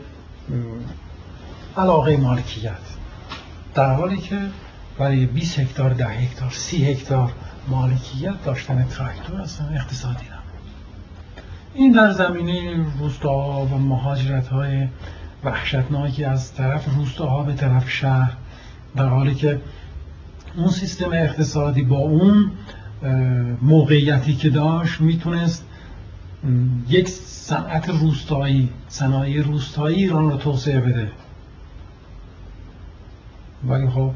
علاقه مالکیت. در حالی که برای 20 هکتار ده هکتار سی هکتار مالکیت داشتن تراکتور اصلا اقتصادی نبود. این در زمینه روستاها و مهاجرت های وحشتناکی از طرف روستاها به طرف شهر در حالی که اون سیستم اقتصادی با اون موقعیتی که داشت می‌تونست یک صنعت روستایی صنایع روستایی ایران رو توسعه بده. ولی خب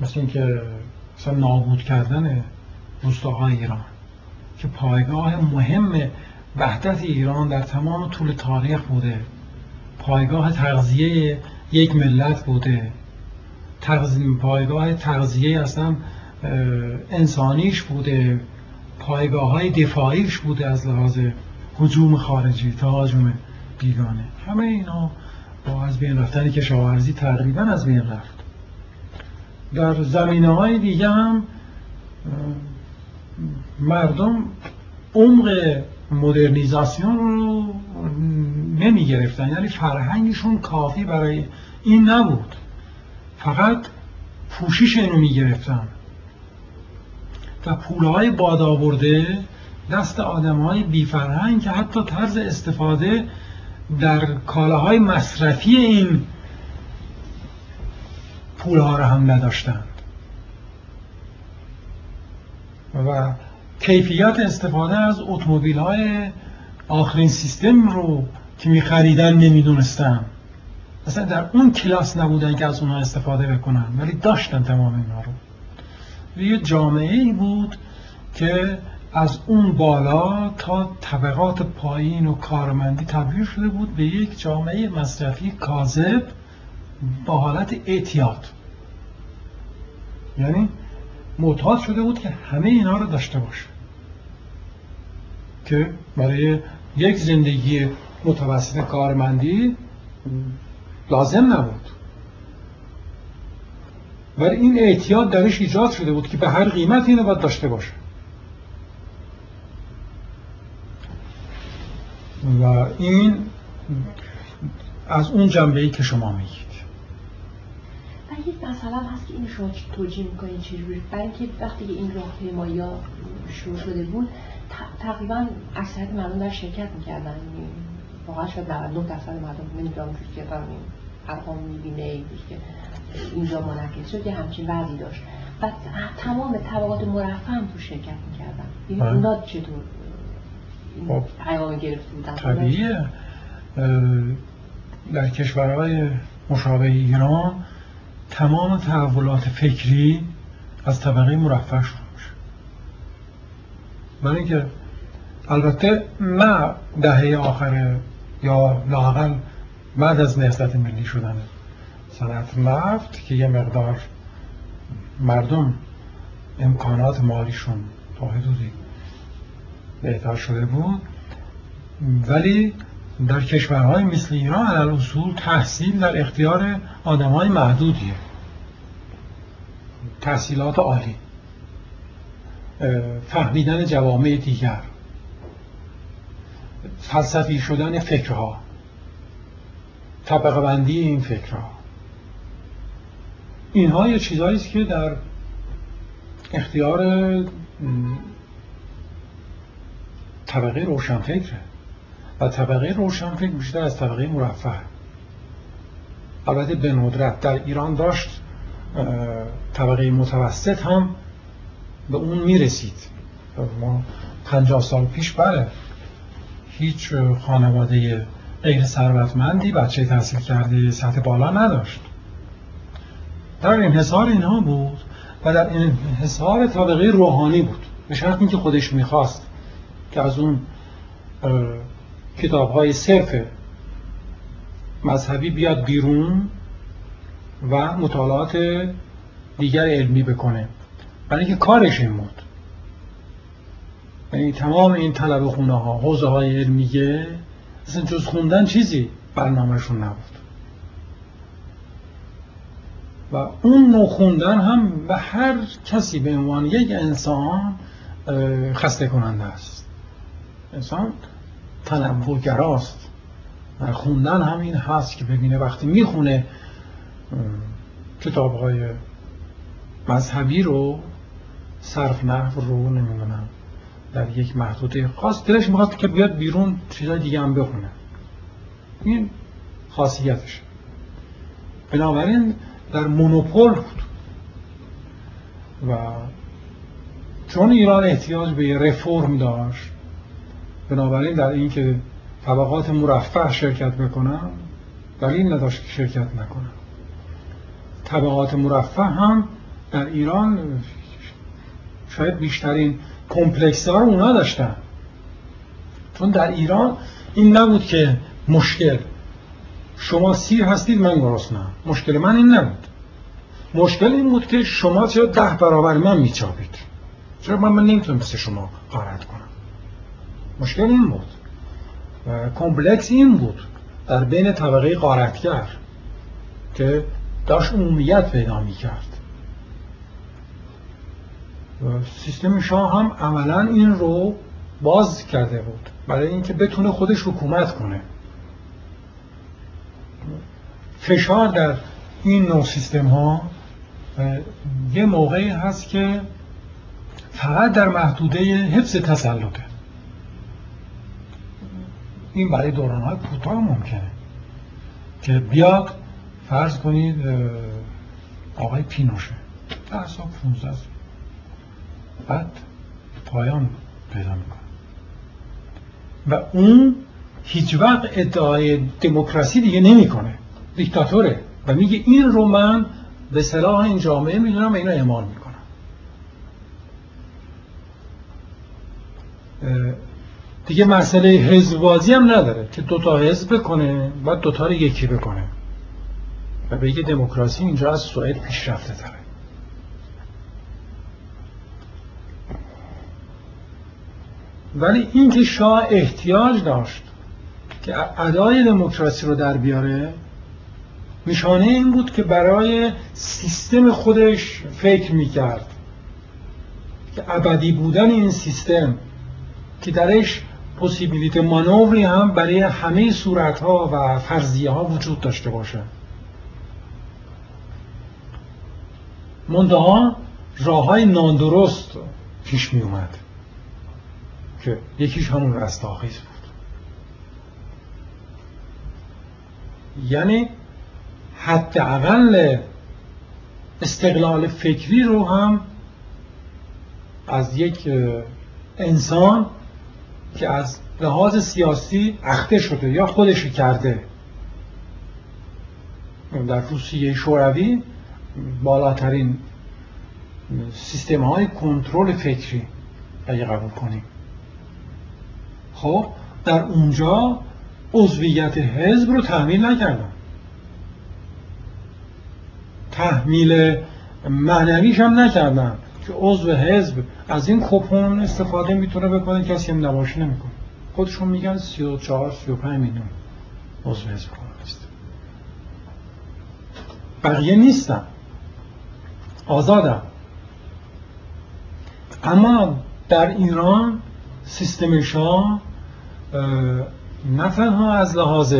مثل اینکه مثلا نابود کردن روستاهای ایران که پایگاه مهم وحدت ایران در تمام طول تاریخ بوده. پایگاه تغذیه یک ملت بوده. پایگاه تغذیه اصلا انسانیش بوده. پایگاه های دفاعیش بوده از لحاظ حجوم خارجی تهاجم بیگانه. همه اینا با از بین رفتن کشاورزی تقریبا از بین رفت. در زمینه های دیگه هم مردم عمق مدرنیزاسیون رو نمی گرفتن یعنی فرهنگشون کافی برای این نبود. فقط پوشش اینو می گرفتن و پولهای باد آورده دست آدم های بیفرهنگ که حتی طرز استفاده در کالاهای مصرفی این پولها را هم نداشتند. و کیفیت استفاده از اتومبیل های آخرین سیستم رو که می خریدن نمی‌دونستن. اصلا در اون کلاس نبودن که از اونها استفاده بکنن ولی داشتن تمام اینا رو. یه جامعه ای بود که از اون بالا تا طبقات پایین و کارمندی تبدیل شده بود به یک جامعه مصرفی کاذب با حالت اعتیاد. یعنی معتاد شده بود که همه اینا رو داشته باشه. که برای یک زندگی متوسط کارمندی لازم نبود. ولی این اعتیاد درش ایجاد شده بود که به هر قیمت اینو باید داشته باشه. و این از اون جنبه ای که شما میگید. و یک مسئله هست که این شما توجیه می‌کنید چجوری؟ برای اینکه وقتی این راهپیمایی ها شروع شده بود تقریبا اکثریت مردم در شرکت می‌کردن. یعنی واقعا شاید 99 درصد مردم نمی‌دونم که ارقام می‌بینه که اینجا منعکس شد یه همچین وضعی داشت. و تمام طبقات مرفه هم تو شرکت می‌کردن. یعنی اونا چطور خب. پیام گرفته بودن؟ طبیعیه. در کشورهای مشابه ایران تمام تحولات فکری از طبقه مرفه شروع میشه. برای اینکه البته نه دهه آخر یا لاقل بعد از نهضت ملی شدن صنعت نفت که یه مقدار مردم امکانات مالیشون تا حدودی بهتر شده بود ولی در کشورهای مثل ایران علال اصول تحصیل در اختیار آدم های محدودیه. تحصیلات عالی. فهمیدن جوامع دیگر. فلسفی شدن فکرها. طبقه بندی این فکرها. اینها یه چیزهایی است که در اختیار طبقه روشنفکره. و طبقه روشنفکر بیشتر از طبقه مرفه. البته به ندرت در ایران داشت طبقه متوسط هم به اون می‌رسید. ما پنجاه سال پیش بله هیچ خانواده غیر ثروتمندی بچه تحصیل کرده سطح بالا نداشت. در انحصار اینها بود و در انحصار طبقه روحانی بود. به شرط اینکه خودش می‌خواست که از اون کتاب های صرف مذهبی بیاد بیرون و مطالعات دیگر علمی بکنه. برای اینکه کارش این بود. یعنی تمام این طلب خونه ها حوزه های علمیه اصلا جز خوندن چیزی برنامهشون نبود. و اون نوع خوندن هم به هر کسی به عنوان یک انسان خسته کننده است. انسان تنوعگراست در خوندن همین هست که ببینه وقتی می‌خونه کتاب های مذهبی رو صرف نحو رو نمی‌دونم در یک محدوده خاص دلش می‌خواد که بیاد بیرون چیزای دیگه هم بخونه. این خاصیتش. بنابراین در مونوپول بود. و چون ایران احتیاج به رفرم داشت بنابراین در این که طبقات مرفه شرکت بکنن دلیل نداشت که شرکت نکنن. طبقات مرفه هم در ایران شاید بیشترین کمپلکس ها رو اونا داشتن. چون در ایران این نبود که مشکل. شما سیر هستید من گرسنم مشکل من این نبود. مشکل این بود که شما چرا ده برابر من میچابید؟ چرا من, من نمی‌تونم مثل شما قارت کنم؟ مشکل این بود. کمپلکس این بود در بین طبقه قارتگر که داشت عمومیت پیدا می‌کرد. سیستم شاه هم عملا این رو باز کرده بود برای اینکه بتونه خودش حکومت کنه. فشار در این نوع سیستم ها یه موقعی هست که فقط در محدوده حفظ تسلطه. این برای دوران های کوتاه ممکنه که بیاد فرض کنید آقای پینوشه. ده سال 15 بعد پایان پیدا می‌کنه. و اون هیچ وقت ادعای دموکراسی دیگه نمی‌کنه. دیکتاتوره. و میگه این رو من به صلاح این جامعه می‌دونم و اینو اعمال می‌کنم. دیگه مسئله حزبوازی هم نداره که دوتا حزب بکنه و دوتا رو یکی بکنه. و بگه دموکراسی اینجا از سوئد پیشرفته تره. ولی اینکه شاه احتیاج داشت که ادای دموکراسی رو در بیاره نشانه این بود که برای سیستم خودش فکر می‌کرد. که ابدی بودن این سیستم که درش پوسیبیلیت مانوری هم برای همه صورتها و فرضیه ها وجود داشته باشه. منتها راه های ناندرست پیش می اومد که یکیش همون رستاخیز بود. یعنی حداقل استقلال فکری رو هم از یک انسان که از لحاظ سیاسی اخته شده یا خودش کرده. در روسیه شوروی بالاترین سیستم های کنترل فکری اگه قبول کنیم. خب در اونجا عضویت حزب رو تحمیل نکردن. تحمیل معنویش هم نکردن. که عضو حزب از این کپون استفاده می‌تونه بکنه کسی هم نباشه نمی‌کنه. خودشون میگن 34 35 میلیون عضو حزب است. بقیه نیستن. آزادم اما در ایران سیستم شاه نه تنها از لحاظ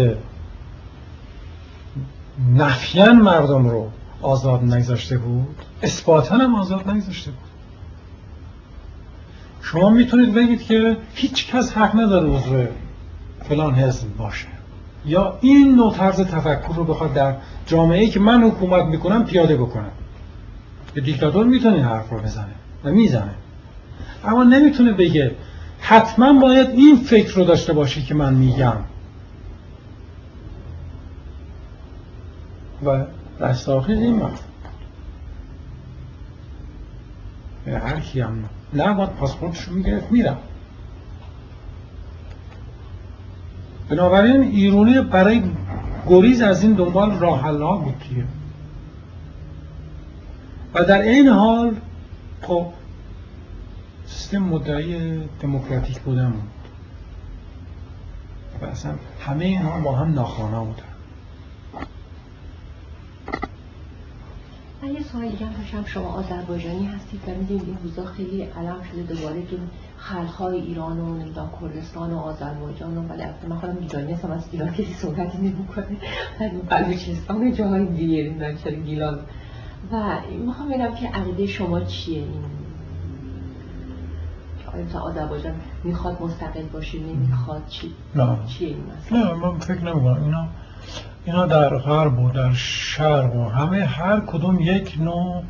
نفیان مردم رو آزاد نگذاشته بود؟ اثباتا هم آزاد نگذاشته بود. شما می‌تونید بگید که هیچ کس حق نداره عضو فلان حزب باشه. یا این نوع طرز تفکر رو بخواد در جامعه که من حکومت می‌کنم پیاده بکنم یه دیکتاتور می‌تونه این حرف رو بزنه و می‌زنه. اما نمی‌تونه بگه حتما باید این فکر رو داشته باشی که من میگم. و رستاخیز این من هر کی هم نه. باید پاسپورتشو می‌گرفت میرم بنابراین ایرونی برای گریز از این دنبال راه ها بود دیگه. و در این حال خب سیستم مدعی دموکراتیک بودن بود. و اصلا همه اینها با هم ناخوانا بودن. یه سوال دیگه هم شما آذربایجانی هستید و می‌دونید این روزا خیلی علم شده دوباره که خلقهای ایران و نمی‌دونم کردستان و آذربایجان و ولی من خودم گیلانی هستم از گیلان کسی صحبتی نمی‌کنه بلوچستان و جاهای دیگه نمی‌دونم گیلان و می‌خوام بگم که عقیده شما چیه؟ این آیا آذربایجان می‌خواد مستقل باشه نمی‌خواد چی؟ نه. چیه این نه من فکر نمی‌کنم. اینا اینا در غرب و در شرق و همه هر کدوم یک نوع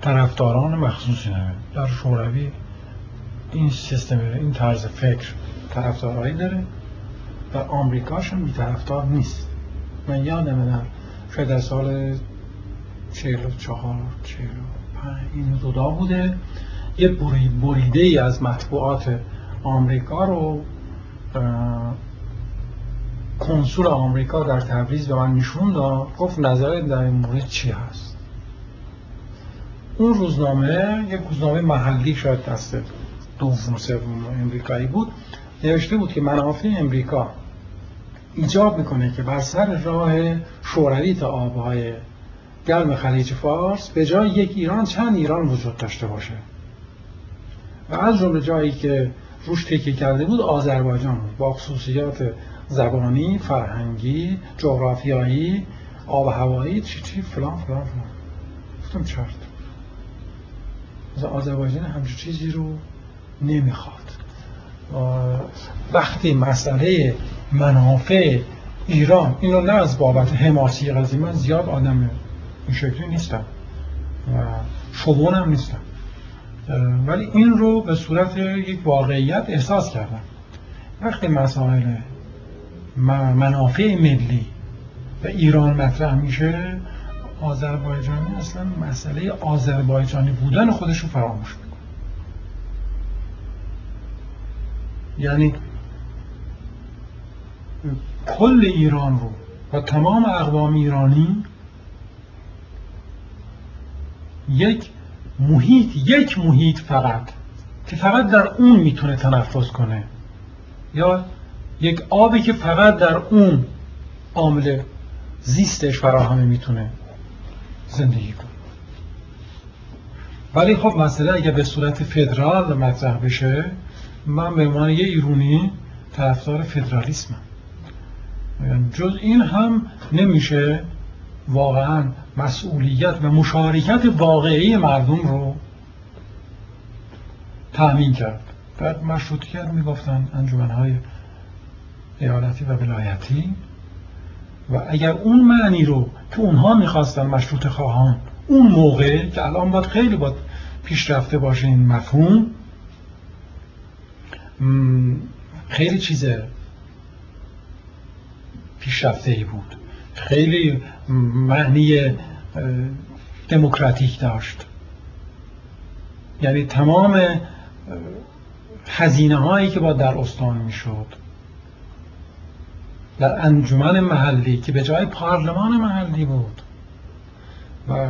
طرفداران مخصوصی نمید در شوروی این سیستم این طرز فکر طرفدارایی داره و آمریکاش هم طرفدار نیست. من یادم در شاید در سال 44 45 این دودا بوده. یه بریده ای از مطبوعات آمریکا رو کنسول آمریکا در تبریز به من داد گفت نظر در این مورد چی هست؟ اون روزنامه یک روزنامه محلی شاید دست دوم سوم امریکایی بود نوشته بود که منافع امریکا ایجاب می‌کنه که بر سر راه شوروی تا آبهای گرم خلیج فارس به جای یک ایران چند ایران وجود داشته باشه. و از جمله جایی که روش تکیه کرده بود آذربایجان بود. با خصوصیات زبانی، فرهنگی، جغرافیایی، آب هوایی چی چی فلان فلان فلان. گفتم چرت. آذربایجان همچون چیزی رو نمی‌خواد. وقتی مسئله منافع ایران اینو نه از بابت حماسی قضیه من زیاد آدم این شکلی نیستم و شبونم نیستم. ولی این رو به صورت یک واقعیت احساس کردم. وقتی مسائل منافع ملی. و ایران مطرح میشه. آذربایجانی اصلا مسئله آذربایجانی بودن خودش رو فراموش می‌کنه. یعنی کل ایران رو و تمام اقوام ایرانی یک محیط یک محیط فقط که فقط در اون می‌تونه تنفس کنه. یا یک آبی که فقط در اون عامل زیستش فراهمه می‌تونه زندگی کنه. ولی خب مسئله اگه به صورت فدرال مطرح بشه من به عنوان یه ایرونی طرفدار فدرالیسمم. یعنی جز این هم نمیشه واقعا مسئولیت و مشارکت واقعی مردم رو تأمین کرد. در مشروطیت می‌گفتن انجمنهای ایالتی و ولایتی. و اگر اون معنی رو که اونها می‌خواستن مشروط خواهان اون موقع که الان باید خیلی باید پیشرفته باشه این مفهوم خیلی چیز پیشرفته ای بود. خیلی معنی دموکراتیک داشت. یعنی تمام هزینه هایی که با در استان می‌شد. در انجمن محلی که به جای پارلمان محلی بود. و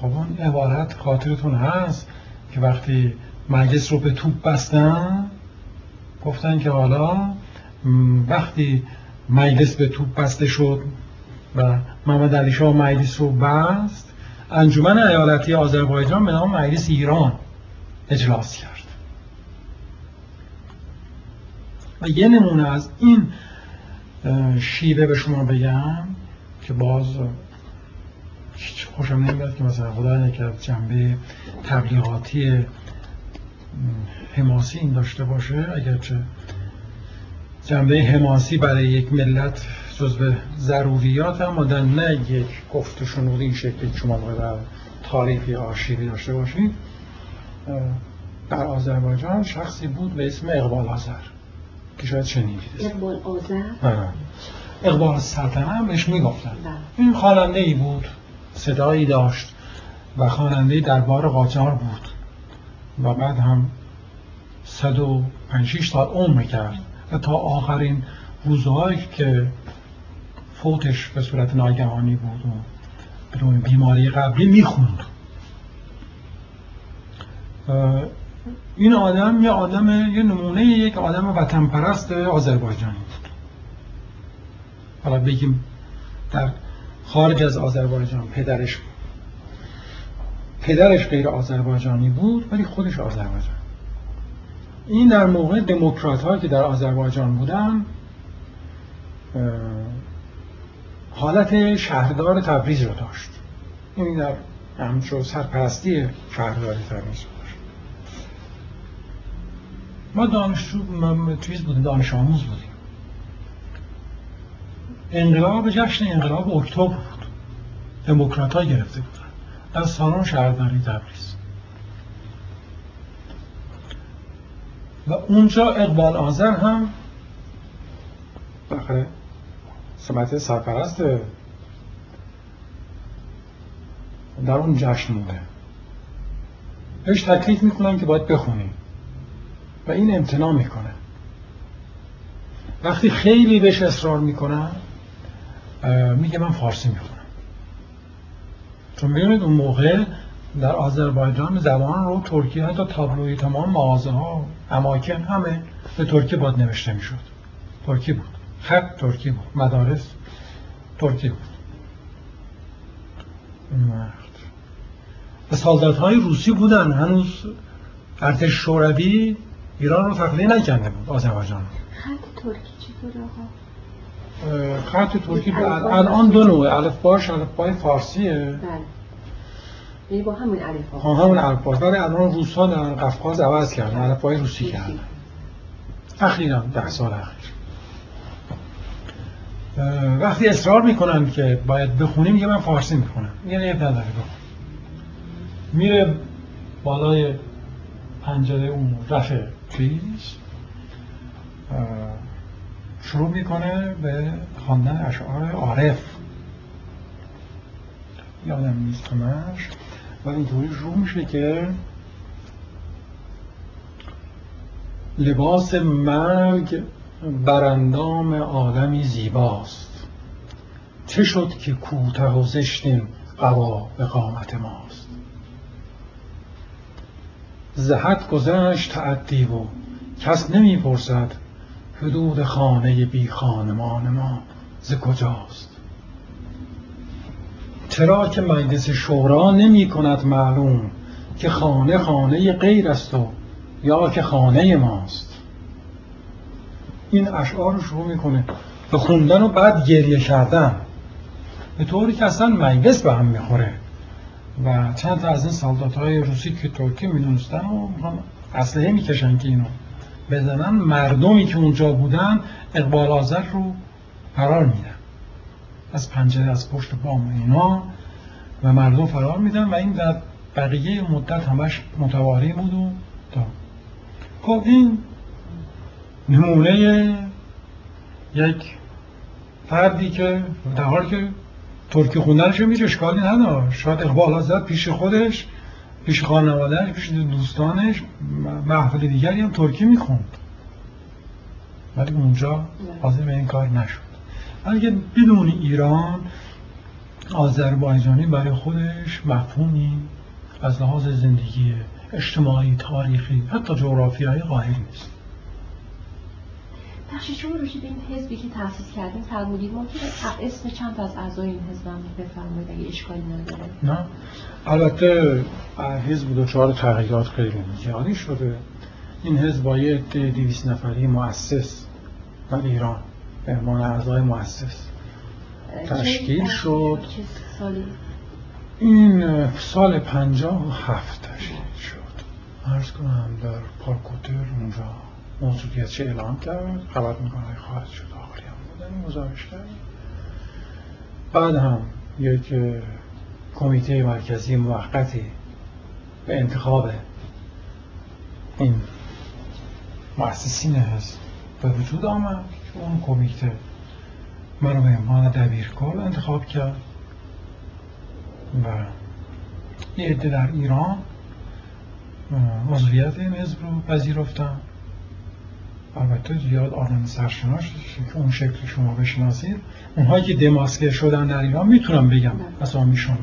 خب اون عبارت خاطرتون هست که وقتی مجلس رو به توپ بستن گفتن که حالا وقتی مجلس به توپ بسته شد و محمد علی شاه مجلس رو بست انجمن ایالتی آذربایجان به نام مجلس ایران اجلاس کرد. و یه نمونه از این شیوه به شما بگم که باز خوشم نمیاد که مثلا خدا از جنبه تبلیغاتی حماسی این داشته باشه. اگرچه جنبه حماسی برای یک ملت جزو ضروریات اما در نه یک گفت شنود این شکلی شما در تاریخی آرشیوی داشته باشید. در آذربایجان شخصی بود به اسم اقبال آذر. که شاید شنیدید اقبال آذر آره. اقبال سلطنه هم بهش می‌گفتن بله. این خواننده ای بود صدایی داشت و خواننده دربار قاجار بود و بعد هم 105 سال عمر کرد و تا آخرین روزهایی که فوتش به صورت ناگهانی بود و بدون بیماری قبلی می‌خوند این آدم یه آدم یه نمونه یک آدم وطن پرست آذربایجانی. بود حالا بگیم در خارج از آذربایجان پدرش پدرش غیر آذربایجانی بود ولی خودش آذربایجان این در موقع دموکرات هایی که در آذربایجان بودن حالت شهردار تبریز رو داشت. این در همچون سرپرستی شهردار تبریز. داشت ما دانشجو چیز بودیم دانش آموز بودیم. انقلاب جشن انقلاب اکتبر بود. دموکرات ها گرفته بودن. از سالن شهرداری تبریز. و اونجا اقبال آذر هم بخره سمت سرپرست در اون جشن بوده. بهش تکلیف می‌کنن که باید بخونیم. و این امتناع می‌کنه. وقتی خیلی بهش اصرار می‌کنن میگه من فارسی می‌خونم. چون ببینید اون موقع در آذربایجان زبان رو ترکیه حتی تابلوی تمام مغازه ها اماکن همه به ترکیه باید نوشته می‌شد. ترکی بود. خط ترکی بود. مدارس ترکی بود. و سالدات های روسی بودن. هنوز ارتش شوروی ایران رو تخلیه نکنده بود آذربایجان خط ترکی چطور آقا؟ خط ترکی الان دو نوعه الفباش الفبای فارسیه. بله. یعنی با همون الفبا ها همون الفبا ولی الان روس ها در قفقاز عوض کردن الفبای روسی کردن. اخیرا ده سال اخیر. وقتی اصرار می‌کنن که باید بخونیم یه من فارسی می‌خونم. یه نیب نداره میره بالای پنجره اون رفع چیز شروع می‌کنه به خواندن اشعار عارف. یادم نیست همش و اینطوری شروع میشه که لباس مرگ برندام آدمی زیباست. چه شد که کوته و زشتیم قوا به قامت ماست؟ زهد گذشت تعدی و کس نمی‌پرسد حدود خانه بی خانمان ما ز کجاست. چرا که مجلس شورا نمی کند معلوم که خانه خانه غیر است و یا که خانه ماست. این اشعار رو شروع می‌کنه. به خوندن و بعد گریه کردن. به طوری که اصلا مجلس به هم می‌خوره. و چند تا از این سالدات های روسی که ترکی می‌دونستن و اسلحه می‌کشن که اینو بزنن مردمی که اونجا بودن اقبال آذر رو فرار میدن. از پنجره از پشت بام اینا و مردم فرار میدن و این در بقیه مدت همش متواری بود و تا. خب این نمونه یک فردی که در حال که ترکی خوندنش میره اشکالی نداشت شاید اقبال آزاد پیش خودش پیش خانوادهش پیش دوستانش. محفل دیگری هم ترکی می‌خوند. ولی اونجا حاضر به این کار نشد. اگه بدون ایران آذربایجانی برای خودش مفهومی از لحاظ زندگی اجتماعی تاریخی حتی جغرافیایی قاهر نیست. بخشی شما روشی به این حزبی که تأسیس کردیم. فرمودید ممکنه اسم چند از اعضای این حزب هم بفرمایید اگه اشکالی نداره. نه. البته حزب دچار تغییرات خیلی زیادی شده. این حزب با یه دیویس نفری مؤسس در ایران به عنوان اعضای مؤسس تشکیل شد. این سال پنجاه و هفت تشکیل شد. ارز کنم در پارکوتر اونجا. موضوعیتش اعلام کرد خبرنگارهای خواهد شد آخری هم بودن گزارش کرد. بعد هم یک کمیته مرکزی موقتی به انتخاب این مؤسسین هست به وجود آمد که اون کمیته من به عنوان دبیرکل انتخاب کرد و یه عده در ایران عضویت این حزب رو پذیرفتن. البته زیاد آدم سرشناس که اون شکل شما بشناسید اونهایی که دماسکه شدن در ایران می‌تونم بگم. اسامیشون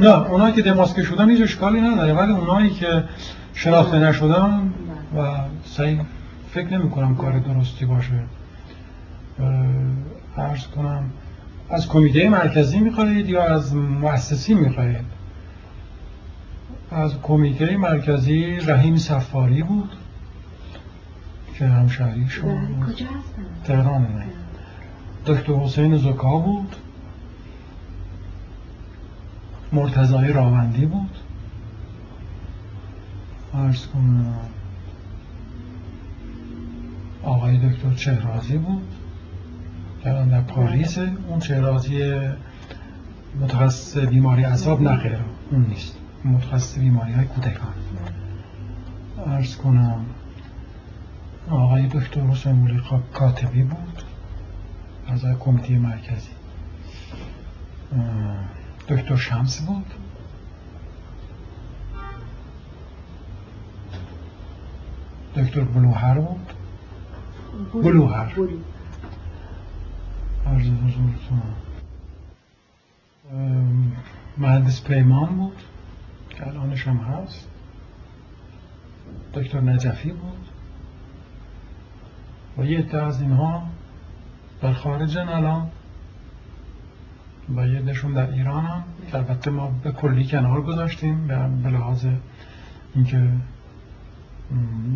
نه اونهایی که دماسکه شدن هیچ اشکالی نداره ولی اونهایی که شناخته نشدن و صحیح فکر نمی کنم کار درستی باشه. عرض کنم از کمیته مرکزی می‌خواهید یا از مؤسسی می‌خواهید؟ از کمیته مرکزی رحیم سفاری بود. که همشهری شما کجا هستن؟ تهران نه دکتر حسین زکا بود. مرتضای راوندی بود. عرض کنم آقای دکتر چهرازی بود. که در پاریس اون چهرازی متخصص بیماری عذاب نخیر. اون نیست. متخصص بیماری های کودکان. ارز کنم آقای دکتر حسین مولی کاتبی بود از کمیته مرکزی. دکتر شمس بود. دکتر بلوهر بود. بلوهر. عرض حضورتون. مهندس پیمان بود. که الانش هم هست. دکتر نجفی بود. و یه عده از اینها در خارج الان و یه دشون در ایران هم که البته ما به کلی کنار گذاشتیم به لحاظ اینکه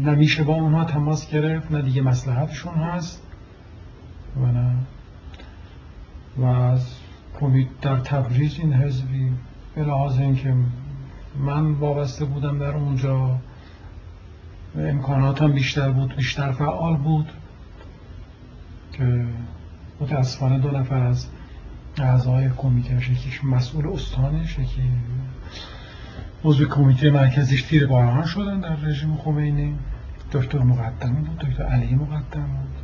نمیشه با اونها تماس گرفت نه دیگه مسلحتشون هست و نه. و از کمیت در تبریز این حزبی به لحاظ اینکه من وابسته بودم در اونجا امکاناتم بیشتر بود بیشتر فعال بود. که متاسفانه دو نفر از اعضای کمیتهش یکیش مسئول استانش یکی عضو کمیته مرکزیش تیر باران شدن در رژیم خمینی. دکتر مقدم بود دکتر علی مقدم بود.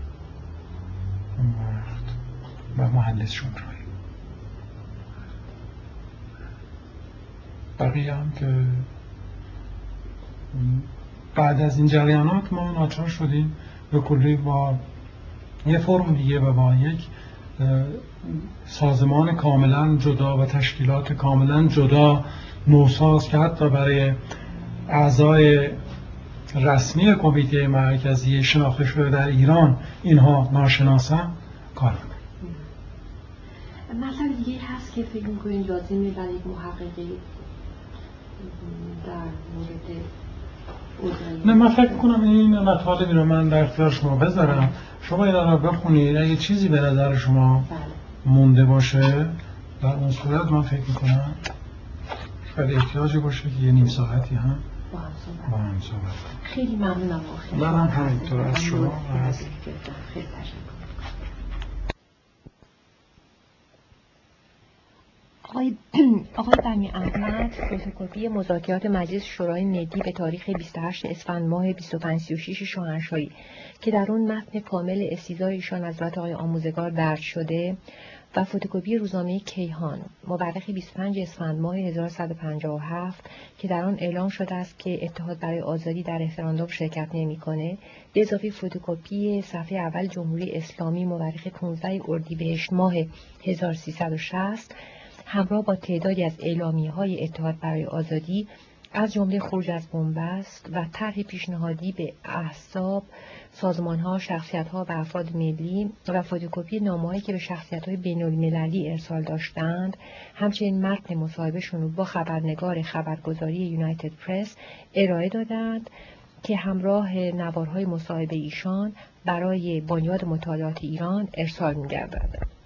و مهندس شمرایی. بقیه هم که بعد از این جریانات ما ناچار شدیم به کلی با یه فرم دیگه و با یک سازمان کاملا جدا و تشکیلات کاملا جدا نوساز که حتی برای اعضای رسمی کمیته مرکزی شناخته شده در ایران اینها ناشناسن کار مطلب دیگه هست که فکر می‌کنین لازمه برای یک محققی در مورد نه من فکر کنم این مطالبی رو من در اختیار شما بذارم. شما این رو بخونید اگه چیزی به نظر شما بله. مونده باشه. در اون صورت من فکر می‌کنم شاید احتیاجی باشه که یه نیم ساعتی هم با هم صحبت خیلی ممنونم. من هم همینطور. از شما خیلی تشکر (clears throat) آقای بنی احمد فتوکپی مذاکرات مجلس شورای ملی به تاریخ 28 اسفند ماه 2536 شاهنشاهی که در اون متن کامل استیزای ایشان از آقای آموزگار درد شده و فتوکپی روزنامه کیهان مورخ 25 اسفند ماه 1157 که در آن اعلام شده است که اتحاد برای آزادی در رفراندوم شرکت نمی‌کنه به اضافه فتوکپی صفحه اول جمهوری اسلامی مورخ 15 اردیبهشت ماه 1360 همراه با تعدادی از اعلامیه های اتحاد برای آزادی از جمله خروج از بنبست و طرح پیشنهادی به احساب سازمانها شخصیتها و افراد ملی و فتوکپی نامه‌هایی که به شخصیت‌های بین‌المللی ارسال داشتند همچنین متن مصاحبهشون رو با خبرنگار خبرگزاری یونایتد پرس ارائه دادند که همراه نوارهای مصاحبه ایشان برای بنیاد مطالعات ایران ارسال می‌گردد.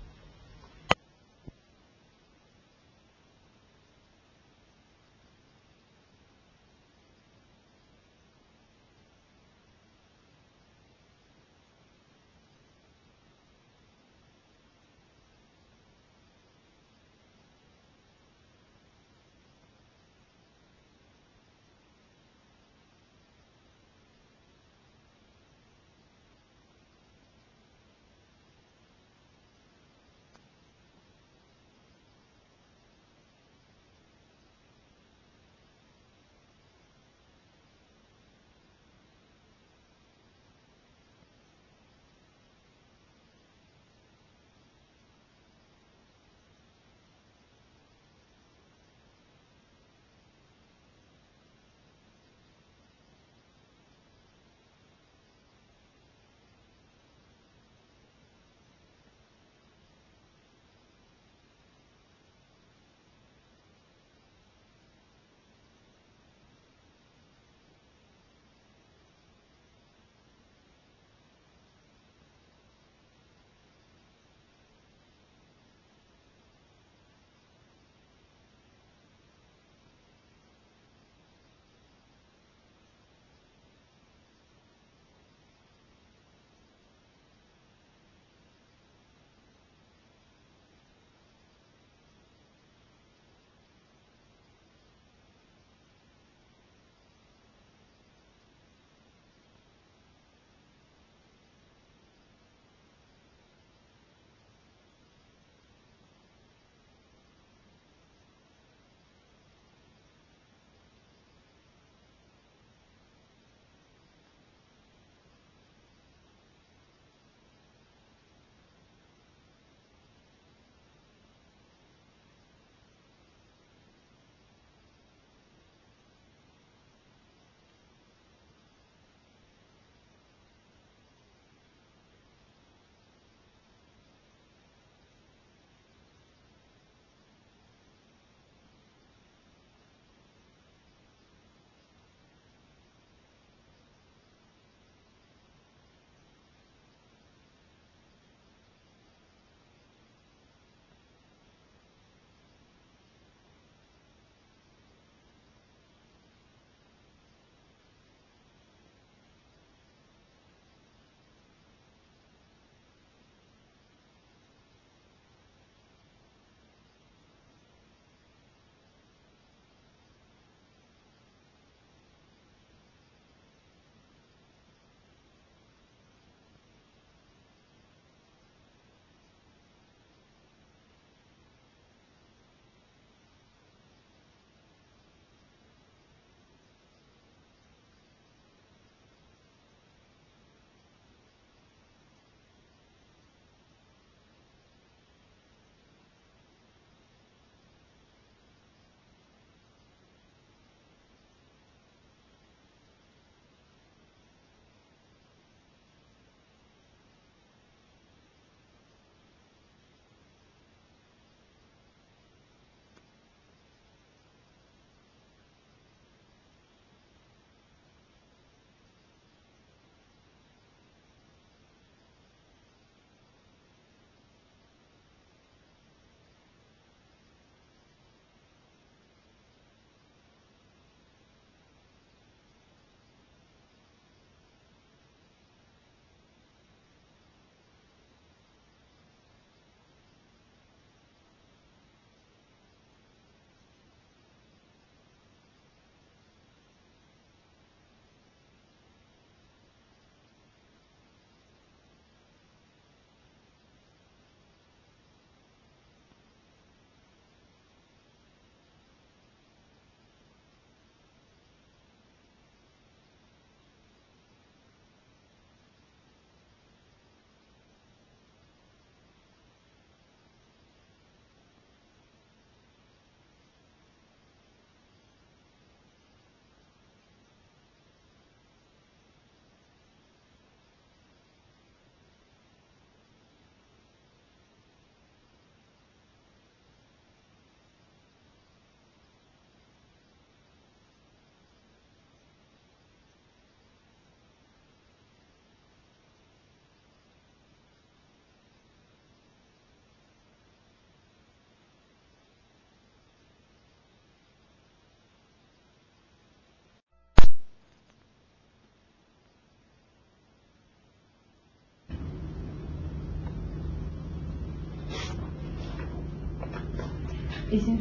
ایزین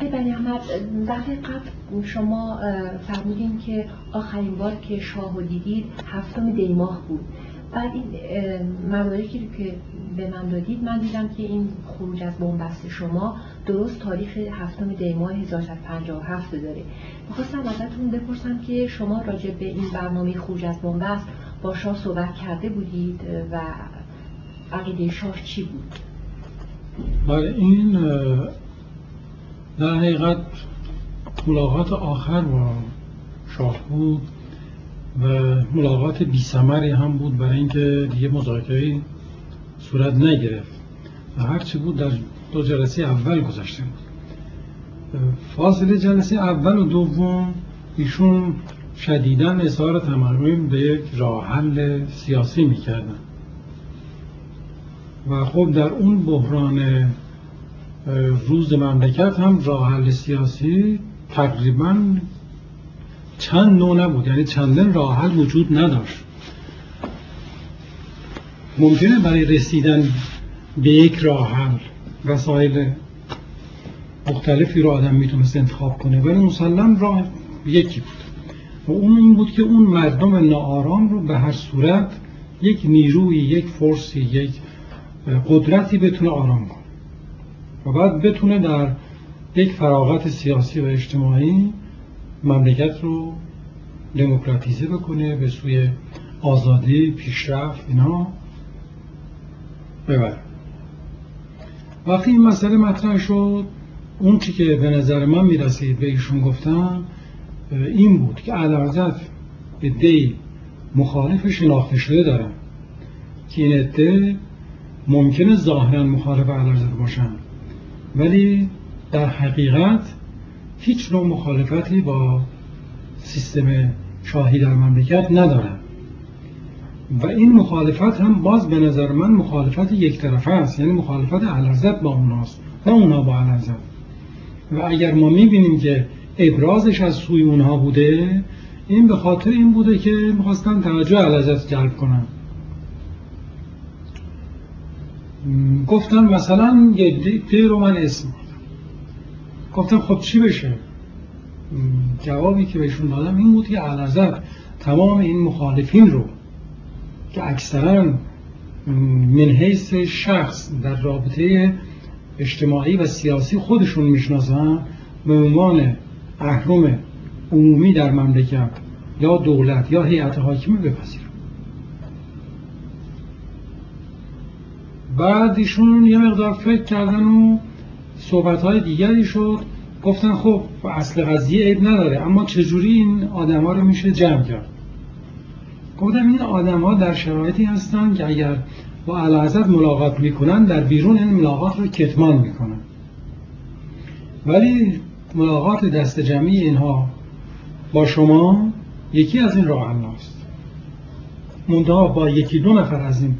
آی بنی احمد دفعه قبل شما فرمودین که آخرین بار که شاه دیدید هفتم دیماه بود. بعد این مدارکی که به من دادید من دیدم که این خروج از بنبست شما درست تاریخ هفتم دی ماه 1357 داره. می‌خواستم ازتون بپرسم که شما راجع به این برنامه خروج از بنبست با شاه صحبت کرده بودید و عقیده شاه چی بود؟ بله این در حقیقت ملاقات آخر با شاه بود و ملاقات بی هم بود برای اینکه دیگه مذاکره صورت نگرفت. و هرچی بود در دو جلسه اول گذاشته بود. فاصله جلسه اول و دوم ایشون شدیدا اظهار تمرین به یک راه حل سیاسی می‌کردن. و خب در اون بحران روز مملکت هم راه حل سیاسی تقریبا چند نوع نبود. یعنی چندن راه حل وجود نداشت. ممکنه برای رسیدن به یک راه حل وسایل مختلفی رو آدم می‌تونست انتخاب کنه ولی مسلم راه یکی بود. و اون این بود که اون مردم ناآرام رو به هر صورت یک نیروی یک فرسی یک قدرتی بتونه آرام کنه و بعد بتونه در یک فراغت سیاسی و اجتماعی مملکت رو دموکراتیزه بکنه به سوی آزادی پیشرفت اینا ببر وقتی این مسئله مطرح شد اون چی که به نظر من می‌رسید به ایشون گفتم این بود که علازت ادهی مخالف شناخته شده دارن. که این ممکنه ظاهرا مخالف علازت باشن. ولی در حقیقت هیچ نوع مخالفتی با سیستم شاهی در مملکت ندارن. و این مخالفت هم باز به نظر من مخالفت یک طرفه است. یعنی مخالفت علازت با اوناست و اونا با علازت و اگر ما می‌بینیم که ابرازش از سوی اونها بوده این به خاطر این بوده که می‌خواستن توجه علازت جلب کنن. گفتن مثلا یه رو من اسم گفتم خب چی بشه؟ جوابی که بهشون دادم این بود که علازت تمام این مخالفین رو که اکثرا من حیث شخص در رابطه اجتماعی و سیاسی خودشون می‌شناسن به عنوان اهرم عمومی در مملکت یا دولت یا هیئت حاکمه بپذیرن. بعد ایشون یه مقدار فکر کردن و صحبت های دیگری شد. گفتن خب اصل قضیه عیب نداره اما چجوری این آدم ها رو میشه جمع کرد؟ گفتم این آدم ها در شرایطی هستن که اگر با علازت ملاقات می‌کنن در بیرون این ملاقات رو کتمان می‌کنن ولی ملاقات دست جمعی اینها با شما یکی از این راه است منتها با یکی دو نفر از این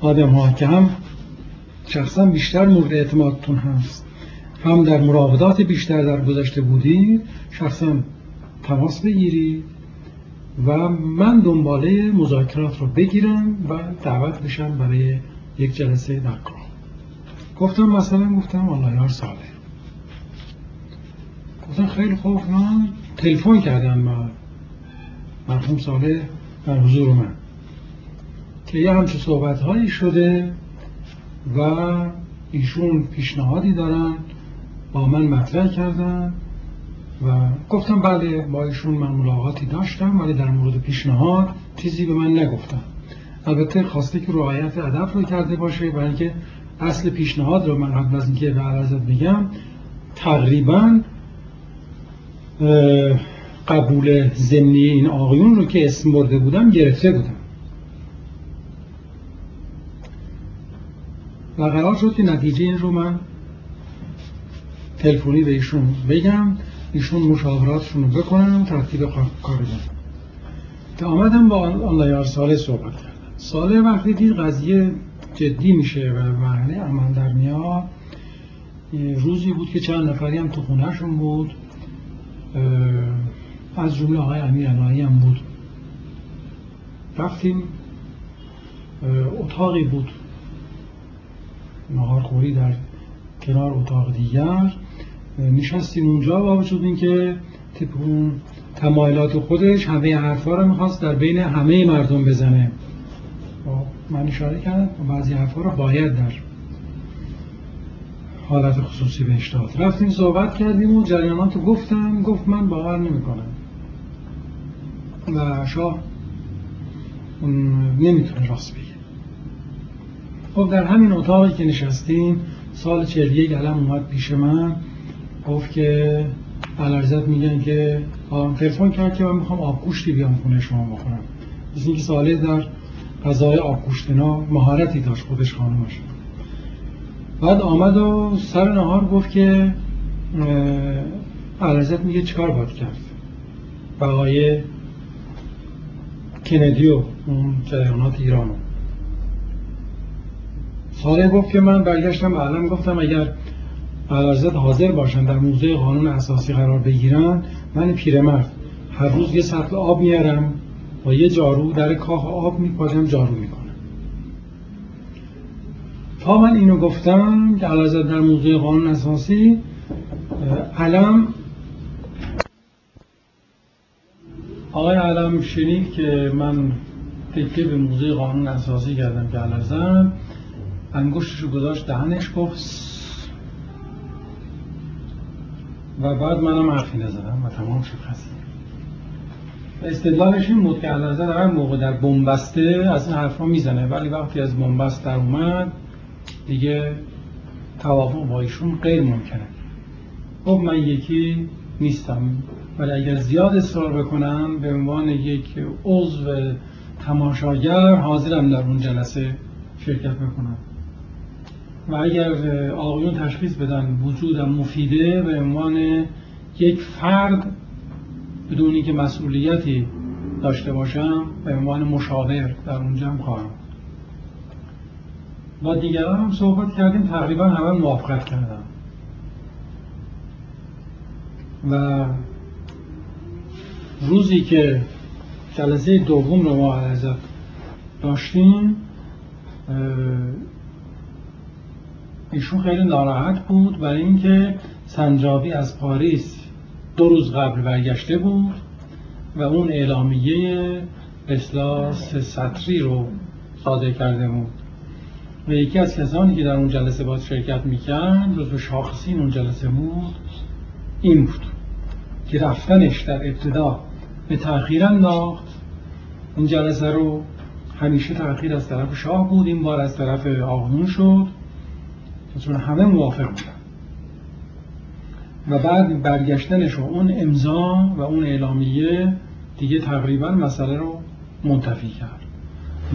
آدم ها که هم شخصا بیشتر مورد اعتمادتون هست. هم در مراودات بیشتر در گذشته بودید شخصا تماس بگیرید و من دنباله مذاکرات رو بگیرم و دعوت بشم برای یک جلسه در گفتم مثلا گفتم والله یار ساله. گفتم خیلی خوب من تلفن کردم با مرحوم ساله در حضور من که یه همچه صحبت هایی شده و ایشون پیشنهادی دارن با من مطرح کردن و گفتم بله با ایشون من ملاقاتی داشتم ولی در مورد پیشنهاد چیزی به من نگفتم البته خواسته که رعایت ادب رو کرده باشه برای اینکه اصل پیشنهاد رو من قبل از اینکه به عرضت بگم تقریبا قبول زمینی این آقایون رو که اسم برده بودم گرفته بودم. و قرار شد که نتیجه این رو من تلفنی به ایشون بگم ایشون مشاوراتشون رو بکنن ترتیب کار بدن که آمدم با آنلایار ساله صحبت کردن ساله وقتی دید قضیه جدی میشه و مرحله عمل در میاد روزی بود که چند نفری هم تو خونهشون بود از جمله آقای امیر هم بود. رفتیم اتاقی بود. نهارخوری در کنار اتاق دیگر. نشستیم اونجا با وجود اینکه که اون تمایلات خودش همه حرفا رو می‌خواست در بین همه مردم بزنه. خب، من اشاره کردم بعضی حرفا رو باید در حالت خصوصی بهش داد. رفتیم صحبت کردیم و جریانات گفتم گفت من باور نمی‌کنم. و شاه نمی‌تونه راست بگه. خب در همین اتاقی که نشستیم سال چهل گلم علم اومد پیش من گفت که علارزت میگن که تلفن کرد که من می‌خوام آبگوشتی بیام خونه شما بخورم. مثل اینکه ساله در غذای آبگوشتنا مهارتی داشت خودش خانمش بعد آمد و سر نهار گفت که علارزت میگه چیکار باید کرد؟ بقای کندی و اون جریانات ایرانو ساله گفت که من برگشتم علم گفتم اگر علارزت حاضر باشن در موضوع قانون اساسی قرار بگیرن من پیرمرد هر روز یه سطل آب میارم با یه جارو در کاخ آب میپادم جارو می‌کنم. تا من اینو گفتم که علارزت در موضوع قانون اساسی علم آقای علم شنید که من تکیه به موضوع قانون اساسی کردم که علازم انگشتشو گذاشت دهنش گفت و بعد منم حرفی نزدم و تمام شد خسته. استدلالش این بود که نظر هر موقع در بنبسته از این حرفا می‌زنه ولی وقتی از بنبست در اومد دیگه توافق با ایشون غیر ممکنه. خب من یکی نیستم ولی اگر زیاد اصرار بکنم به عنوان یک عضو تماشاگر حاضرم در اون جلسه شرکت بکنم. و اگر آقایون تشخیص بدن وجودم مفیده به عنوان یک فرد بدون که مسئولیتی داشته باشم به عنوان مشاور در اونجا خواهم. با دیگران هم صحبت کردیم تقریبا همه موافقت کردم و روزی که جلسه دوم رو ما داشتیم ایشون خیلی ناراحت بود برای اینکه سنجابی از پاریس دو روز قبل برگشته بود و اون اعلامیه اصلاح سطری رو صادر کرده بود. و یکی از کسانی که در اون جلسه باید شرکت می‌کرد به شاخصین اون جلسه بود این بود که رفتنش در ابتدا به تأخیر انداخت. این جلسه رو همیشه تأخیر از طرف شاه بود این بار از طرف آقنون شد. چون همه موافق بودن. و بعد برگشتنش و اون امضا و اون اعلامیه دیگه تقریبا مسئله رو منتفی کرد.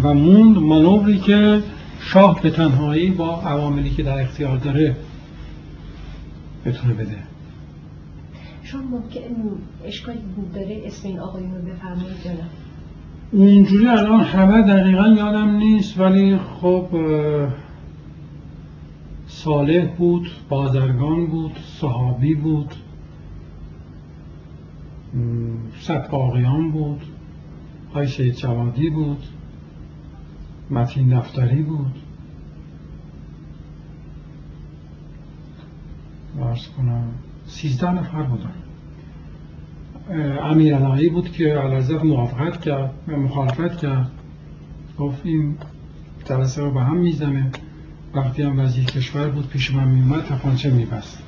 و موند منوری که شاه به تنهایی با عواملی که در اختیار داره بتونه بده. شما ممکن اشکالی بود داره اسم این آقایون رو بفرمایید یا اونجوری الان همه دقیقا یادم نیست ولی خب صالح بود بازرگان بود صحابی بود ستباقیان بود های شهید جوادی بود متین دفتری بود. ارز کنم سیزده نفر بودن. امیر بود که علازت موافقت کرد مخالفت کرد. گفت این جلسه رو به هم می‌زنه. وقتی هم وزیر کشور بود پیش من میومد تپانچه میبست.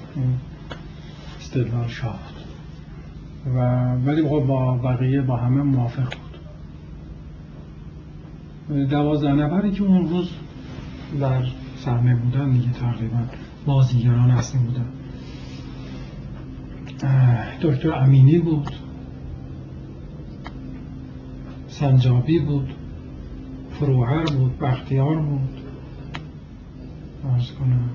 استدلال شاه و ولی با بقیه با همه موافق بود. دوازده نفری که اون روز در صحنه بودن دیگه تقریبا بازیگران اصلی بودن. دکتر امینی بود. سنجابی بود. فروهر بود. بختیار بود. ارز کنم.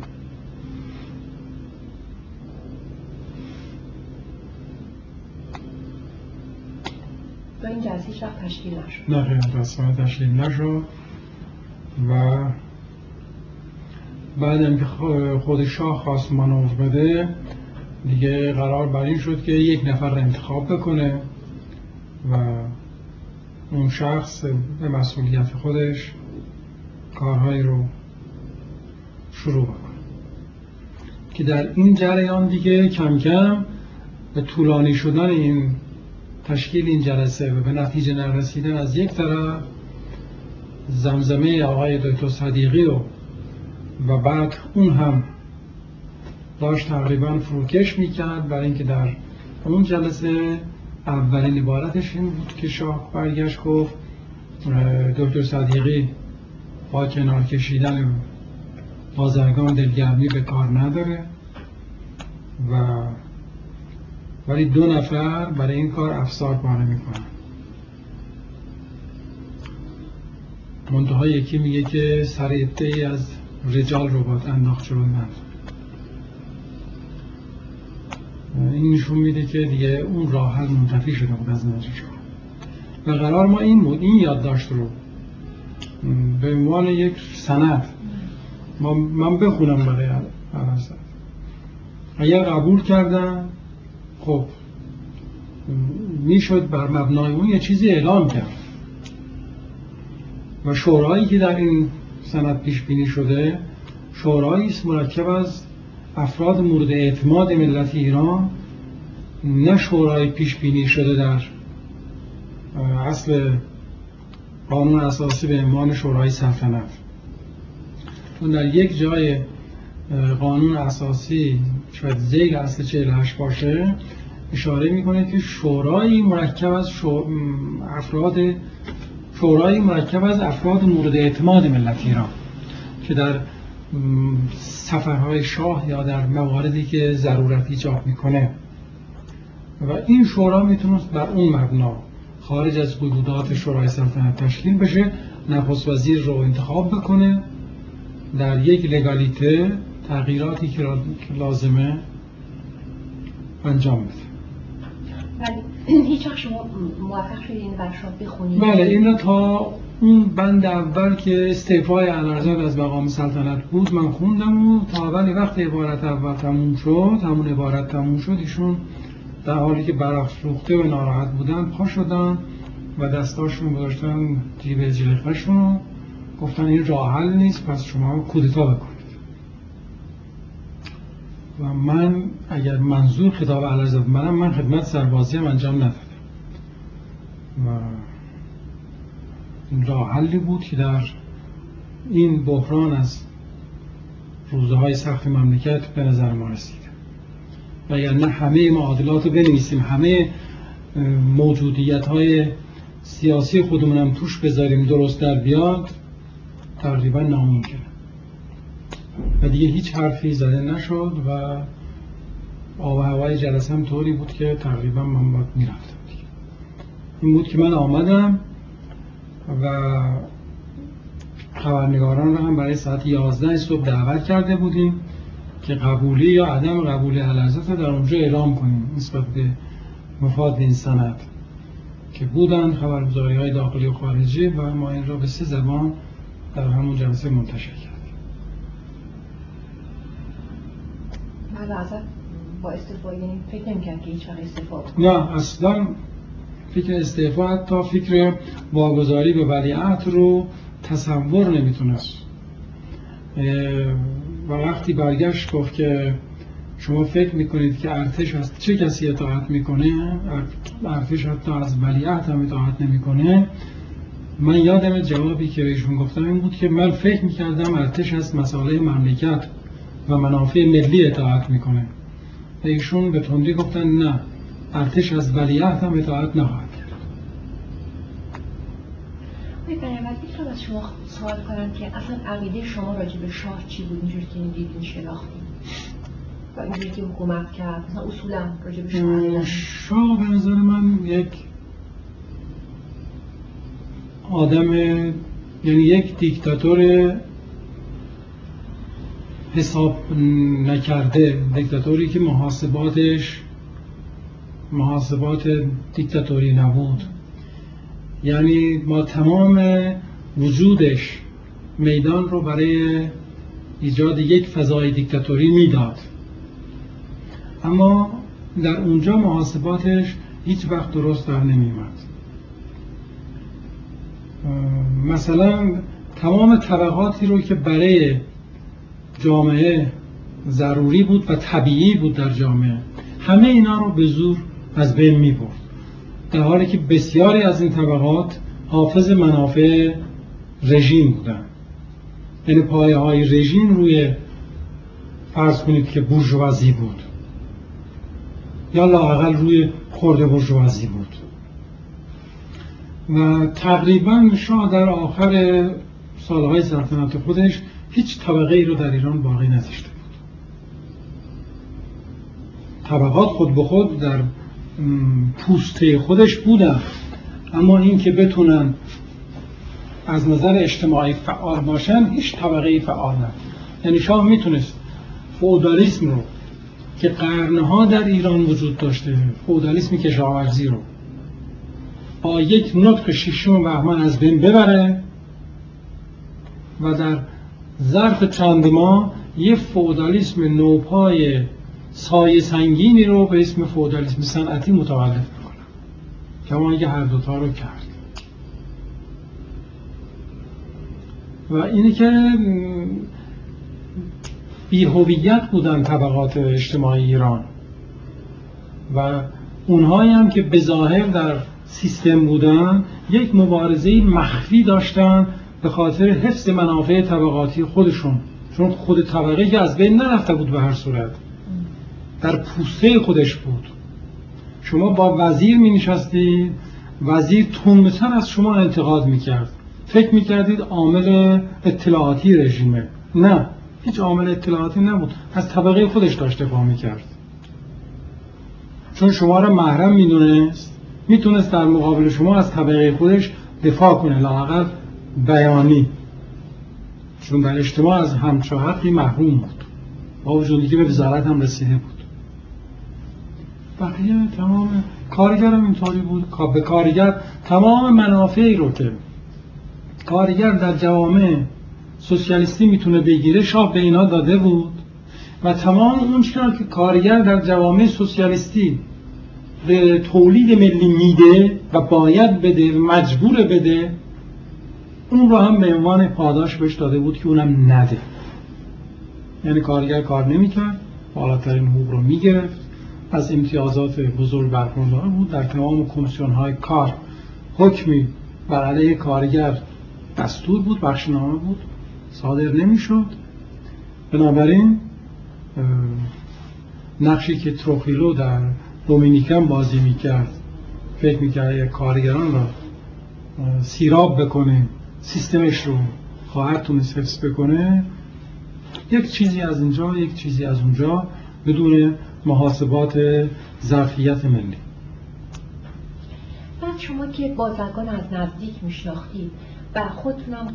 و این جلسه وقت تشکیل نشد نه خیلی تشکیل نشد و بعد که خود شاه خواست منوز بده دیگه قرار بر این شد که یک نفر انتخاب بکنه و اون شخص به مسئولیت خودش کارهایی رو شروع بکنه. که در این جریان دیگه کم کم به طولانی شدن این تشکیل این جلسه و به نتیجه نرسیدن از یک طرف زمزمه آقای دکتر صدیقی و و بعد اون هم داشت تقریبا فروکش می‌کرد برای اینکه در اون جلسه اولین عبارتش این بود که شاه برگشت گفت دکتر صدیقی با کنار کشیدن بازرگان دلگرمی به کار نداره و ولی دو نفر برای این کار افسار پاره می‌کنن. منتها یکی میگه که سر ای از رجال رو باید انداخت جلو من. این نشون میده که دیگه اون راه حل منتفی شده بود از نظرش و قرار ما این بود این یادداشت رو به عنوان یک سند من بخونم برای اگر قبول کردن خب. می‌شد بر مبنای اون یه چیزی اعلام کرد. و شورایی که در این سند پیش بینی شده شورایی است مرکب از افراد مورد اعتماد ملت ایران نه شورای پیش بینی شده در اصل قانون اساسی به عنوان شورای سلطنت. چون در یک جای قانون اساسی شاید زیل اصل 48 باشه اشاره می‌کنه که شورای مرکب از افراد شورای مرکب از افراد مورد اعتماد ملت ایران که در سفرهای شاه یا در مواردی که ضرورت ایجاب می‌کنه. و این شورا می‌تونست بر اون مبنا خارج از قیودات شورای سلطنت تشکیل بشه نخست وزیر رو انتخاب بکنه در یک لگالیته تغییراتی که لازمه انجام بده. (clears throat) ولی هیچ شما موفق شدید این برشاد بخونید بله این تا اون بند اول که استعفای علرزاد از مقام سلطنت بود من خوندم و تا اولی وقت عبارت اول تموم شد همون عبارت تموم شد ایشون در حالی که برافروخته و ناراحت بودن پا شدن و دستاشون گذاشتن جیب جلیقهشون گفتن این راه حل نیست پس شما کودتا بکنید. و من اگر منظور خطاب علرزاد منم من خدمت سربازی هم انجام ندادم. و این راه حلی بود که در این بحران از روزه های سخت مملکت به نظر ما رسید. و نه همه معادلات رو بنویسیم همه موجودیت های سیاسی خودمونم توش بذاریم درست در بیاد. تقریبا ناممکنه و دیگه هیچ حرفی زده نشد و آب و هوای جلسه هم طوری بود که تقریبا من باید می‌رفتم. این بود که من آمدم و خبرنگاران رو هم برای ساعت 11 صبح دعوت کرده بودیم که قبولی یا عدم قبولی علازت در اونجا اعلام کنیم نسبت به مفاد این سند که بودن خبرگزاری های داخلی و خارجی و ما این را به سه زبان در همون جلسه منتشر کردیم با استفاده یعنی فکر نمی‌کرد که هیچ استفاده نه اصلا فکر استعفا حتی فکر واگذاری به ولیعت رو تصور نمی‌تونست. و وقتی برگشت گفت که شما فکر می‌کنید که ارتش از چه کسی اطاعت می‌کنه؟ ارتش حتی از ولیعت هم اطاعت نمی‌کنه. من یادم جوابی که بهشون گفتم این بود که من فکر می‌کردم ارتش از مسائل مملکت و منافع ملی اطاعت می‌کنه. و ایشون به تندی گفتن نه ارتش از ولیعت هم اطاعت نخواهد کرد. می‌تونم از شما سوال کنم که اصلا عقیده شما راجع به شاه چی بود؟ اینجوری که این دیدین شناختین و اینجوری که حکومت کرد. مثلا اصولا راجع به شاه شاه به نظر من یک آدم یعنی یک دیکتاتور حساب نکرده دیکتاتوری که محاسباتش محاسبات دیکتاتوری نبود. یعنی با تمام وجودش میدان رو برای ایجاد یک فضای دیکتاتوری می‌داد. اما در اونجا محاسباتش هیچ وقت درست در نمیمد مثلا تمام طبقاتی رو که برای جامعه ضروری بود و طبیعی بود در جامعه همه اینا رو به زور از بین می برد. در حالی که بسیاری از این طبقات حافظ منافع رژیم بودن. یعنی پایه های رژیم روی فرض کنید که بورژوازی بود یا لاقل روی خورده بورژوازی بود. و تقریبا شاه در آخر سالهای سلطنت خودش هیچ طبقه ای رو در ایران باقی نذاشته بود. طبقات خود به خود در پوسته خودش بودن. اما این که بتونن از نظر اجتماعی فعال باشن هیچ طبقه فعال نه یعنی شاه می‌تونست فودالیسم رو که قرنها در ایران وجود داشته فودالیسم کشاورزی رو با یک نطق شیشم بهمن از بین ببره و در ظرف چند ماه یه فودالیسم نوپای سایه سنگینی رو به اسم فودالیسم صنعتی متولد می‌کنه. کما اینکه هر دوتا رو کرد. و اینه که بیهویت بودن طبقات اجتماعی ایران. و اونهایی هم که به ظاهر در سیستم بودن یک مبارزه مخفی داشتن به خاطر حفظ منافع طبقاتی خودشون. چون خود طبقه که از بین نرفته بود به هر صورت در پوسته خودش بود. شما با وزیر می نشستید وزیر تونتر از شما انتقاد می کرد فکر می کردید عامل اطلاعاتی رژیمه. نه هیچ عامل اطلاعاتی نبود. از طبقه خودش داشته دفاع می کرد چون شما را محرم می دونست می‌تونست در مقابل شما از طبقه خودش دفاع کنه لاقل بیانی. چون در اجتماع از همچو محروم بود. با وجودی که به وزارت هم رسیده بود. بقیه تمام کارگر هم اینطوری بود. به کارگر تمام منافعی رو که کارگر در جوامع سوسیالیستی می‌تونه بگیره شاه به اینا داده بود. و تمام اون که کارگر در جوامع سوسیالیستی به تولید ملی میده و باید بده مجبور بده اون رو هم به عنوان پاداش بهش داده بود که اونم نده. یعنی کارگر کار نمی‌کرد بالاترین حقوق رو می‌گرفت از امتیازات بزرگ برخوردار بود. در تمام کمیسیون های کار حکمی بر علیه کارگر دستور بود بخشنامه بود صادر نمی‌شد. بنابراین نقشی که تروفیلو در دومینیکن بازی می‌کرد. فکر می‌کرد کارگران را سیراب بکنه سیستمش رو خواهر تونست حفظ بکنه. یک چیزی از اینجا یک چیزی از اونجا بدون محاسبات ظرفیت ملی. بعد شما که بازرگان از نزدیک میشناختید و خودتونم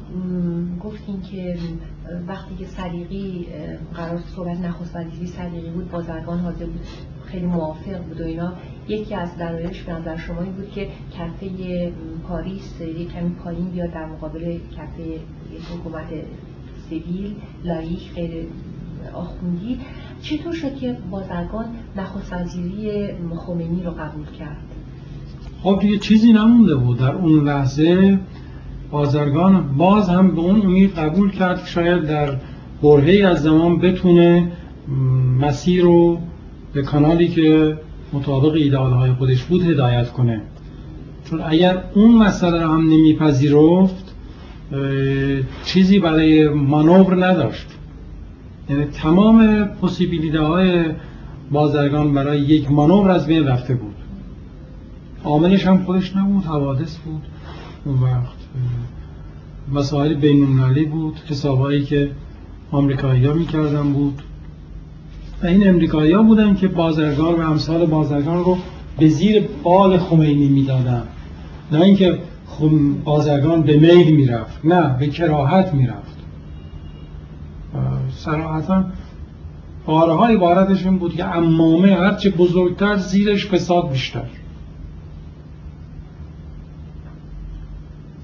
گفتین که وقتی که صدیقی قرار صحبت نخست وزیری صدیقی بود بازرگان حاضر بود خیلی موافق بود و اینا. یکی از دلایلش به نظر شما این بود که کفه پاریس یک کمی پایین بیاد در مقابل کفه حکومت civil laïque غیر آخوندی. چطور شد که بازرگان نخست وزیری خمینی رو قبول کرد؟ خب دیگه چیزی نمونده بود. در اون لحظه بازرگان باز هم به اون امید قبول کرد که شاید در برهی از زمان بتونه مسیر رو به کانالی که مطابق ایدال های خودش بود هدایت کنه. چون اگر اون مسئله هم نمیپذیرفت چیزی برای مانور نداشت. یعنی تمام پوسیبیلیده های بازرگان برای یک مانور از بین رفته بود. عاملش هم خودش نبود حوادث بود اون وقت. مسائل بینونالی بود حسابهایی که آمریکایی ها می‌کردن بود. و این امریکایی ها بودن که بازرگان و امثال بازرگان رو به زیر بال خمینی می‌دادن. نه اینکه بازرگان به میل می‌رفت نه به کراهت می‌رفت. صراحتا باره های عبارتش این بود که امامه هرچه بزرگتر زیرش فساد بیشتر.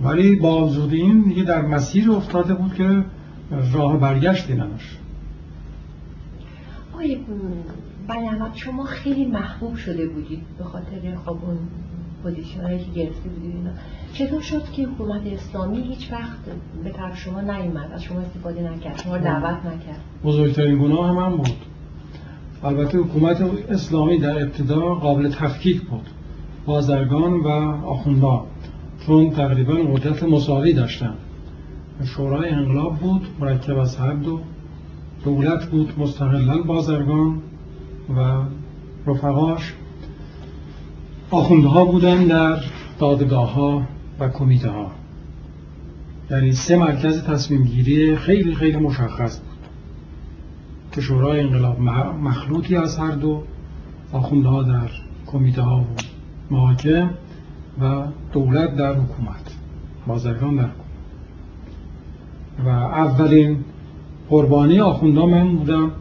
ولی با وجود این دیگه در مسیر افتاده بود که راه برگشتی نداشت آقای بنیامت شما خیلی محبوب شده بودید به خاطر خب اون پوزیشن که گرفته بودید اینا. چطور شد که حکومت اسلامی هیچ وقت به طرف شما نیومد از شما استفاده نکرد شما دعوت نکرد؟ بزرگترین گناه هم, هم بود. البته حکومت اسلامی در ابتدا قابل تفکیک بود. بازرگان و آخوندها چون تقریبا قدرت مساوی داشتن. شورای انقلاب بود مرکب از هر دو. دولت بود مستقلا بازرگان و رفقاش. آخوندها بودن در دادگاه ها و کمیته ها یعنی سه مرکز تصمیم گیری خیلی خیلی مشخص بود. که شورای انقلاب مخلوطی از هر دو آخوندها در کمیته ها بود محاکم و دولت در حکومت بازرگان در حکومت. و اولین قربانی آخوندها من بودم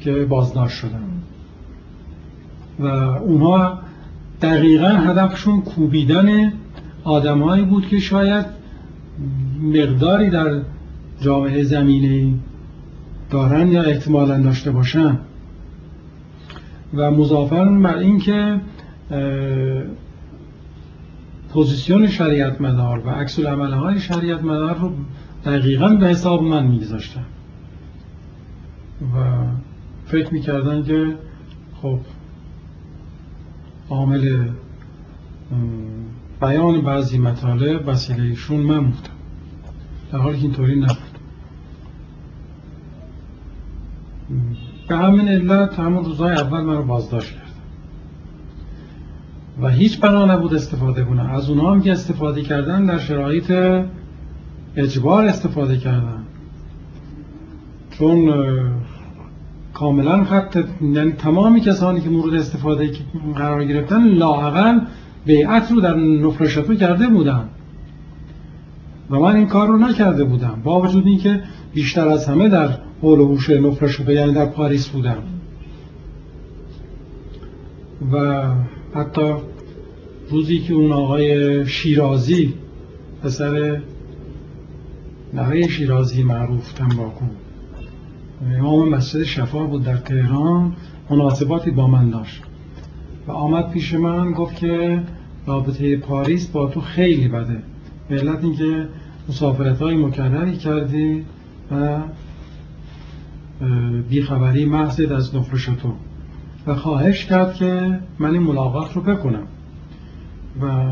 که بازداشت شدم. و اونها دقیقا هدفشون کوبیدن آدمایی بود که شاید مقداری در جامعه زمینه دارن یا احتمالا داشته باشن. و مضافن بر اینکه پوزیسیون شریعت مدار و عکس های شریعت مدار رو دقیقا به حساب من میگذاشتن. و فکر می‌کردن که خب عامل بیان بعضی مطالب وسیله ایشون من بودم. در حالی که اینطوری نبود. به همین علت همون روزهای اول من رو بازداشت و هیچ بنا نبود استفاده کنم از اونها هم که استفاده کردن در شرایط اجبار استفاده کردن. چون کاملا خط یعنی تمامی کسانی که مورد استفاده قرار گرفتن لاعقل بیعت رو در نفرشتو کرده بودن. و من این کار رو نکرده بودم. با وجود اینکه بیشتر از همه در حول و حوش یعنی در پاریس بودم. و حتی روزی که اون آقای شیرازی پسر نهای شیرازی معروف تنباکو امام مسجد شفا بود در تهران مناسباتی با من داشت. و آمد پیش من گفت که رابطه پاریس با تو خیلی بده. به علت اینکه مسافرت های مکرری کردی و بیخبری محض از نفرش تو. و خواهش کرد که من این ملاقات رو بکنم. و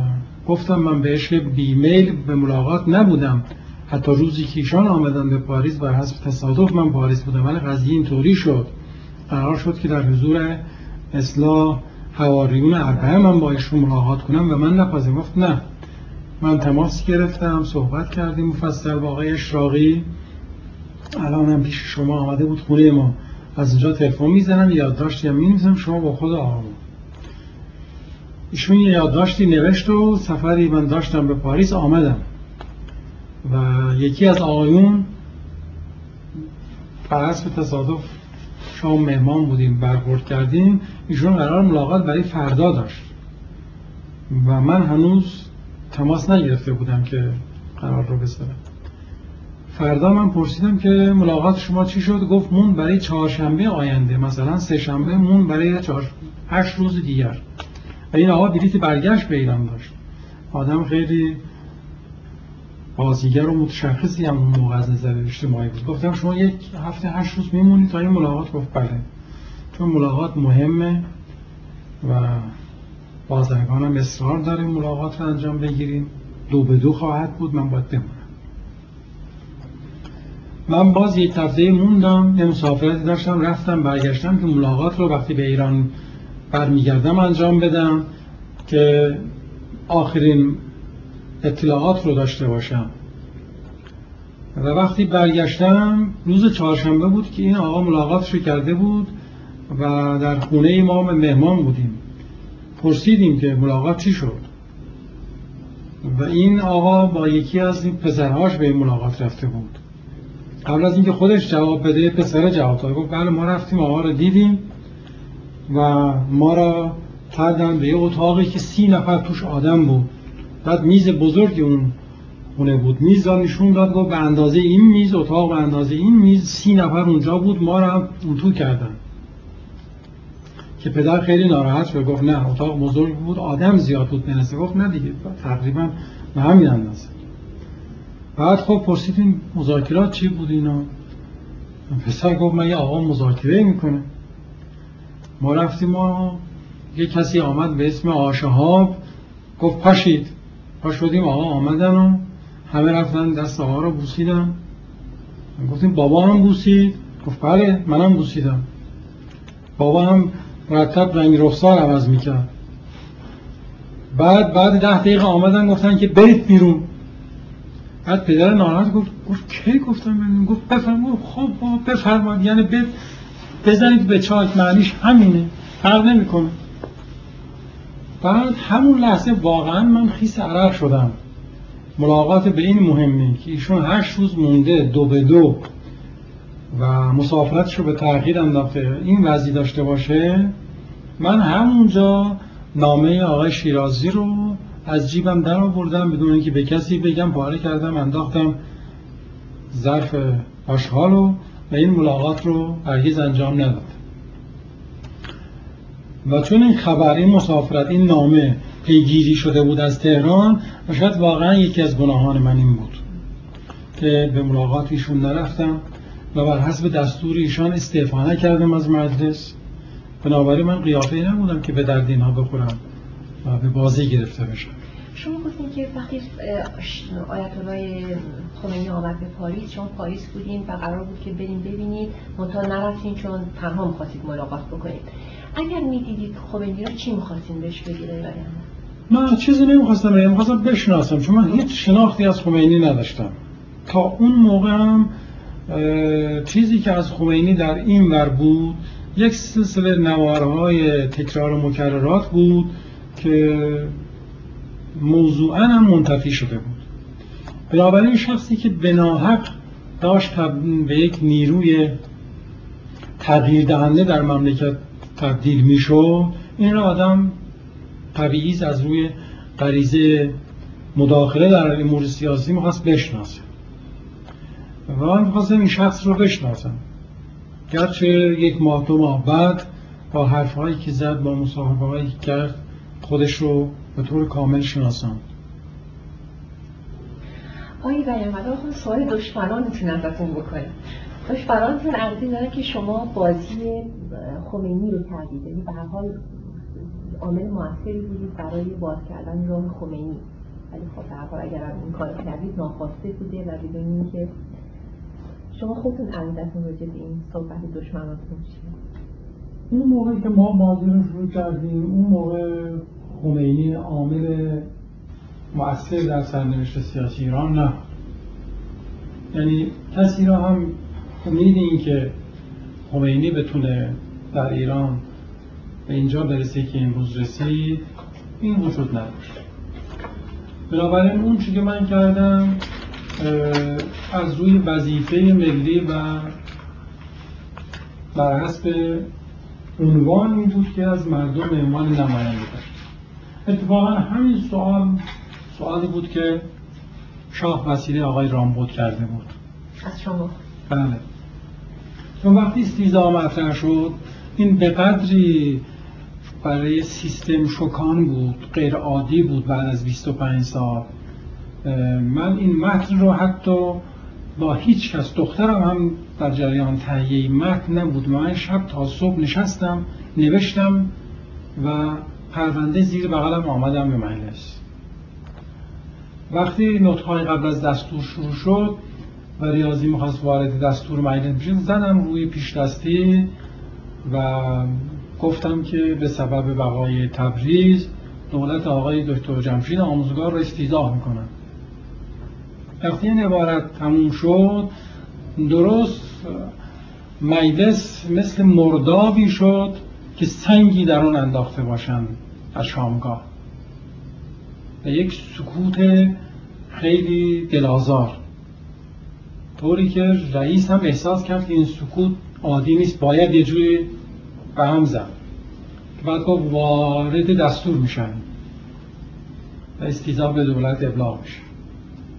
گفتم من بهش بیمیل به ملاقات نبودم. حتی روزی که ایشان آمدن به پاریس بر حسب تصادف من پاریس بودم. ولی قضیه اینطوری شد. قرار شد که در حضور اصلاح حواریون اربعه من با ایشون ملاقات کنم و من نپذیرم. گفت نه. من تماس گرفتم صحبت کردیم. مفصل با آقای اشراقی. الان هم پیش شما آمده بود خونه ما. از اینجا تلفن می‌زنم یادداشتی هم می‌نویسم شما با خود آقا. ایشون یه یادداشتی نوشت و سفری من داشتم به پاریس آمدم. و یکی از آقایون بر حسب تصادف شام مهمان بودیم برخورد کردیم. ایشون قرار ملاقات برای فردا داشت. و من هنوز تماس نگرفته بودم که قرار رو بذارم. فردا من پرسیدم که ملاقات شما چی شد؟ گفت مون برای چهارشنبه آینده مثلا سه شنبه مون برای چهار هشت روز دیگر. و این آقا بلیت برگشت به ایران داشت. آدم خیلی بازیگر و متشخصی هم اون موقع از نظر اجتماعی بود. گفتم شما یک هفته هشت روز میمونید تا این ملاقات گفت بله. چون ملاقات مهمه و بازرگانم اصرار داره ملاقات رو انجام بگیریم. دو به دو خواهد بود من باید بمونم. من باز یک هفته موندم یه مسافرتی داشتم رفتم برگشتم که ملاقات رو وقتی به ایران برمیگردم انجام بدم که آخرین اطلاعات رو داشته باشم. و وقتی برگشتم روز چهارشنبه بود که این آقا ملاقاتش کرده بود و در خونه ما مهمان بودیم. پرسیدیم که ملاقات چی شد؟ و این آقا با یکی از این پسرهاش به این ملاقات رفته بود. قبل از اینکه خودش جواب بده پسر جواب داد. گفت بله ما رفتیم آقا رو دیدیم و ما را کردن به یه اتاقی که سی نفر توش آدم بود. بعد میز بزرگی اون خونه بود. میز را نشون داد گفت به اندازه این میز اتاق به اندازه این میز سی نفر اونجا بود ما را اون تو کردن. که پدر خیلی ناراحت شد گفت نه اتاق بزرگ بود آدم زیاد بود بنسه گفت نه دیگه تقریبا به همین اندازه. بعد خب پرسیدیم مذاکرات چی بود اینا؟ پسر گفت من یه آقا مذاکره می‌کنه ما رفتیم ما یه کسی آمد به اسم آشهاب گفت پاشید. پا شدیم آقا آمدن و همه رفتن دست آقا رو بوسیدن. گفتیم بابا هم بوسید؟ گفت بله منم بوسیدم. بابا هم مرتب رنگ رخسار عوض می‌کرد. بعد بعد ده دقیقه آمدن گفتن که برید بیرون. بعد پدر ناراحت گفت گفت کی گفتم من؟ گفت بفرمایید خب بفرمایید. یعنی بزنید به چاک معنیش همینه فرق نمی‌کنه. بعد همون لحظه واقعا من خیس عرق شدم. ملاقات به این مهمه که ایشون هشت روز مونده دو به دو. و مسافرتش رو به تغییر انداخته. این وضعی داشته باشه من همونجا نامه آقای شیرازی رو از جیبم در آوردم بدون اینکه به کسی بگم پاره کردم انداختم ظرف آشغال و این ملاقات رو هرگز انجام نداد. و چون این خبر این مسافرت این نامه پیگیری شده بود از تهران و شاید واقعا یکی از گناهان من این بود که به ملاقات ایشون نرفتم و بر حسب دستور ایشان استعفا نکردم از مجلس. بنابراین من قیافه نبودم که به درد اینها بخورم. و به بازی گرفته بشم شما گفتین که وقتی آیت الله خمینی آمد به پاریس شما پاریس بودین و قرار بود که بریم ببینید منتها نرفتین چون تنها می‌خواستید ملاقات بکنید. اگر می‌دیدید خمینی رو چی می‌خواستین بهش بگیره من چیزی نمی‌خواستم بگم می‌خواستم بشناسم چون من هیچ شناختی از خمینی نداشتم. تا اون موقع هم چیزی که از خمینی در این ور بود یک سلسله نوارهای تکرار و مکررات بود. که موضوعا هم منتفی شده بود. بنابراین شخصی که بناحق داشت به یک نیروی تغییر دهنده در مملکت تبدیل می‌شد این را آدم طبیعی از روی غریزه مداخله در امور سیاسی می‌خواست بشناسه. و من می‌خواستم این شخص رو بشناسم. گرچه یک ماه دو ماه بعد با حرفهایی که زد با مصاحبه هایی کرد خودش رو به طور کامل شناسم آقای بیانقدر خود سوال دشمنانتون ازتون بکنیم دشمنانتون عرضی داره که شما بازی خمینی رو کردید. یعنی به هر حال عامل موثری بودید برای باز کردن راه خمینی. ولی خب در حال اگر این کار کردید ناخواسته بوده و بدون اینکه شما خودتون عقیدتون راجع به این صحبت دشمناتون چیه اون موقع که ما بازی رو شروع کردیم اون موقع خمینی عامل مؤثر در سرنوشت سیاسی ایران نه. یعنی کسی را هم امید این که خمینی بتونه در ایران به اینجا برسه که امروز رسید این وجود نداشت. بنابراین اون چی که من کردم از روی وظیفه ملی و بر حسب عنوان این بود که از مردم به عنوان نماینده اتفاقا همین سوال سوالی بود که شاه وسیله آقای رامبود کرده بود. از شما. بله. چون وقتی استیزا مطرح شد این به قدری برای سیستم شکان بود غیر عادی بود بعد از 25 سال. من این متن رو حتی با هیچ کس. دخترم هم در جریان تهیه متن نبود. من شب تا صبح نشستم نوشتم و پرونده زیر بغلم آمدم به مجلس. وقتی نطقهای قبل از دستور شروع شد و ریاضی می‌خواست وارد دستور مجلس بشید زدم روی پیش دستی و گفتم که به سبب بقای تبریز دولت آقای دکتر جمشید آموزگار را استیزاه می‌کنم. وقتی این عبارت تموم شد. درست مجلس مثل مردابی شد که سنگی در اون انداخته باشند از شامگاه. و یک سکوت خیلی دلازار طوری که رئیس هم احساس کرد که این سکوت عادی نیست باید یه جوری به هم زد. بعد گفت وارد دستور میشن و استیزا به دولت ابلاغ میشه.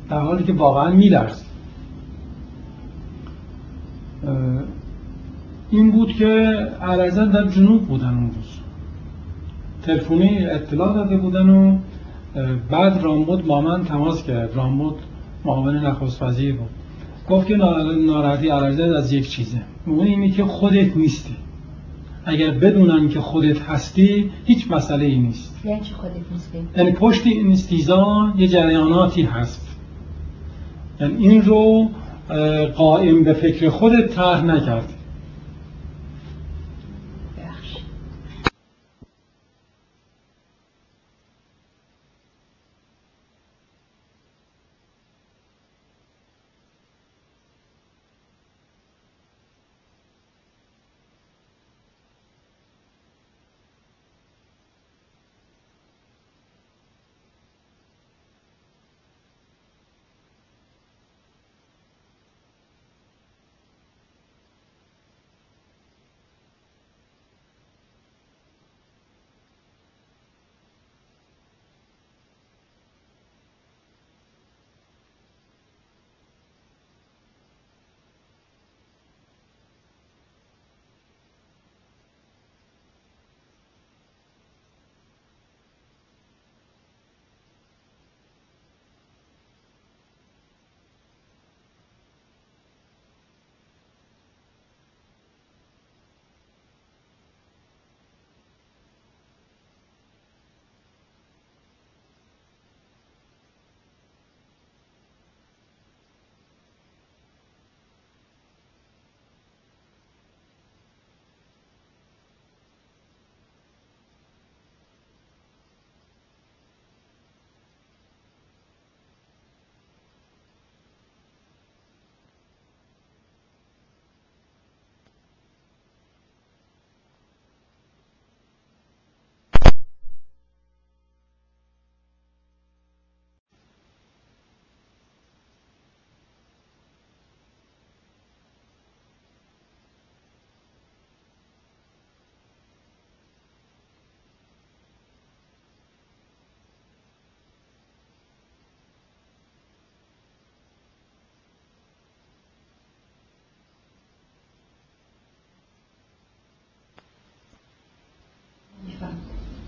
در حالی که واقعا میلرز این بود که عرضا در جنوب بودن اون روز. تلفنی اطلاع داده بودن و بعد رامبود با من تماس کرد رامبود معاون نخست وزیر بود. گفت که ناراحتی علرزه از یک چیزه. اون اینه که خودت نیستی. اگر بدونن که خودت هستی هیچ مسئله ای نیست. یعنی چی خودت نیستی؟ یعنی پشت این استیزا یه جریاناتی هست. یعنی این رو قائم به فکر خودت طرح نکردی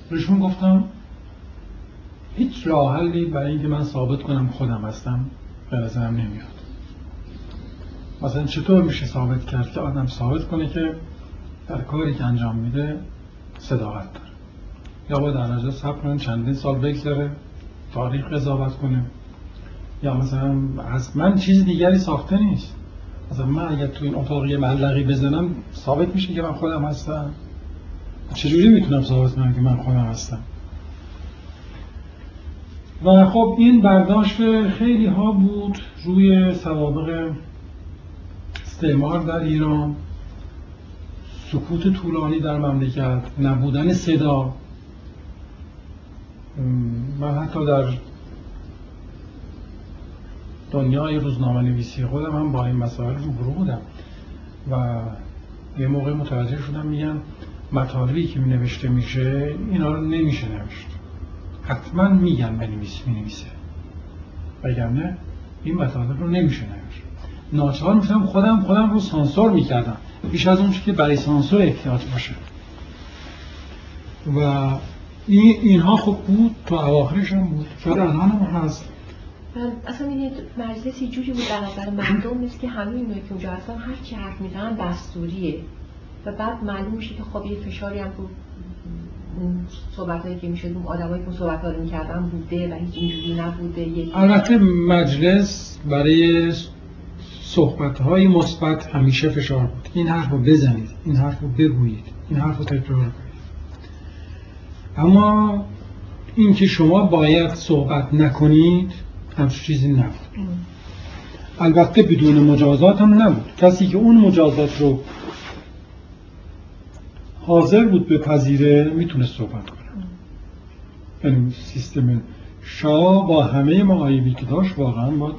بهشون گفتم هیچ راه حلی برای اینکه من ثابت کنم خودم هستم به نظرم نمیاد. مثلا چطور میشه ثابت کرد که آدم ثابت کنه که در کاری که انجام میده صداقت داره؟ یا باید در سب کنه چندین سال بگذره تاریخ قضاوت کنه. یا مثلا از من چیز دیگری ساخته نیست. مثلا من اگر تو این اتاق یه معلقی بزنم ثابت میشه که من خودم هستم. چجوری می‌تونم ثابت کنم که من خودم هستم؟ و خب این برداشت خیلی ها بود روی سوابق استعمار در ایران. سکوت طولانی در مملکت نبودن صدا. من حتی در دنیای روزنامه نویسی خودم هم با این مسائل روبرو بودم. و یه موقع متوجه شدم میگن مطالبی که می نوشته میشه اینا رو نمیشه نوشت. حتما میگن بنویس می نویسه نه این مطالب رو نمیشه نوشت. ناچار میشم خودم خودم رو سانسور می‌کردم. بیش از اون که برای سانسور احتیاط باشه. و این اینها خب بود تا اواخرش هم بود. شاید الان هم هست اصلا این مجلسی جوری بود در نظر مردم نیست که همه اینو که اونجا هستن هر چی حرف می‌زنن دستوریه. و بعد معلوم میشه که خب یه فشاری هم اون صحبت هایی که می‌شد اون آدمایی که صحبت ها می‌کردن بوده و هیچ اینجوری نبوده البته مجلس برای صحبت های مثبت همیشه فشار بود. این حرف رو بزنید این حرف رو بگویید این حرف رو تکرار کنید. اما اینکه شما باید صحبت نکنید همچون چیزی نبود. البته بدون مجازات هم نبود. کسی که اون مجازات رو حاضر بود به پذیره می‌تونه صحبت کنه. یعنی سیستم شاه با همه معایبی که داشت واقعا باید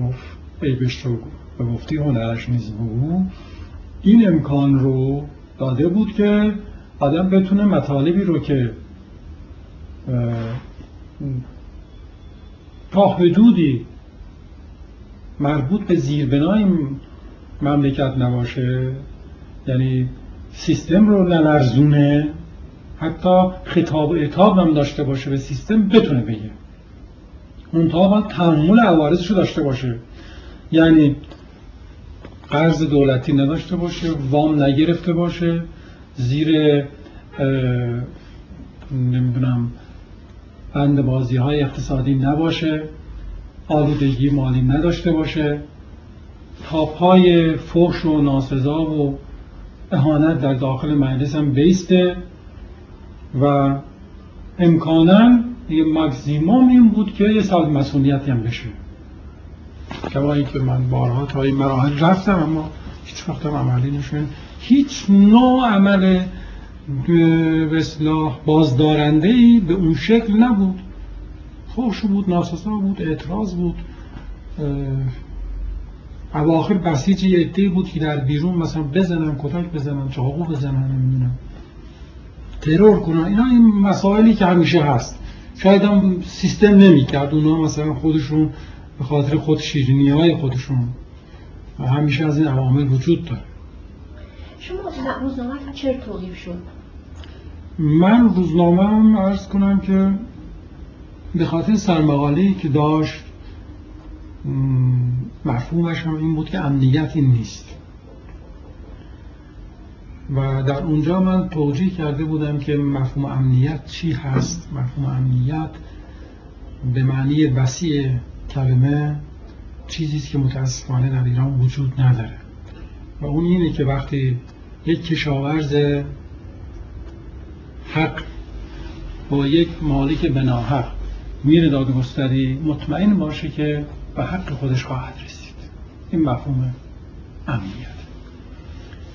گفت عیبش رو به گفتی هنرش نیز بود این امکان رو داده بود که آدم بتونه مطالبی رو که تا حدودی مربوط به زیربنای مملکت نباشه یعنی سیستم رو نلرزونه. حتی خطاب اعتاب هم داشته باشه به سیستم بتونه بگه. منتها باید تحمل عوارضش رو داشته باشه. یعنی قرض دولتی نداشته باشه وام نگرفته باشه زیر نمی‌دونم بند بازی های اقتصادی نباشه آلودگی مالی نداشته باشه. تاپ های فحش و ناسزا و اهانت در داخل مجلس هم بیسته و امکانا یه مکزیموم این بود که یه سال مسئولیتی هم بشه. کما که من بارها تا این مراحل رفتم اما هیچ وقت هم عملی نشون هیچ نوع عمل به بازدارنده ای به اون شکل نبود. خوش بود ناسزا بود اعتراض بود. اواخر بسیج یه بود که در بیرون مثلا بزنن کتک بزنن چاقو بزنن نمی‌دونم. ترور کنن. اینا این مسائلی که همیشه هست. شاید هم سیستم نمی کرد اونا مثلا خودشون به خاطر خود شیرینی های خودشون همیشه از این عوامل وجود داره. شما روزنامه چرا توقیف شد؟ من روزنامه هم ارز کنم که به خاطر سرمقالی که داشت مفهومش هم این بود که امنیتی نیست. و در اونجا من توجیه کرده بودم که مفهوم امنیت چی هست؟ مفهوم امنیت به معنی وسیع کلمه چیزی که متاسفانه در ایران وجود نداره. و اون اینه که وقتی یک کشاورز حق با یک مالک بناحق میره دادگستری مطمئن باشه که به حق خودش خواهد رسید. این مفهوم امنیت.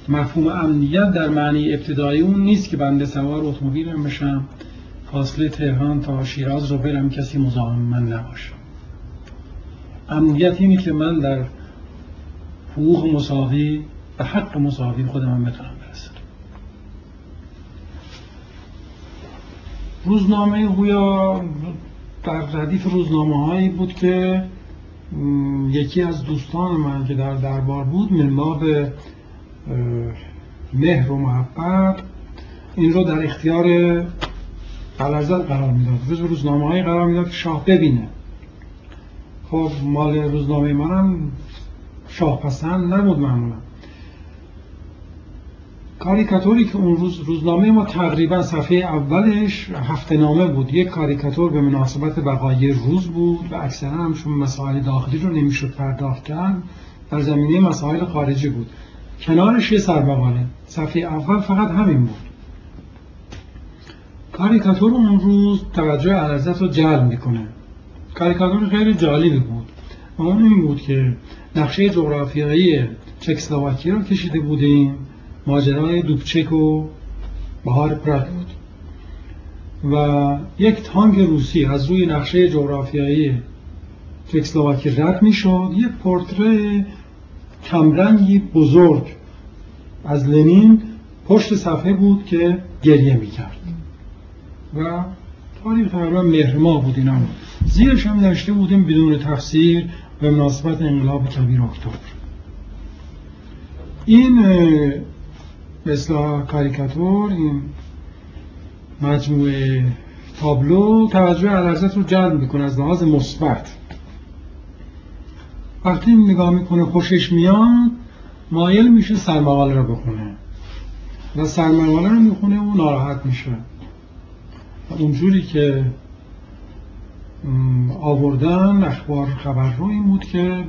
مفهوم امنیت در معنی ابتدایی اون نیست که بنده سوار اتومبیلم بشم فاصله تهران تا شیراز رو برم کسی مزاحم من نباشه. امنیت اینه که من در حقوق مساوی به حق مساوی خودم بتونم برسم. روزنامه گویا در ردیف روزنامه هایی بود که یکی از دوستان من که در دربار بود به مهر و محبت این رو در اختیار قلرزت قرار می‌داد. روز روزنامه هایی قرار می‌داد که شاه ببینه. خب مال روزنامه منم شاه پسند نبود معمولا. کاریکاتوری که اون روز روزنامه ما تقریبا صفحه اولش هفته نامه بود. یک کاریکاتور به مناسبت بقای روز بود و اکثرا همشون مسائل داخلی رو نمی‌شد پرداخت کرد در زمینه مسائل خارجی بود. کنارش یه سربقاله صفحه اول فقط همین بود. کاریکاتور اون روز توجه علازت رو جلب می‌کنه. کاریکاتور خیلی جالبی بود. و اون این بود که نقشه جغرافیایی چکسلواکی رو کشیده بودیم. ماجرای دوبچک و بهار پراد بود. و یک تانک روسی از روی نقشه جغرافیایی چکسلواکی رد می‌شد. یک پورتره کمرنگی بزرگ از لنین پشت صفحه بود که گریه می‌کرد. و تاریخ تقریبا مهرما بود اینا. زیرش هم نوشته بودیم بدون تفسیر به مناسبت انقلاب کبیر اکتبر. این مثل کاریکاتور این مجموعه تابلو توجه علرزت رو جلب می‌کنه از لحاظ مثبت. وقتی نگاه می‌کنه خوشش میاد مایل میشه سرمقاله رو بخونه. و سرمقاله رو می‌خونه و ناراحت میشه. اونجوری که آوردن اخبار خبر رو این بود که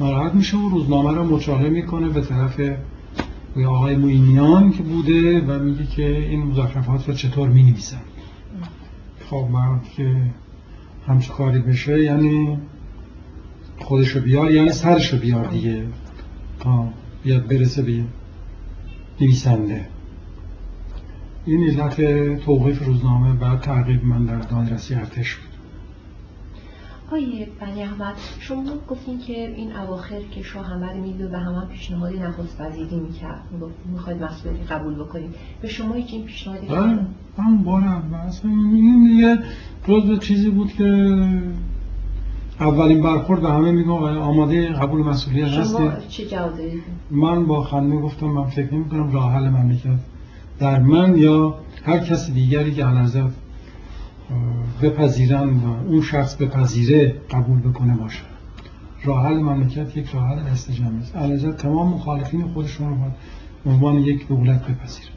ناراحت میشه و روزنامه رو مچاله می‌کنه به طرف یا آقای موینیان که بوده و میگه که این مزخرفات رو چطور می نویسن خب بعد که همچه کاری بشه یعنی خودشو بیار یعنی سرشو بیار دیگه. تا بیاد برسه به نویسنده. این علت توقیف روزنامه بعد تعقیب من در دادرسی ارتش بود. آقای بنی احمد شما گفتین که این اواخر که شاه همه میدو و همه پیشنهادی نخست وزیری می‌کرد. می‌خواید مسئولیتی قبول بکنید. به شما هیچ این پیشنهادی من هم بارم اصلا این دیگه جز چیزی بود که اولین برخورد به همه میگم آماده قبول مسئولیت هستید چه جواب من با خنده گفتم من فکر نمی کنم راه حل مملکت در من یا هر کسی دیگری که علازت بپذیرن و اون شخص بپذیره قبول بکنه باشه. راه حل مملکت یک راه حل دست جمعی است. تمام مخالفین خودشون رو به عنوان یک دولت بپذیره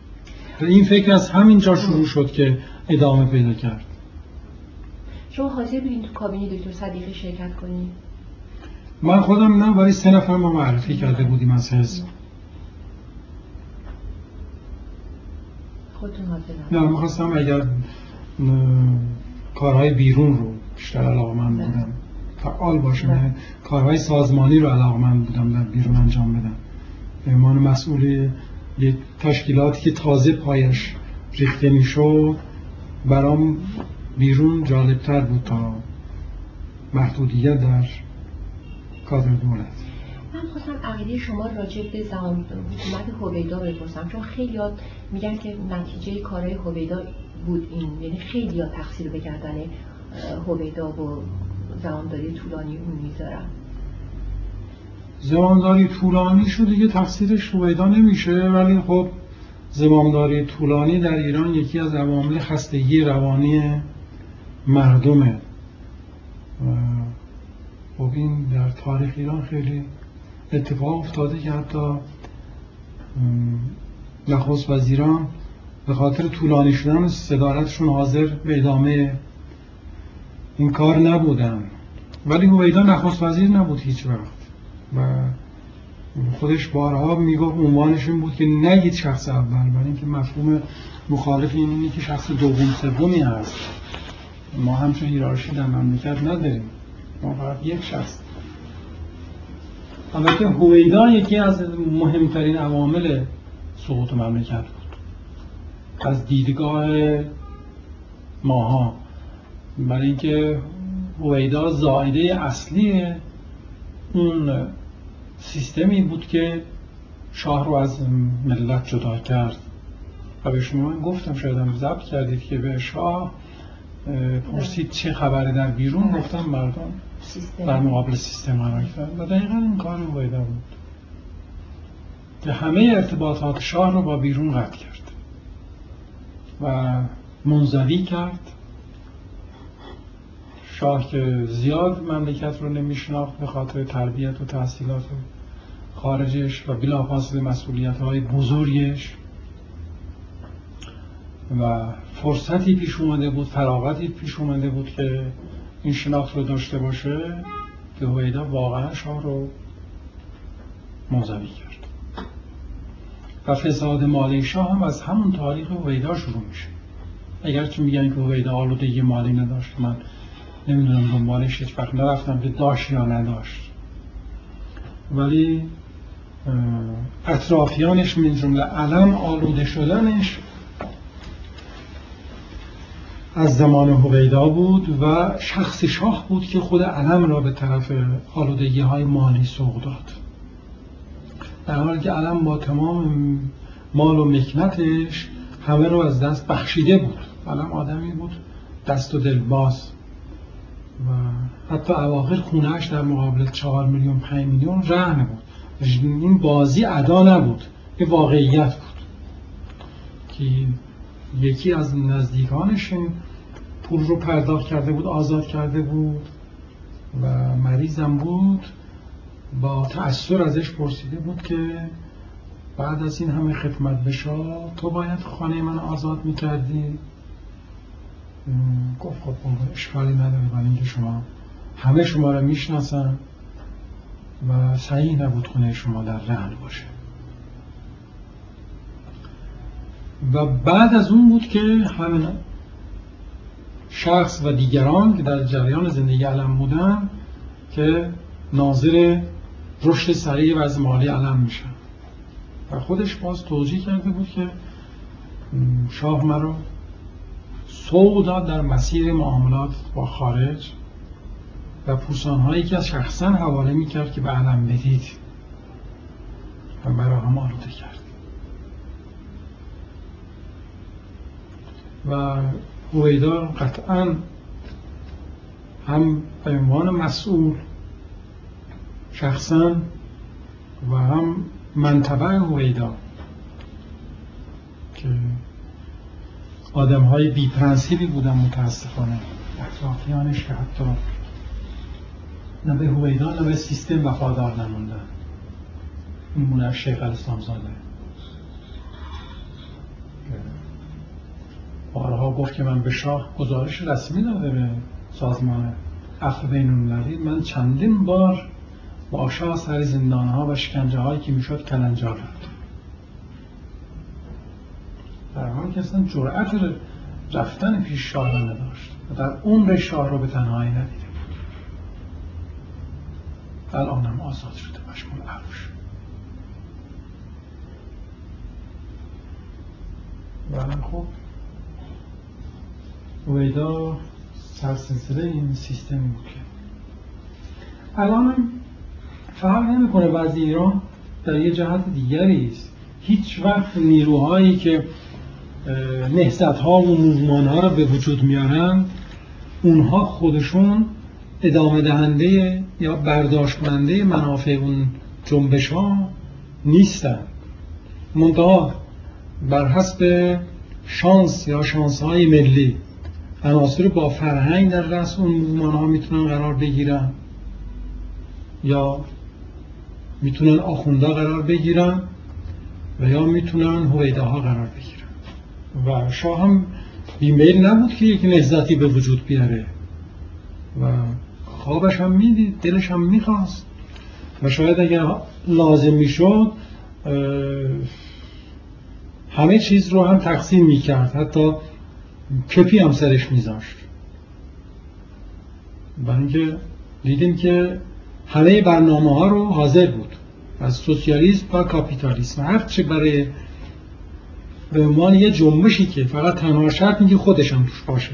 و این فکر از همینجا شروع شد که ادامه پیدا کرد. شما حاضر بودین تو کابینه دکتر صدیقی شرکت کنید من خودم نه ولی سه نفر ما معرفی کرده بودیم از حزب. خودتون حاضر نه می‌خواستم اگر کارهای بیرون رو بیشتر علاقه من بله. بودم. فعال باشم. بله. کارهای سازمانی رو علاقه من بودم در بیرون انجام بدم. به عنوان مسئول یک تشکیلاتی که تازه پایش ریخته می‌شد برام بیرون جالبتر بود تا محدودیت در کادر دولت. من خواستم عقیده شما راجع به زمان حکومت هویدا بپرسم چون خیلی میگن که نتیجه کارهای هویدا بود این. یعنی خیلی تقصیر به گردن هویدا و زمانداری طولانی اون می‌ذارن. زمانداری طولانی شده دیگه تقصیرش هویدا نمیشه ولی خب زمانداری طولانی در ایران یکی از عوامل خستگی روانی مردمه. خب این در تاریخ ایران خیلی اتفاق افتاده که حتی نخست وزیران به خاطر طولانی شدن صدارتشون حاضر به ادامه این کار نبودن. ولی هویدا نخست وزیر نبود هیچ وقت. و خودش بارها می‌گفت عنوانش این بود که نگید شخص اول برای اینکه مفهوم مخالف این اینه که شخص دوم سومی هست. ما همچون هیرارشی در مملکت نداریم. ما فقط یک شخص. البته هویدا یکی از مهمترین عوامل سقوط مملکت بود. از دیدگاه ماها. برای اینکه هویدا زائده اصلی اون سیستمی بود که شاه رو از ملت جدا کرد. و به شما من گفتم شاید هم ضبط کردید که به شاه پرسید چه خبره در بیرون؟ گفتم مردم در مقابل سیستم قرار کرد و دقیقا این کار هویدا بود. که همه ارتباطات شاه رو با بیرون قطع کرد. و منزوی کرد. شاه که زیاد مملکت رو نمیشناخت به خاطر تربیت و تحصیلات خارجش و بلافاصله مسئولیت های بزرگش. و فرصتی پیش اومده بود فراغتی پیش اومده بود که این شناخت رو داشته باشه که هویدا واقعا شاه رو منزوی کرد. و فساد مالی شاه هم از همون تاریخ هویدا شروع میشه. اگرچه میگن که هویدا آلودگی مالی نداشت من نمی‌دونم دنبالش هیچ وقت نرفتم که داشت یا نداشت. ولی اطرافیانش من جمله علم آلوده شدنش از زمان هویدا بود و شخص شاه بود که خود علم را به طرف آلودگی های مالی سوق داد. در حالی که علم با تمام مال و مکنتش همه رو از دست بخشیده بود. علم آدمی بود دست و دل باز. و حتی اواخر خونهش در مقابل چهار میلیون پنج میلیون رهن بود. این بازی ادا نبود یه واقعیت بود که یکی از نزدیکانش پول رو پرداخت کرده بود آزاد کرده بود و مریضم بود. با تأثیر ازش پرسیده بود که بعد از این همه خدمت بشا تو باید خانه من آزاد می‌کردی؟ گفت خب اشکالی نداره برای اینکه شما همه شما رو می‌شناسن و صحیح نبود خونه شما در رهن باشه. و بعد از اون بود که همین شخص و دیگران که در جریان زندگی علم بودن که ناظر رشد سریع و از مالی علم میشن و خودش باز توضیح کرده بود که شاه مرا سوق داد در مسیر معاملات با خارج و پوسان هایی که از شخصا حواله می کرد که به علم بدید و مرا هم آلوده کرد. و هویدا قطعا هم به عنوان مسئول شخصا و هم منطبع هویدا که آدم های بی پرنسیبی بودن متاسفانه اطرافیانش که حتی نه به هویدا نه به سیستم وفادار نموندن این شیخ الاسلام زاده بارها گفت که من به شاه گزارش رسمی داده به سازمان عفو بین من چندین بار با شاه سر زندان ها و شکنجه هایی که می‌شد کلنجار رفت در حالی که اصلا جرأت رفتن پیش شاه را نداشت و در عمر شاه رو به تنهایی ندیده بود. الانم آزاد شده مشمول عفو و خب. ویدا سرسلسله این سیستمی بود که. الان فرق نمی‌کنه وضع ایران در یه جهت دیگری است. هیچ وقت نیروهایی که نهزت ها و موزمان ها را به وجود میارن اونها خودشون ادامه دهنده یا برداشت کننده منافع اون جنبش ها نیستن. منتها بر حسب شانس یا شانس های ملی عناصر با فرهنگ در رأس اون موزمان ها می‌تونن قرار بگیرن یا می‌تونن آخوندا قرار بگیرن و یا می‌تونن ها قرار بگیرن. و شاه هم بیمیل نبود که یک نهزتی به وجود بیاره. و خوابش هم می‌دید دلش هم می‌خواست. و شاید اگر لازم می‌شد همه چیز رو هم تقسیم می‌کرد. حتی کپی هم سرش میذاشت. برای اینکه دیدیم که همه برنامه ها رو حاضر بود. از سوسیالیسم و کاپیتالیسم. هر چه برای به عنوان یه جنبشی که فقط تنها شرط میگه هم توش باشه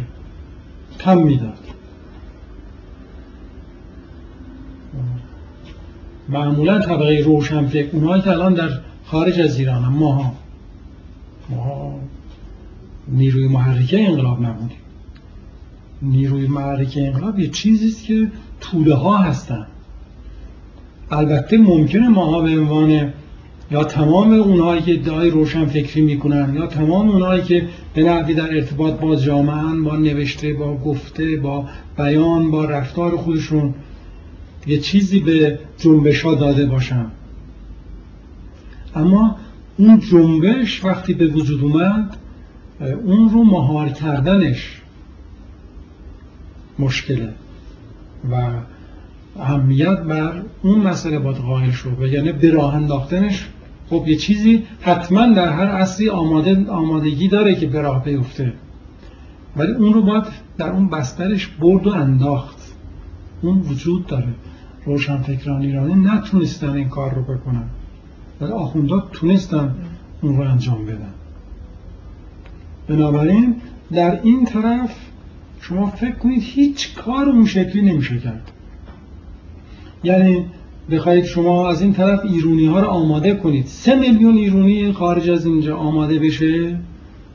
کم می‌داد. معمولا طبقه روشن فکر اونهایی که الان در خارج از ایران هم ماها ما نیروی محرکه انقلاب نبودیم. نیروی محرکه انقلاب یه چیزیست که توده ها هستن. البته ممکنه ماها به عنوان یا تمام اونهایی که ادعای روشن فکری می‌کنن یا تمام اونهایی که به نحوی در ارتباط با جامعه با نوشته با گفته با بیان با رفتار خودشون یه چیزی به جنبش ها داده باشن. اما اون جنبش وقتی به وجود اومد اون رو مهار کردنش مشکله. و اهمیت بر اون مسئله باید قائل شد و یعنی به راه انداختنش خب یه چیزی حتما در هر اصلی آماده آمادگی داره که به راه بیفته. ولی اون رو باید در اون بسترش برد و انداخت. اون وجود داره. روشنفکران ایرانی نتونستن این کار رو بکنن. ولی آخوندا تونستن اون رو انجام بدن. بنابراین در این طرف شما فکر کنید هیچ کار اون شکلی نمیشه کرد. یعنی بخواید شما از این طرف ایرونی ها رو آماده کنید. سه میلیون ایرونی خارج از اینجا آماده بشه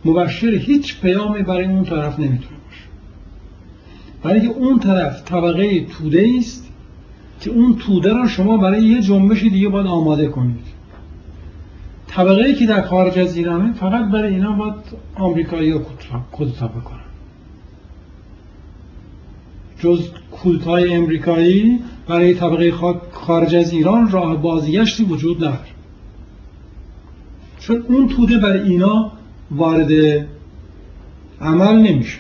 مبشر هیچ پیامی برای اون طرف نمی‌تونه باشه. برای که اون طرف طبقه توده است که اون توده را شما برای یه جنبش دیگه باید آماده کنید. طبقه ای که در خارج از ایرانه فقط برای اینا باید آمریکایی ها کودتا بکنن. جز کودتای امریکایی برای طبقه خارج از ایران راه بازگشتی وجود نداره چون اون توده برای اینا وارد عمل نمیشه.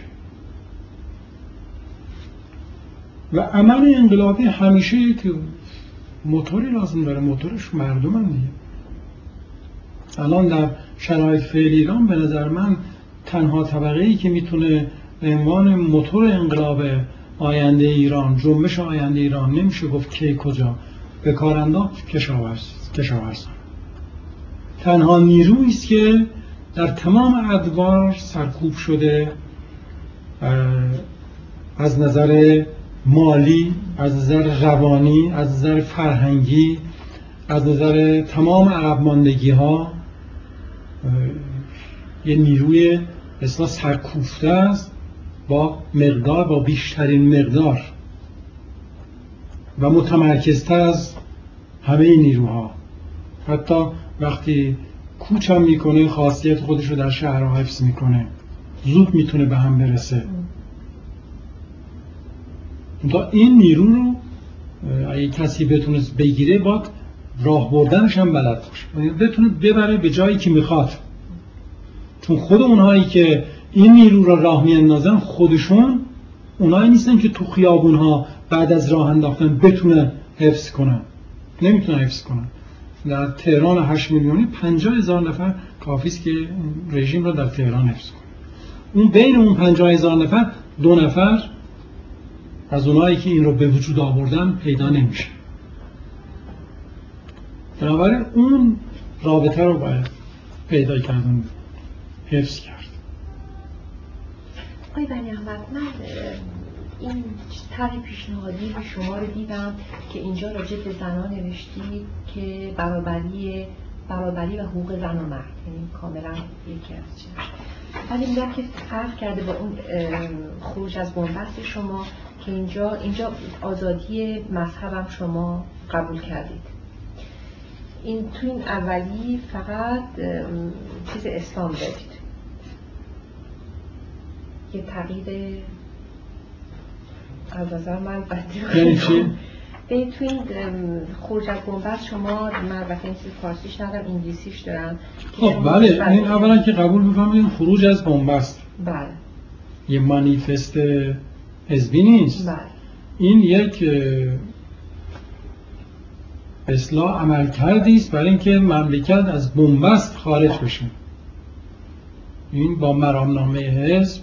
و عمل انقلابی همیشه که موتوری لازم داره. موتورش مردم دیگه. الان در شرایط فعلی ایران به نظر من تنها طبقه ای که می‌تونه به عنوان موتور انقلاب آینده ایران جنبش آینده ایران. نمیشه گفت کی کجا. به کار انداخت کشاورزان تنها نیرویی است که در تمام ادوار سرکوب شده از نظر مالی از نظر روانی از نظر فرهنگی از نظر تمام عقب ماندگی ها یه نیروی اصلا سرکوفته است. با مقدار با بیشترین مقدار و متمرکزتر از همه این نیروها. حتی وقتی کوچ هم می‌کنه خاصیت خودش رو در شهرها حفظ می‌کنه. زود می‌تونه به هم برسه. تا این نیرو رو اگه کسی بتونه بگیره باید راه بردنش هم بلد باشه. یعنی بتونه ببره به جایی که می‌خواد. چون خود اونهایی که این نیرو را راه میاندازن خودشون اونایی نیستن که تو خیابون ها بعد از راه انداختن بتونن حفظ کنن نمی‌تونن حفظ کنن. در تهران 8 میلیونی 50 هزار نفر کافی است که رژیم را در تهران حفظ کنه. اون بین اون 50 هزار نفر دو نفر از اونایی که این رو به وجود آوردن پیدا نمیشه. بنابراین اون رابطه رو باید پیدا کردن حفظ کرد. آقای بنی احمد من این طرح پیشنهادی به شما رو دیدم که اینجا راجع به زنان نوشتید که برابری برابری و حقوق زن و مرد. یعنی کاملا یکی از چیز ولی میگم که فرق کرده با اون خروج از بنبست شما که اینجا اینجا آزادی مذهبم شما قبول کردید. این تو این اولی فقط چیز اسلام دارید. یه تغییر از نظر من بدی یعنی چی؟ به تو این خروج از بنبست شما من البته این چیز فارسیش ندارم انگلیسیش دارم. خب بله این اولا که قبول می‌کنم خروج از بنبست بله. یه مانیفست حزبی نیست. بله. این یک اصلاح عمل کردی است برای اینکه مملکت از بنبست خارج بشه. این با مرامنامه حزب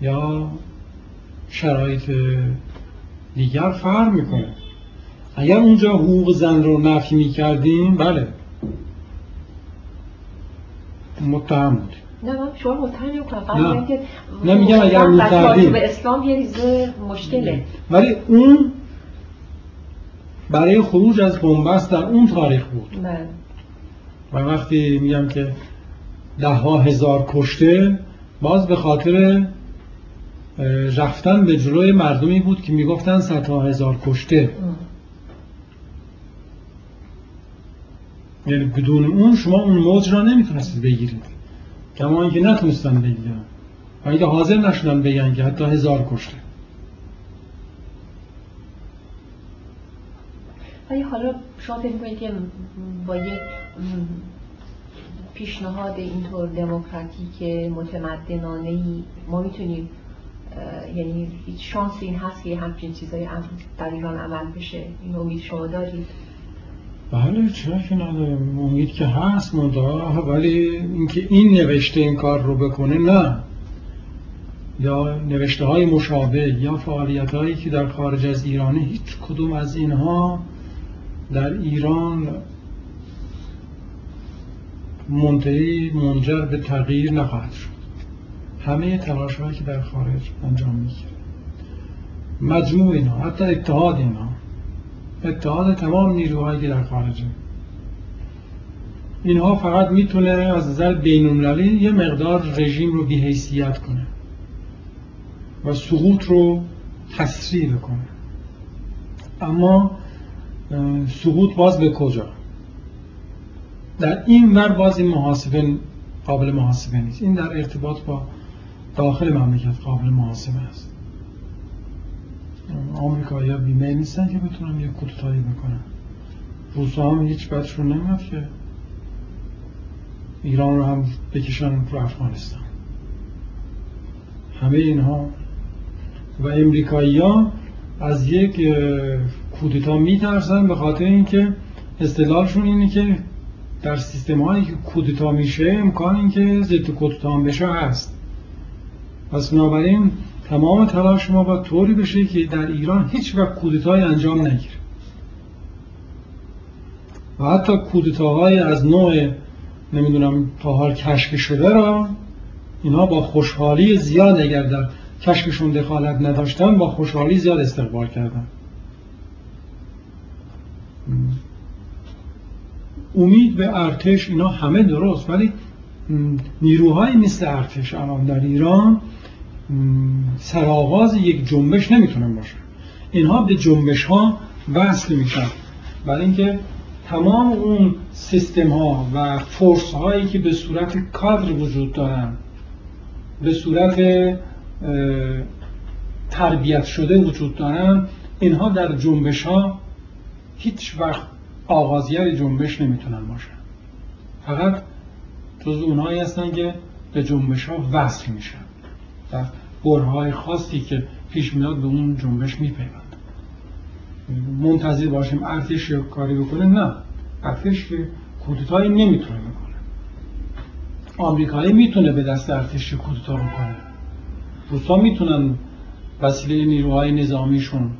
یا شرایط دیگر فرق می‌کنه. اگر اونجا حقوق زن رو نفی می‌کردیم بله. متهم بود. نه من شما متهم نمی‌کنم. نه. نه میگم اگر می‌کردیم به اسلام یه ریزه مشکله. ولی اون برای خروج از بنبست در اون تاریخ بود. بله. و وقتی میگم که ده ها هزار کشته باز به خاطر رفتن به جلوی مردمی بود که می‌گفتن صدها هزار کشته. یعنی بدون اون شما اون موج را نمی‌تونستید بگیرید. کما اینکه نتونستن بگیرن. و اینکه حاضر نشدن بگن که حتی هزار کشته. ولی حالا شما فکر می‌کنید که با یک پیشنهاد اینطور دموکراتیک متمدنانه ما می‌تونیم یعنی هیچ شانس این هست که همچین چیزایی در ایران عمل بشه. این امید شما دارید؟ بله چرا که نداریم. امید که هست منتها ولی اینکه این نوشته این کار رو بکنه نه. یا نوشته های مشابه یا فعالیت هایی که در خارج از ایرانه هیچ کدوم از اینها در ایران منتهی منجر به تغییر نخواهد شد. همه تلاش که در خارج انجام می‌گیره مجموع اینا حتی اتحاد اینا. اتحاد تمام نیروهایی که در خارجه. اینها فقط می‌تونه از نظر بین یه مقدار رژیم رو بیحیثیت کنه و سقوط رو تسریع بکنه. اما سقوط باز به کجا؟ در این ور باز این محاسبه قابل محاسبه نیست. این در ارتباط با داخل مملکت قابل محاسبه است. آمریکایی ها بیمه نیستن که بتونن یک کودتایی بکنن. روسا هم هیچ بدشون نمیاد که ایران رو هم بکشن رو افغانستان. همه اینها و امریکایی ها از یک کودتا میترسن به خاطر اینکه استدلالشون اینه که در سیستم هایی که کودتا میشه امکان اینکه ضد کودتا بشه هست. پس بنابراین تمام تلاش ما باید طوری بشه که در ایران هیچ وقت کودتای انجام نگیره. و حتی کودتاهای از نوع نمی‌دونم تا حال کشف شده را اینها با خوشحالی زیاد اگر در کشفشون دخالت نداشتن با خوشحالی زیاد استقبال کردن. امید به ارتش اینا همه درست ولی نیروهای مثل ارتش الان در ایران سرآغاز یک جنبش نمی‌تونن باشن اینها به جنبش ها وصل میشن. برای اینکه تمام اون سیستم ها و فورس هایی که به صورت کادر وجود دارن به صورت تربیت شده وجود دارن اینها در جنبش ها هیچ وقت آغازگر جنبش نمی‌تونن باشن فقط جز اونهایی هستن که به جنبش ها وصل میشن. و برهای خاصی که پیش میاد به اون جنبش میپیوند. منتظر باشیم ارتش کاری بکنه؟ نه. ارتش که کودتایی نمی‌تونه بکنه. آمریکایی می‌تونه به دست ارتش کودتا بکنه. روسا می‌تونن وسیله نیروهای نظامیشون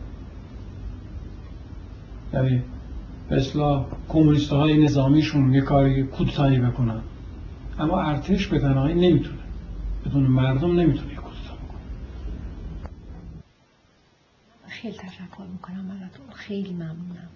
یعنی به اصلاح کمونیست های نظامیشون یه کاری کودتایی بکنن. اما ارتش به تنهایی نمی‌تونه. بدون مردم نمی‌تونه کودتا بکنه خیلی تشکر می‌کنم براتون خیلی ممنونم.